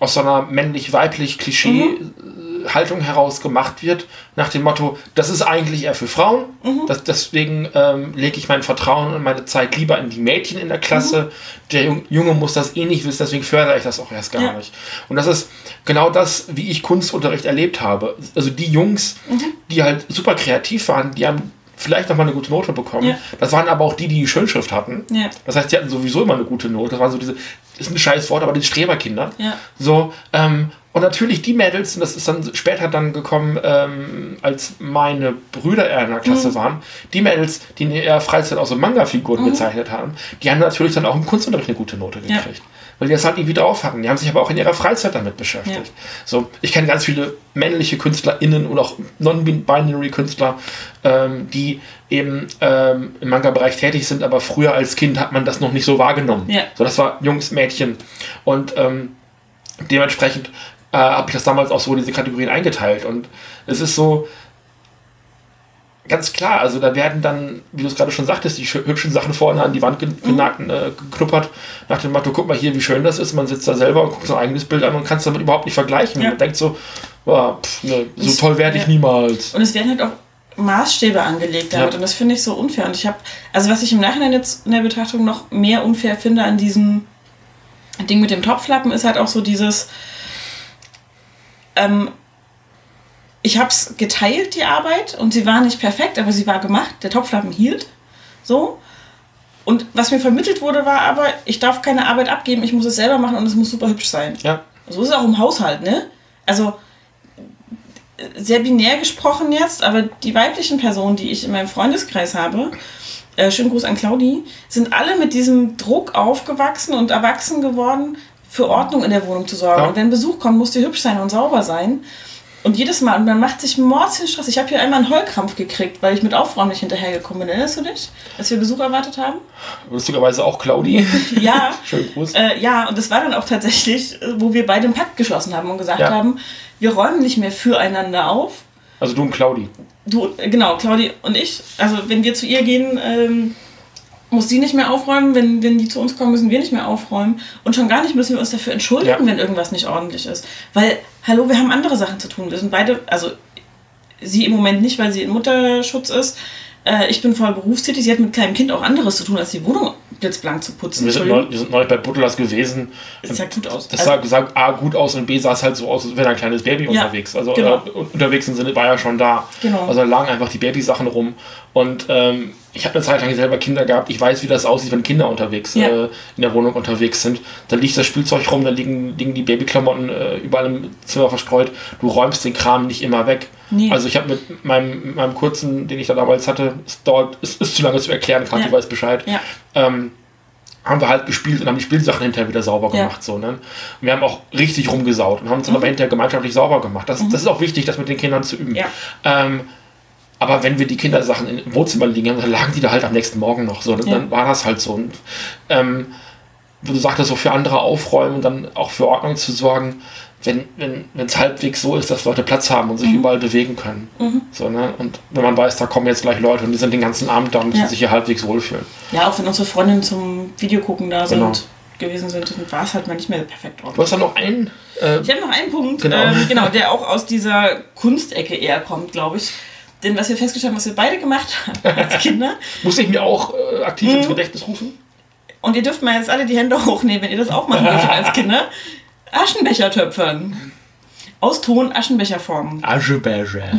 aus so einer männlich-weiblich Klischee-Haltung heraus gemacht wird, nach dem Motto, das ist eigentlich eher für Frauen. Das, deswegen ähm, lege ich mein Vertrauen und meine Zeit lieber in die Mädchen in der Klasse. Der Jung- Junge muss das eh nicht wissen, deswegen fördere ich das auch erst gar Ja. nicht. Und das ist genau das, wie ich Kunstunterricht erlebt habe. Also die Jungs, die halt super kreativ waren, die haben vielleicht noch mal eine gute Note bekommen. Ja. Das waren aber auch die, die die Schönschrift hatten. Ja. Das heißt, die hatten sowieso immer eine gute Note. Das waren so diese, ist ein scheiß Wort, aber die Streberkinder. Ja. So, ähm, und natürlich die Mädels, und das ist dann später dann gekommen, ähm, als meine Brüder eher in der Klasse Mhm. waren, die Mädels, die in ihrer Freizeit auch so Manga-Figuren gezeichnet haben, die haben natürlich dann auch im Kunstunterricht eine gute Note Mhm. Gekriegt. Weil die das halt irgendwie drauf hatten. Die haben sich aber auch in ihrer Freizeit damit beschäftigt. Ja. So, ich kenne ganz viele männliche KünstlerInnen und auch Non-Binary-Künstler, ähm, die eben ähm, im Manga-Bereich tätig sind, aber früher als Kind hat man das noch nicht so wahrgenommen. Ja. So, das war Jungs, Mädchen. Und ähm, dementsprechend äh, habe ich das damals auch so in diese Kategorien eingeteilt. Und es ist so ganz klar, also da werden dann, wie du es gerade schon sagtest, die hübschen Sachen vorne an die Wand ge- genagt, äh, geknuppert, nach dem Motto, guck mal hier, wie schön das ist. Man sitzt da selber und guckt sein eigenes Bild an und kann es damit überhaupt nicht vergleichen. Ja. Man denkt so, boah, pff, ne, so Das- toll werde ich ja. niemals. Und es werden halt auch Maßstäbe angelegt damit Ja. und das finde ich so unfair. Und ich habe, also was ich im Nachhinein jetzt in der Betrachtung noch mehr unfair finde an diesem Ding mit dem Topflappen, ist halt auch so dieses, ähm, ich habe es geteilt, die Arbeit, und sie war nicht perfekt, aber sie war gemacht. Der Topflappen hielt. So. Und was mir vermittelt wurde, war aber, ich darf keine Arbeit abgeben, ich muss es selber machen und es muss super hübsch sein. Ja, So ist es auch im Haushalt, ne? Also sehr binär gesprochen jetzt, aber die weiblichen Personen, die ich in meinem Freundeskreis habe, äh, schönen Gruß an Claudi, sind alle mit diesem Druck aufgewachsen und erwachsen geworden, für Ordnung in der Wohnung zu sorgen. Ja. Und wenn Besuch kommt, muss die hübsch sein und sauber sein. Und jedes Mal, und man macht sich mords den Stress. Ich habe hier einmal einen Heulkrampf gekriegt, weil ich mit Aufräumen nicht hinterhergekommen bin. Erinnerst du dich, als wir Besuch erwartet haben? lustigerweise auch Claudi. *laughs* Ja. *laughs* Schönen Gruß. Äh, ja, und das war dann auch tatsächlich, wo wir beide einen Pakt geschlossen haben und gesagt Ja. haben, wir räumen nicht mehr füreinander auf. Also du und Claudi. Du, genau, Claudi und ich. Also wenn wir zu ihr gehen, ähm, muss sie nicht mehr aufräumen. Wenn, wenn die zu uns kommen, müssen wir nicht mehr aufräumen. Und schon gar nicht müssen wir uns dafür entschuldigen, Ja. wenn irgendwas nicht ordentlich ist. Weil, hallo, wir haben andere Sachen zu tun. Wir sind beide, also sie im Moment nicht, weil sie in Mutterschutz ist. Äh, ich bin voll berufstätig. Sie hat mit kleinem Kind auch anderes zu tun, als die Wohnung blitzblank zu putzen. Wir sind, neu, wir sind neulich bei Buttlers gewesen. Das sah gut aus. Das Also- sah, sah A gut aus und B sah es halt so aus, als wäre ein kleines Baby Ja, unterwegs. Also genau. äh, unterwegs im Sinne war ja schon da. Genau. Also da lagen einfach die Babysachen rum. Und ähm, ich habe eine Zeit lang selber Kinder gehabt. Ich weiß, wie das aussieht, wenn Kinder unterwegs Ja. äh, in der Wohnung unterwegs sind. Da liegt das Spielzeug rum, da liegen, liegen die Babyklamotten äh, überall im Zimmer verstreut. Du räumst den Kram nicht immer weg. Nee. Also ich habe mit meinem, mit meinem kurzen, den ich da damals hatte, es dauert, es ist zu lange zu erklären, Kathi Ja. weiß Bescheid. Ja. Ähm, haben wir halt gespielt und haben die Spielsachen hinterher wieder sauber Ja. gemacht. So, ne? Und wir haben auch richtig rumgesaut und haben uns dann aber hinterher gemeinschaftlich sauber gemacht. Das, das ist auch wichtig, das mit den Kindern zu üben. Mhm. Ja. Ähm, aber wenn wir die Kindersachen im Wohnzimmer liegen haben, dann lagen die da halt am nächsten Morgen noch so. Ja. Dann war das halt so. Und, ähm, du sagtest, so für andere aufräumen und dann auch für Ordnung zu sorgen, wenn wenn es halbwegs so ist, dass Leute Platz haben und sich Mhm. überall bewegen können. So, ne? Und wenn man weiß, da kommen jetzt gleich Leute und die sind den ganzen Abend da und müssen Ja. sich hier halbwegs wohlfühlen. Ja, auch wenn unsere Freundinnen zum Videogucken da sind. Genau. gewesen sind, dann war es halt mal nicht mehr perfekt Du ordentlich. hast da noch einen. Äh, Ich habe noch einen Punkt, Genau. genau. Ähm, genau, der auch aus dieser Kunstecke eher kommt, glaube ich. Denn was wir festgestellt haben, was wir beide gemacht haben *laughs* als Kinder, muss ich mir auch äh, aktiv Mhm. ins Gedächtnis rufen? und ihr dürft mal jetzt alle die Hände *laughs* hochnehmen, wenn ihr das auch machen möchtet als *laughs* Kinder, Aschenbecher töpfern. Aus Ton Aschenbecherformen. Aschebecher.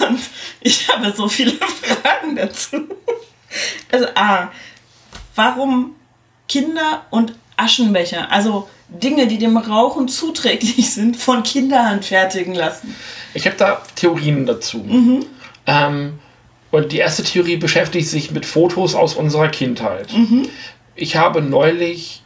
Und ich habe so viele Fragen dazu. Also A, warum Kinder und Aschenbecher, also Dinge, die dem Rauchen zuträglich sind, von Kinderhand fertigen lassen? Ich habe da Theorien dazu. Mhm. Ähm, und die erste Theorie beschäftigt sich mit Fotos aus unserer Kindheit. Mhm. Ich habe neulich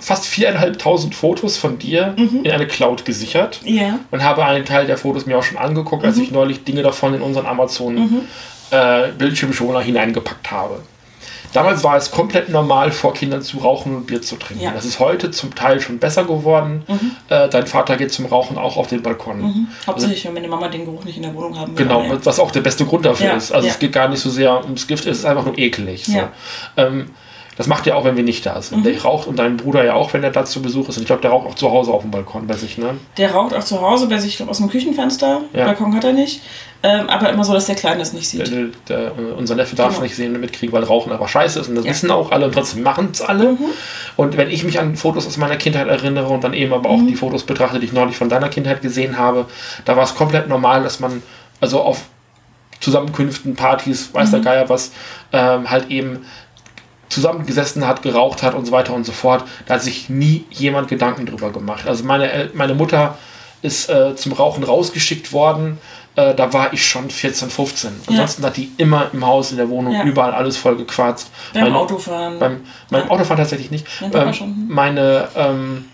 fast viereinhalbtausend Fotos von dir Mhm. in eine Cloud gesichert Ja. und habe einen Teil der Fotos mir auch schon angeguckt, Mhm. als ich neulich Dinge davon in unseren Amazon äh, Bildschirmschoner hineingepackt habe. Damals war es komplett normal, vor Kindern zu rauchen und Bier zu trinken. Ja. Mhm. Das ist heute zum Teil schon besser geworden. Äh, dein Vater geht zum Rauchen auch auf den Balkon. Hauptsächlich, wenn meine Mama den Geruch nicht in der Wohnung haben will. Genau, aber ja. was auch der beste Grund dafür Ja, ist. Also es geht gar nicht so sehr ums Gift, es ist einfach nur eklig. So. Ähm, das macht er auch, wenn wir nicht da sind. Mhm. Der raucht und dein Bruder ja auch, wenn er da zu Besuch ist. Und ich glaube, der raucht auch zu Hause auf dem Balkon bei sich, ne? Der raucht auch zu Hause bei sich, ich glaube, aus dem Küchenfenster. Ja. Balkon hat er nicht. Ähm, aber immer so, dass der Kleine es nicht Der, sieht. der, der, äh, unser Neffe darf Genau. nicht sehen und mitkriegen, weil Rauchen einfach scheiße ist. Und das Ja. Mhm. wissen auch alle und trotzdem machen es alle. Und wenn ich mich an Fotos aus meiner Kindheit erinnere und dann eben aber auch Mhm. die Fotos betrachte, die ich neulich von deiner Kindheit gesehen habe, da war es komplett normal, dass man also auf Zusammenkünften, Partys, weiß Mhm. der Geier was, ähm, halt eben zusammengesessen hat, geraucht hat und so weiter und so fort. Da hat sich nie jemand Gedanken drüber gemacht. Also meine, meine Mutter ist äh, zum Rauchen rausgeschickt worden. Äh, da war ich schon 14, 15. Ansonsten hat die immer im Haus, in der Wohnung, Ja. überall alles voll gequarzt. Beim Meine- Autofahren. Beim, beim Autofahren tatsächlich nicht. Ähm, schon. meine, ähm,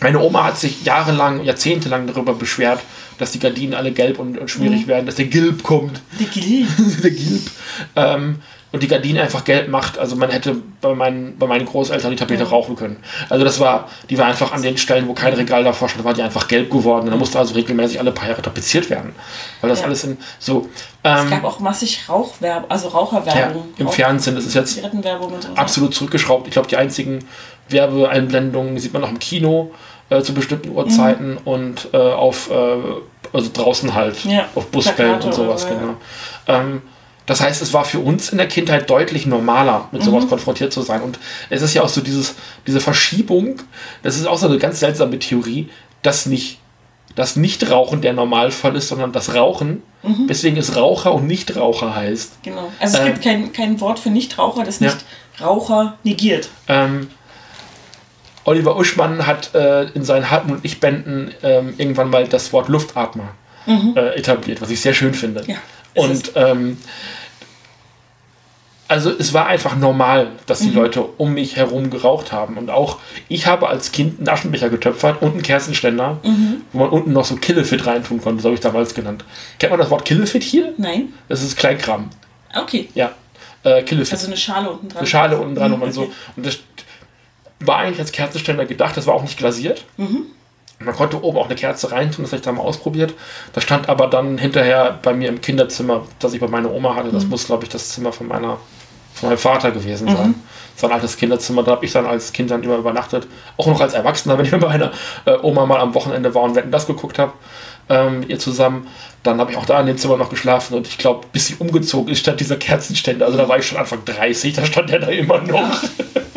meine Oma hat sich jahrelang, jahrzehntelang darüber beschwert, dass die Gardinen alle gelb und, und Mhm. schmierig werden, dass der Gilb kommt. die Gilly. *laughs* der Gilb. Ähm, und die Gardine einfach gelb macht. Also man hätte bei meinen, bei meinen Großeltern die Tapete rauchen können. Also das war, die war einfach an den Stellen, wo kein Regal davor stand, war die einfach gelb geworden. Und dann musste also regelmäßig alle paar Jahre tapeziert werden. Weil das Ja. alles in so. Es Ähm, gab auch massig Rauchwerbung, also ja, Raucherwerbung. Im Rauch- Fernsehen, das ist jetzt so. absolut zurückgeschraubt. Ich glaube, die einzigen Werbeeinblendungen sieht man noch im Kino äh, zu bestimmten Uhrzeiten und äh, auf äh, also draußen halt Mhm. Ja, auf Busbällen und sowas oder genau. Ähm, das heißt, es war für uns in der Kindheit deutlich normaler, mit Mhm. sowas konfrontiert zu sein. Und es ist ja auch so dieses, diese Verschiebung, das ist auch so eine ganz seltsame Theorie, dass nicht das Nichtrauchen der Normalfall ist, sondern das Rauchen, Mhm. weswegen es Raucher und Nichtraucher heißt. Genau. Also es Ähm, gibt kein, kein Wort für Nichtraucher, das Ja. nicht Raucher negiert. Ähm, Oliver Uschmann hat äh, in seinen Hartmut und Ich-Bänden ähm, irgendwann mal das Wort Luftatmer äh, etabliert, was ich sehr schön finde. Mhm. Ja, ist und ähm, also es war einfach normal, dass Mhm. die Leute um mich herum geraucht haben. Und auch ich habe als Kind einen Aschenbecher getöpfert und einen Kerzenständer, Mhm. wo man unten noch so Killefit reintun konnte, so habe ich damals genannt. Kennt man das Wort Killefit hier? Nein? Das ist Kleinkram. Okay. Ja. Äh, Killefit. Also eine Schale unten dran. eine Schale unten dran Mhm, und man so. okay. Und das war eigentlich als Kerzenständer gedacht, das war auch nicht glasiert. Mhm. Man konnte oben auch eine Kerze reintun, das habe ich da mal ausprobiert. Das stand aber dann hinterher bei mir im Kinderzimmer, das ich bei meiner Oma hatte. Mhm. Das muss, glaube ich, das Zimmer von meiner von meinem Vater gewesen sein. Das war ein altes Kinderzimmer, da habe ich dann als Kind dann immer übernachtet. Auch noch als Erwachsener, *laughs* wenn ich mit meiner äh, Oma mal am Wochenende war und Wetten das geguckt habe, ähm, mit ihr zusammen. Dann habe ich auch da in dem Zimmer noch geschlafen und ich glaube, bis sie umgezogen ist, stand dieser Kerzenständer. Also da war ich schon Anfang 30, da stand der da immer noch. *laughs*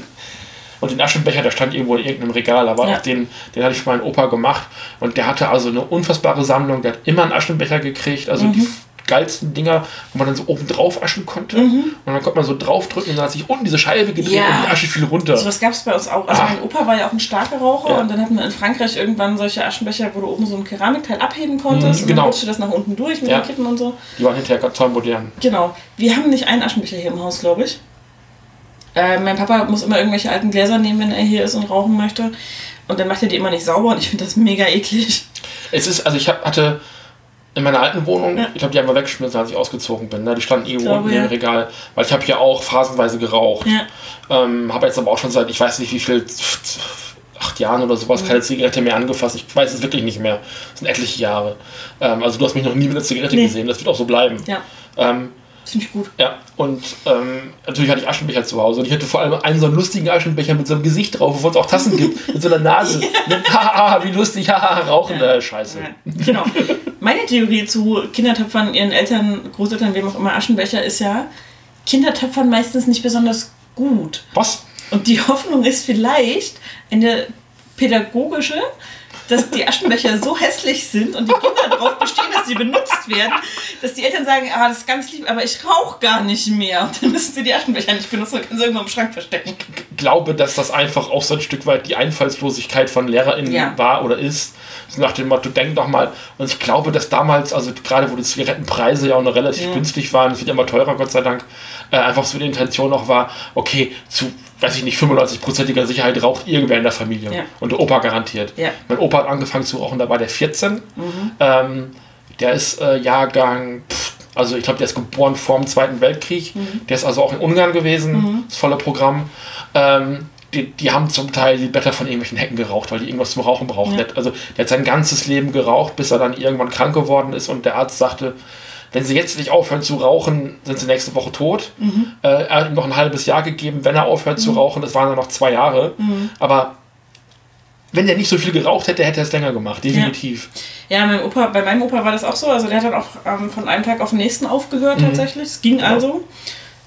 Und den Aschenbecher, der stand irgendwo in irgendeinem Regal, aber Ja. auch den, den hatte ich für meinen Opa gemacht. Und der hatte also eine unfassbare Sammlung. Der hat immer einen Aschenbecher gekriegt, also die f- geilsten Dinger, wo man dann so oben drauf aschen konnte. Und dann konnte man so draufdrücken und dann hat sich unten diese Scheibe gedreht Ja. und die Asche fiel runter. So was gab es bei uns auch. Also Ah. mein Opa war ja auch ein starker Raucher Ja. und dann hatten wir in Frankreich irgendwann solche Aschenbecher, wo du oben so ein Keramikteil abheben konntest Mhm, und genau. dann rutschte das nach unten durch mit Ja. den Kippen und so. Die waren hinterher ganz toll modern. Genau. Wir haben nicht einen Aschenbecher hier im Haus, glaube ich. Äh, mein Papa muss immer irgendwelche alten Gläser nehmen, wenn er hier ist und rauchen möchte. Und dann macht er die immer nicht sauber und ich finde das mega eklig. Es ist, also ich hab, hatte in meiner alten Wohnung, Ja. ich habe die einfach weggeschmissen, als ich ausgezogen bin. Ne? Die standen irgendwo glaube, unten im ja. Regal, weil ich habe hier auch phasenweise geraucht. Ja. Ähm, habe jetzt aber auch schon seit, ich weiß nicht wie viel, acht Jahren oder sowas, keine Zigarette mehr angefasst. Ich weiß es wirklich nicht mehr. Das sind etliche Jahre. Ähm, also du hast mich noch nie mit einer Zigarette Nee. gesehen, das wird auch so bleiben. Ja. Ähm, Finde ich gut. Ja, und ähm, natürlich hatte ich Aschenbecher zu Hause und ich hatte vor allem einen so einen lustigen Aschenbecher mit so einem Gesicht drauf, wovon es auch Tassen gibt, mit so einer Nase. *laughs* Mit, Haha, wie lustig, haha, rauchen, äh, scheiße. Ja, genau. Meine Theorie zu Kindertöpfern, ihren Eltern, Großeltern, wem auch immer, Aschenbecher ist ja, Kindertöpfern meistens nicht besonders gut. Was? Und die *laughs* Hoffnung ist vielleicht eine pädagogische, dass die Aschenbecher so hässlich sind und die Kinder darauf bestehen, dass sie benutzt werden, dass die Eltern sagen, ah, das ist ganz lieb, aber ich rauche gar nicht mehr. Und dann müssen sie die Aschenbecher nicht benutzen und können sie irgendwo im Schrank verstecken. glaube, dass das einfach auch so ein Stück weit die Einfallslosigkeit von LehrerInnen Ja. war oder ist. Nach dem Motto, denk doch mal. Und ich glaube, dass damals, also gerade wo die Zigarettenpreise ja auch noch relativ Ja. günstig waren, es wird immer teurer, Gott sei Dank, äh, einfach so die Intention auch war, okay, zu, weiß ich nicht, 95%iger Sicherheit raucht irgendwer in der Familie. Ja. Und der Opa garantiert. Ja. Mein Opa hat angefangen zu rauchen, da war der 14. Ähm, der ist äh, Jahrgang, pff, also ich glaube, der ist geboren vor dem Zweiten Weltkrieg. Der ist also auch in Ungarn gewesen, das volle Programm. Ähm, die, die haben zum Teil die Blätter von irgendwelchen Hecken geraucht, weil die irgendwas zum Rauchen brauchen. Ja. Also der hat sein ganzes Leben geraucht, bis er dann irgendwann krank geworden ist und der Arzt sagte, wenn sie jetzt nicht aufhören zu rauchen, sind sie nächste Woche tot. Äh, er hat ihm noch ein halbes Jahr gegeben, wenn er aufhört zu rauchen. Das waren dann noch zwei Jahre. Aber wenn er nicht so viel geraucht hätte, hätte er es länger gemacht, definitiv. Ja, mein Opa, bei meinem Opa war das auch so. Also der hat dann auch ähm, von einem Tag auf den nächsten aufgehört tatsächlich. Es ging also.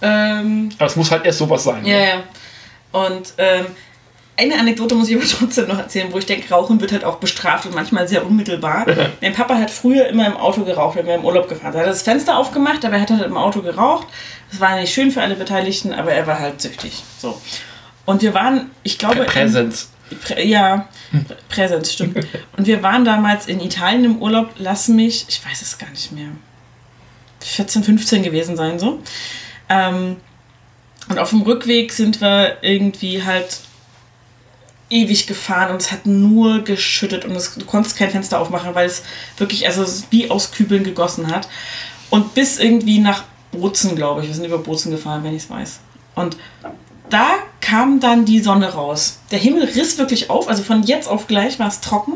Ähm, Aber es muss halt erst sowas sein. ja, ne? ja. Und ähm, eine Anekdote muss ich aber *laughs* trotzdem noch erzählen, wo ich denke, Rauchen wird halt auch bestraft und manchmal sehr unmittelbar. mein Papa hat früher immer im Auto geraucht, wenn wir im Urlaub gefahren sind. Er hat das Fenster aufgemacht, aber er hat halt im Auto geraucht. Das war nicht schön für alle Beteiligten, aber er war halt süchtig. So. Und wir waren, ich glaube... Präsenz. Prä ja, Prä- Präsenz, stimmt. *laughs* Und wir waren damals in Italien im Urlaub, lass mich, ich weiß es gar nicht mehr, 14, 15 gewesen sein, so. Ähm, und auf dem Rückweg sind wir irgendwie halt ewig gefahren und es hat nur geschüttet und es, du konntest kein Fenster aufmachen, weil es wirklich, also wie aus Kübeln gegossen hat. Und bis irgendwie nach Bozen, glaube ich. Wir sind über Bozen gefahren, wenn ich es weiß. Und da kam dann die Sonne raus. Der Himmel riss wirklich auf, also von jetzt auf gleich war es trocken.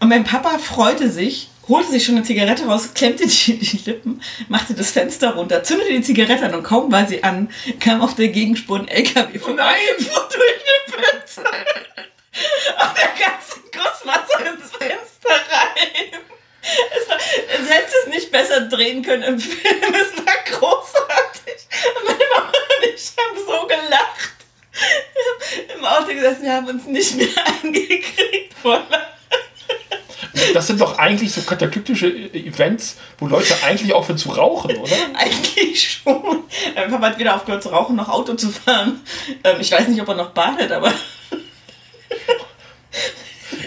Und mein Papa freute sich, holte sich schon eine Zigarette raus, klemmte die, die Lippen, machte das Fenster runter, zündete die Zigarette an und kaum war sie an, kam auf der Gegenspur ein LKW vorbei nein! *laughs* fuhr durch den Fenster. Und der ganze Guss war so ins Fenster rein. Es war, es hätte es nicht besser drehen können im Film. Es war großartig. Und meine Mama und ich haben so gelacht. Wir haben im Auto gesessen, wir haben uns nicht mehr *laughs* angekriegt vor Lachen. Das sind doch eigentlich so kataklystische Events, wo Leute eigentlich aufhören zu rauchen, oder? *laughs* Eigentlich schon. Mein Papa hat weder aufgehört zu rauchen noch Auto zu fahren. Ähm, ich weiß nicht, ob er noch badet, aber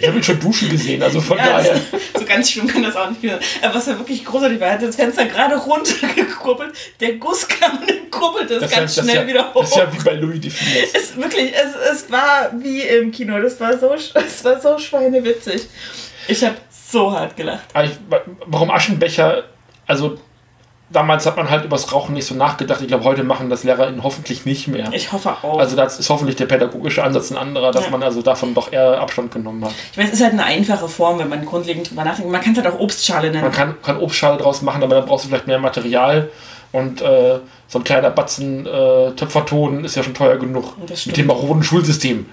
Ich habe ihn schon duschen gesehen, also von ja, daher. *laughs* so ganz schlimm kann das auch nicht sein. Aber was ja wirklich großartig war, er hat das Fenster gerade runtergekurbelt, der Guss kam und kurbelte es ganz ist schnell ja, wieder hoch. das ist ja wie bei Louis de Funès. Es, wirklich, es, es war wie im Kino. Das war so, es war so schweinewitzig. Ich habe so hart gelacht. Ich- Warum Aschenbecher? Also damals hat man halt über das Rauchen nicht so nachgedacht. Ich glaube, heute machen das LehrerInnen hoffentlich nicht mehr. Ich hoffe auch. Also das ist hoffentlich der pädagogische Ansatz ein anderer, dass Ja. man also davon doch eher Abstand genommen hat. ich meine, es ist halt eine einfache Form, wenn man grundlegend drüber nachdenkt. Man kann es halt auch Obstschale nennen. Man kann, kann Obstschale draus machen, aber dann brauchst du vielleicht mehr Material und äh, so ein kleiner Batzen äh, Töpferton ist ja schon teuer genug. Mit dem maroden Schulsystem.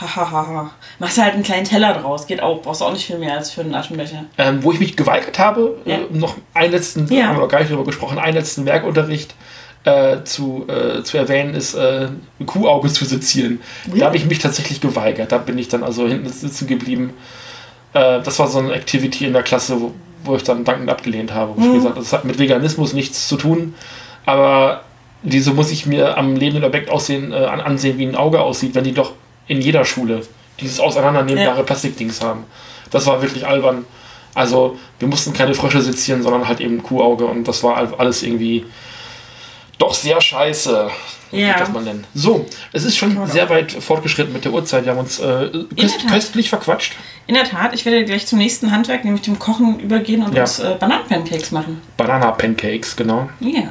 Hahaha. Machst du halt einen kleinen Teller draus. Geht auch. Brauchst du auch nicht viel mehr als für einen Aschenbecher. Ähm, wo ich mich geweigert habe, Ja. äh, noch einen letzten, Ja. haben wir noch gar nicht drüber gesprochen, einen letzten Werkunterricht äh, zu, äh, zu erwähnen, ist äh, ein Kuhauge zu sezieren. Ja. Da habe ich mich tatsächlich geweigert. Da bin ich dann also hinten sitzen geblieben. Äh, das war so eine Activity in der Klasse, wo, wo ich dann dankend abgelehnt habe. Wo ich Mhm. gesagt habe, das hat mit Veganismus nichts zu tun, aber wieso muss ich mir am lebenden Objekt aussehen, äh, an- ansehen, wie ein Auge aussieht, wenn die doch in jeder Schule dieses auseinandernehmbare Ja. Plastikdings haben. Das war wirklich albern. Also wir mussten keine Frösche sezieren, sondern halt eben ein Kuhauge und das war all- alles irgendwie doch sehr scheiße. Ja. Das mal nennen. So, es ist schon man sehr weit fortgeschritten mit der Uhrzeit. Wir haben uns äh, köst, köstlich verquatscht. In der Tat, ich werde gleich zum nächsten Handwerk, nämlich dem Kochen, übergehen und Ja. uns äh, Bananenpancakes machen. Banana-Pancakes, genau. Ja.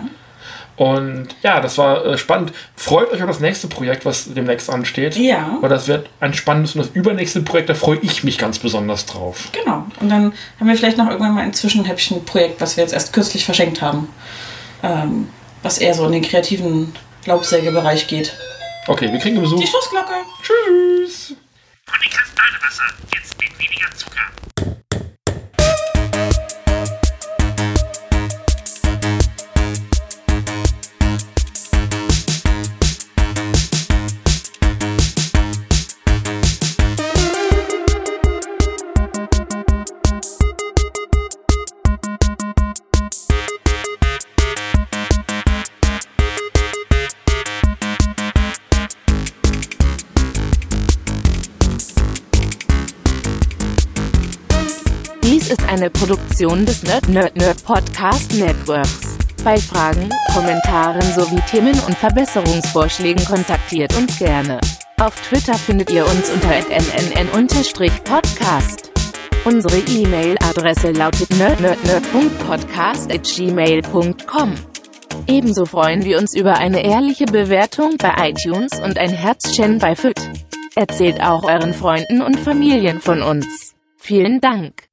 Und ja, das war äh, spannend. Freut euch auf das nächste Projekt, was demnächst ansteht. Ja. Weil das wird ein spannendes und das übernächste Projekt, da freue ich mich ganz besonders drauf. Genau. Und dann haben wir vielleicht noch irgendwann mal ein Zwischenhäppchen-Projekt, was wir jetzt erst kürzlich verschenkt haben. ähm, was eher so in den kreativen Laubsägebereich geht. Okay, wir kriegen Besuch. Die Schlussglocke. Tschüss. Chronikas Badewasser. Jetzt mit weniger Zucker. Dies ist eine Produktion des Nerd Nerd Nerd Podcast Networks. Bei Fragen, Kommentaren sowie Themen- und Verbesserungsvorschlägen kontaktiert uns gerne. Auf Twitter findet ihr uns unter nnn-podcast. Unsere E-Mail-Adresse lautet nerdnerdnerd.podcast@gmail.com. Ebenso freuen wir uns über eine ehrliche Bewertung bei iTunes und ein Herzchen bei FIT. Erzählt auch euren Freunden und Familien von uns. Vielen Dank.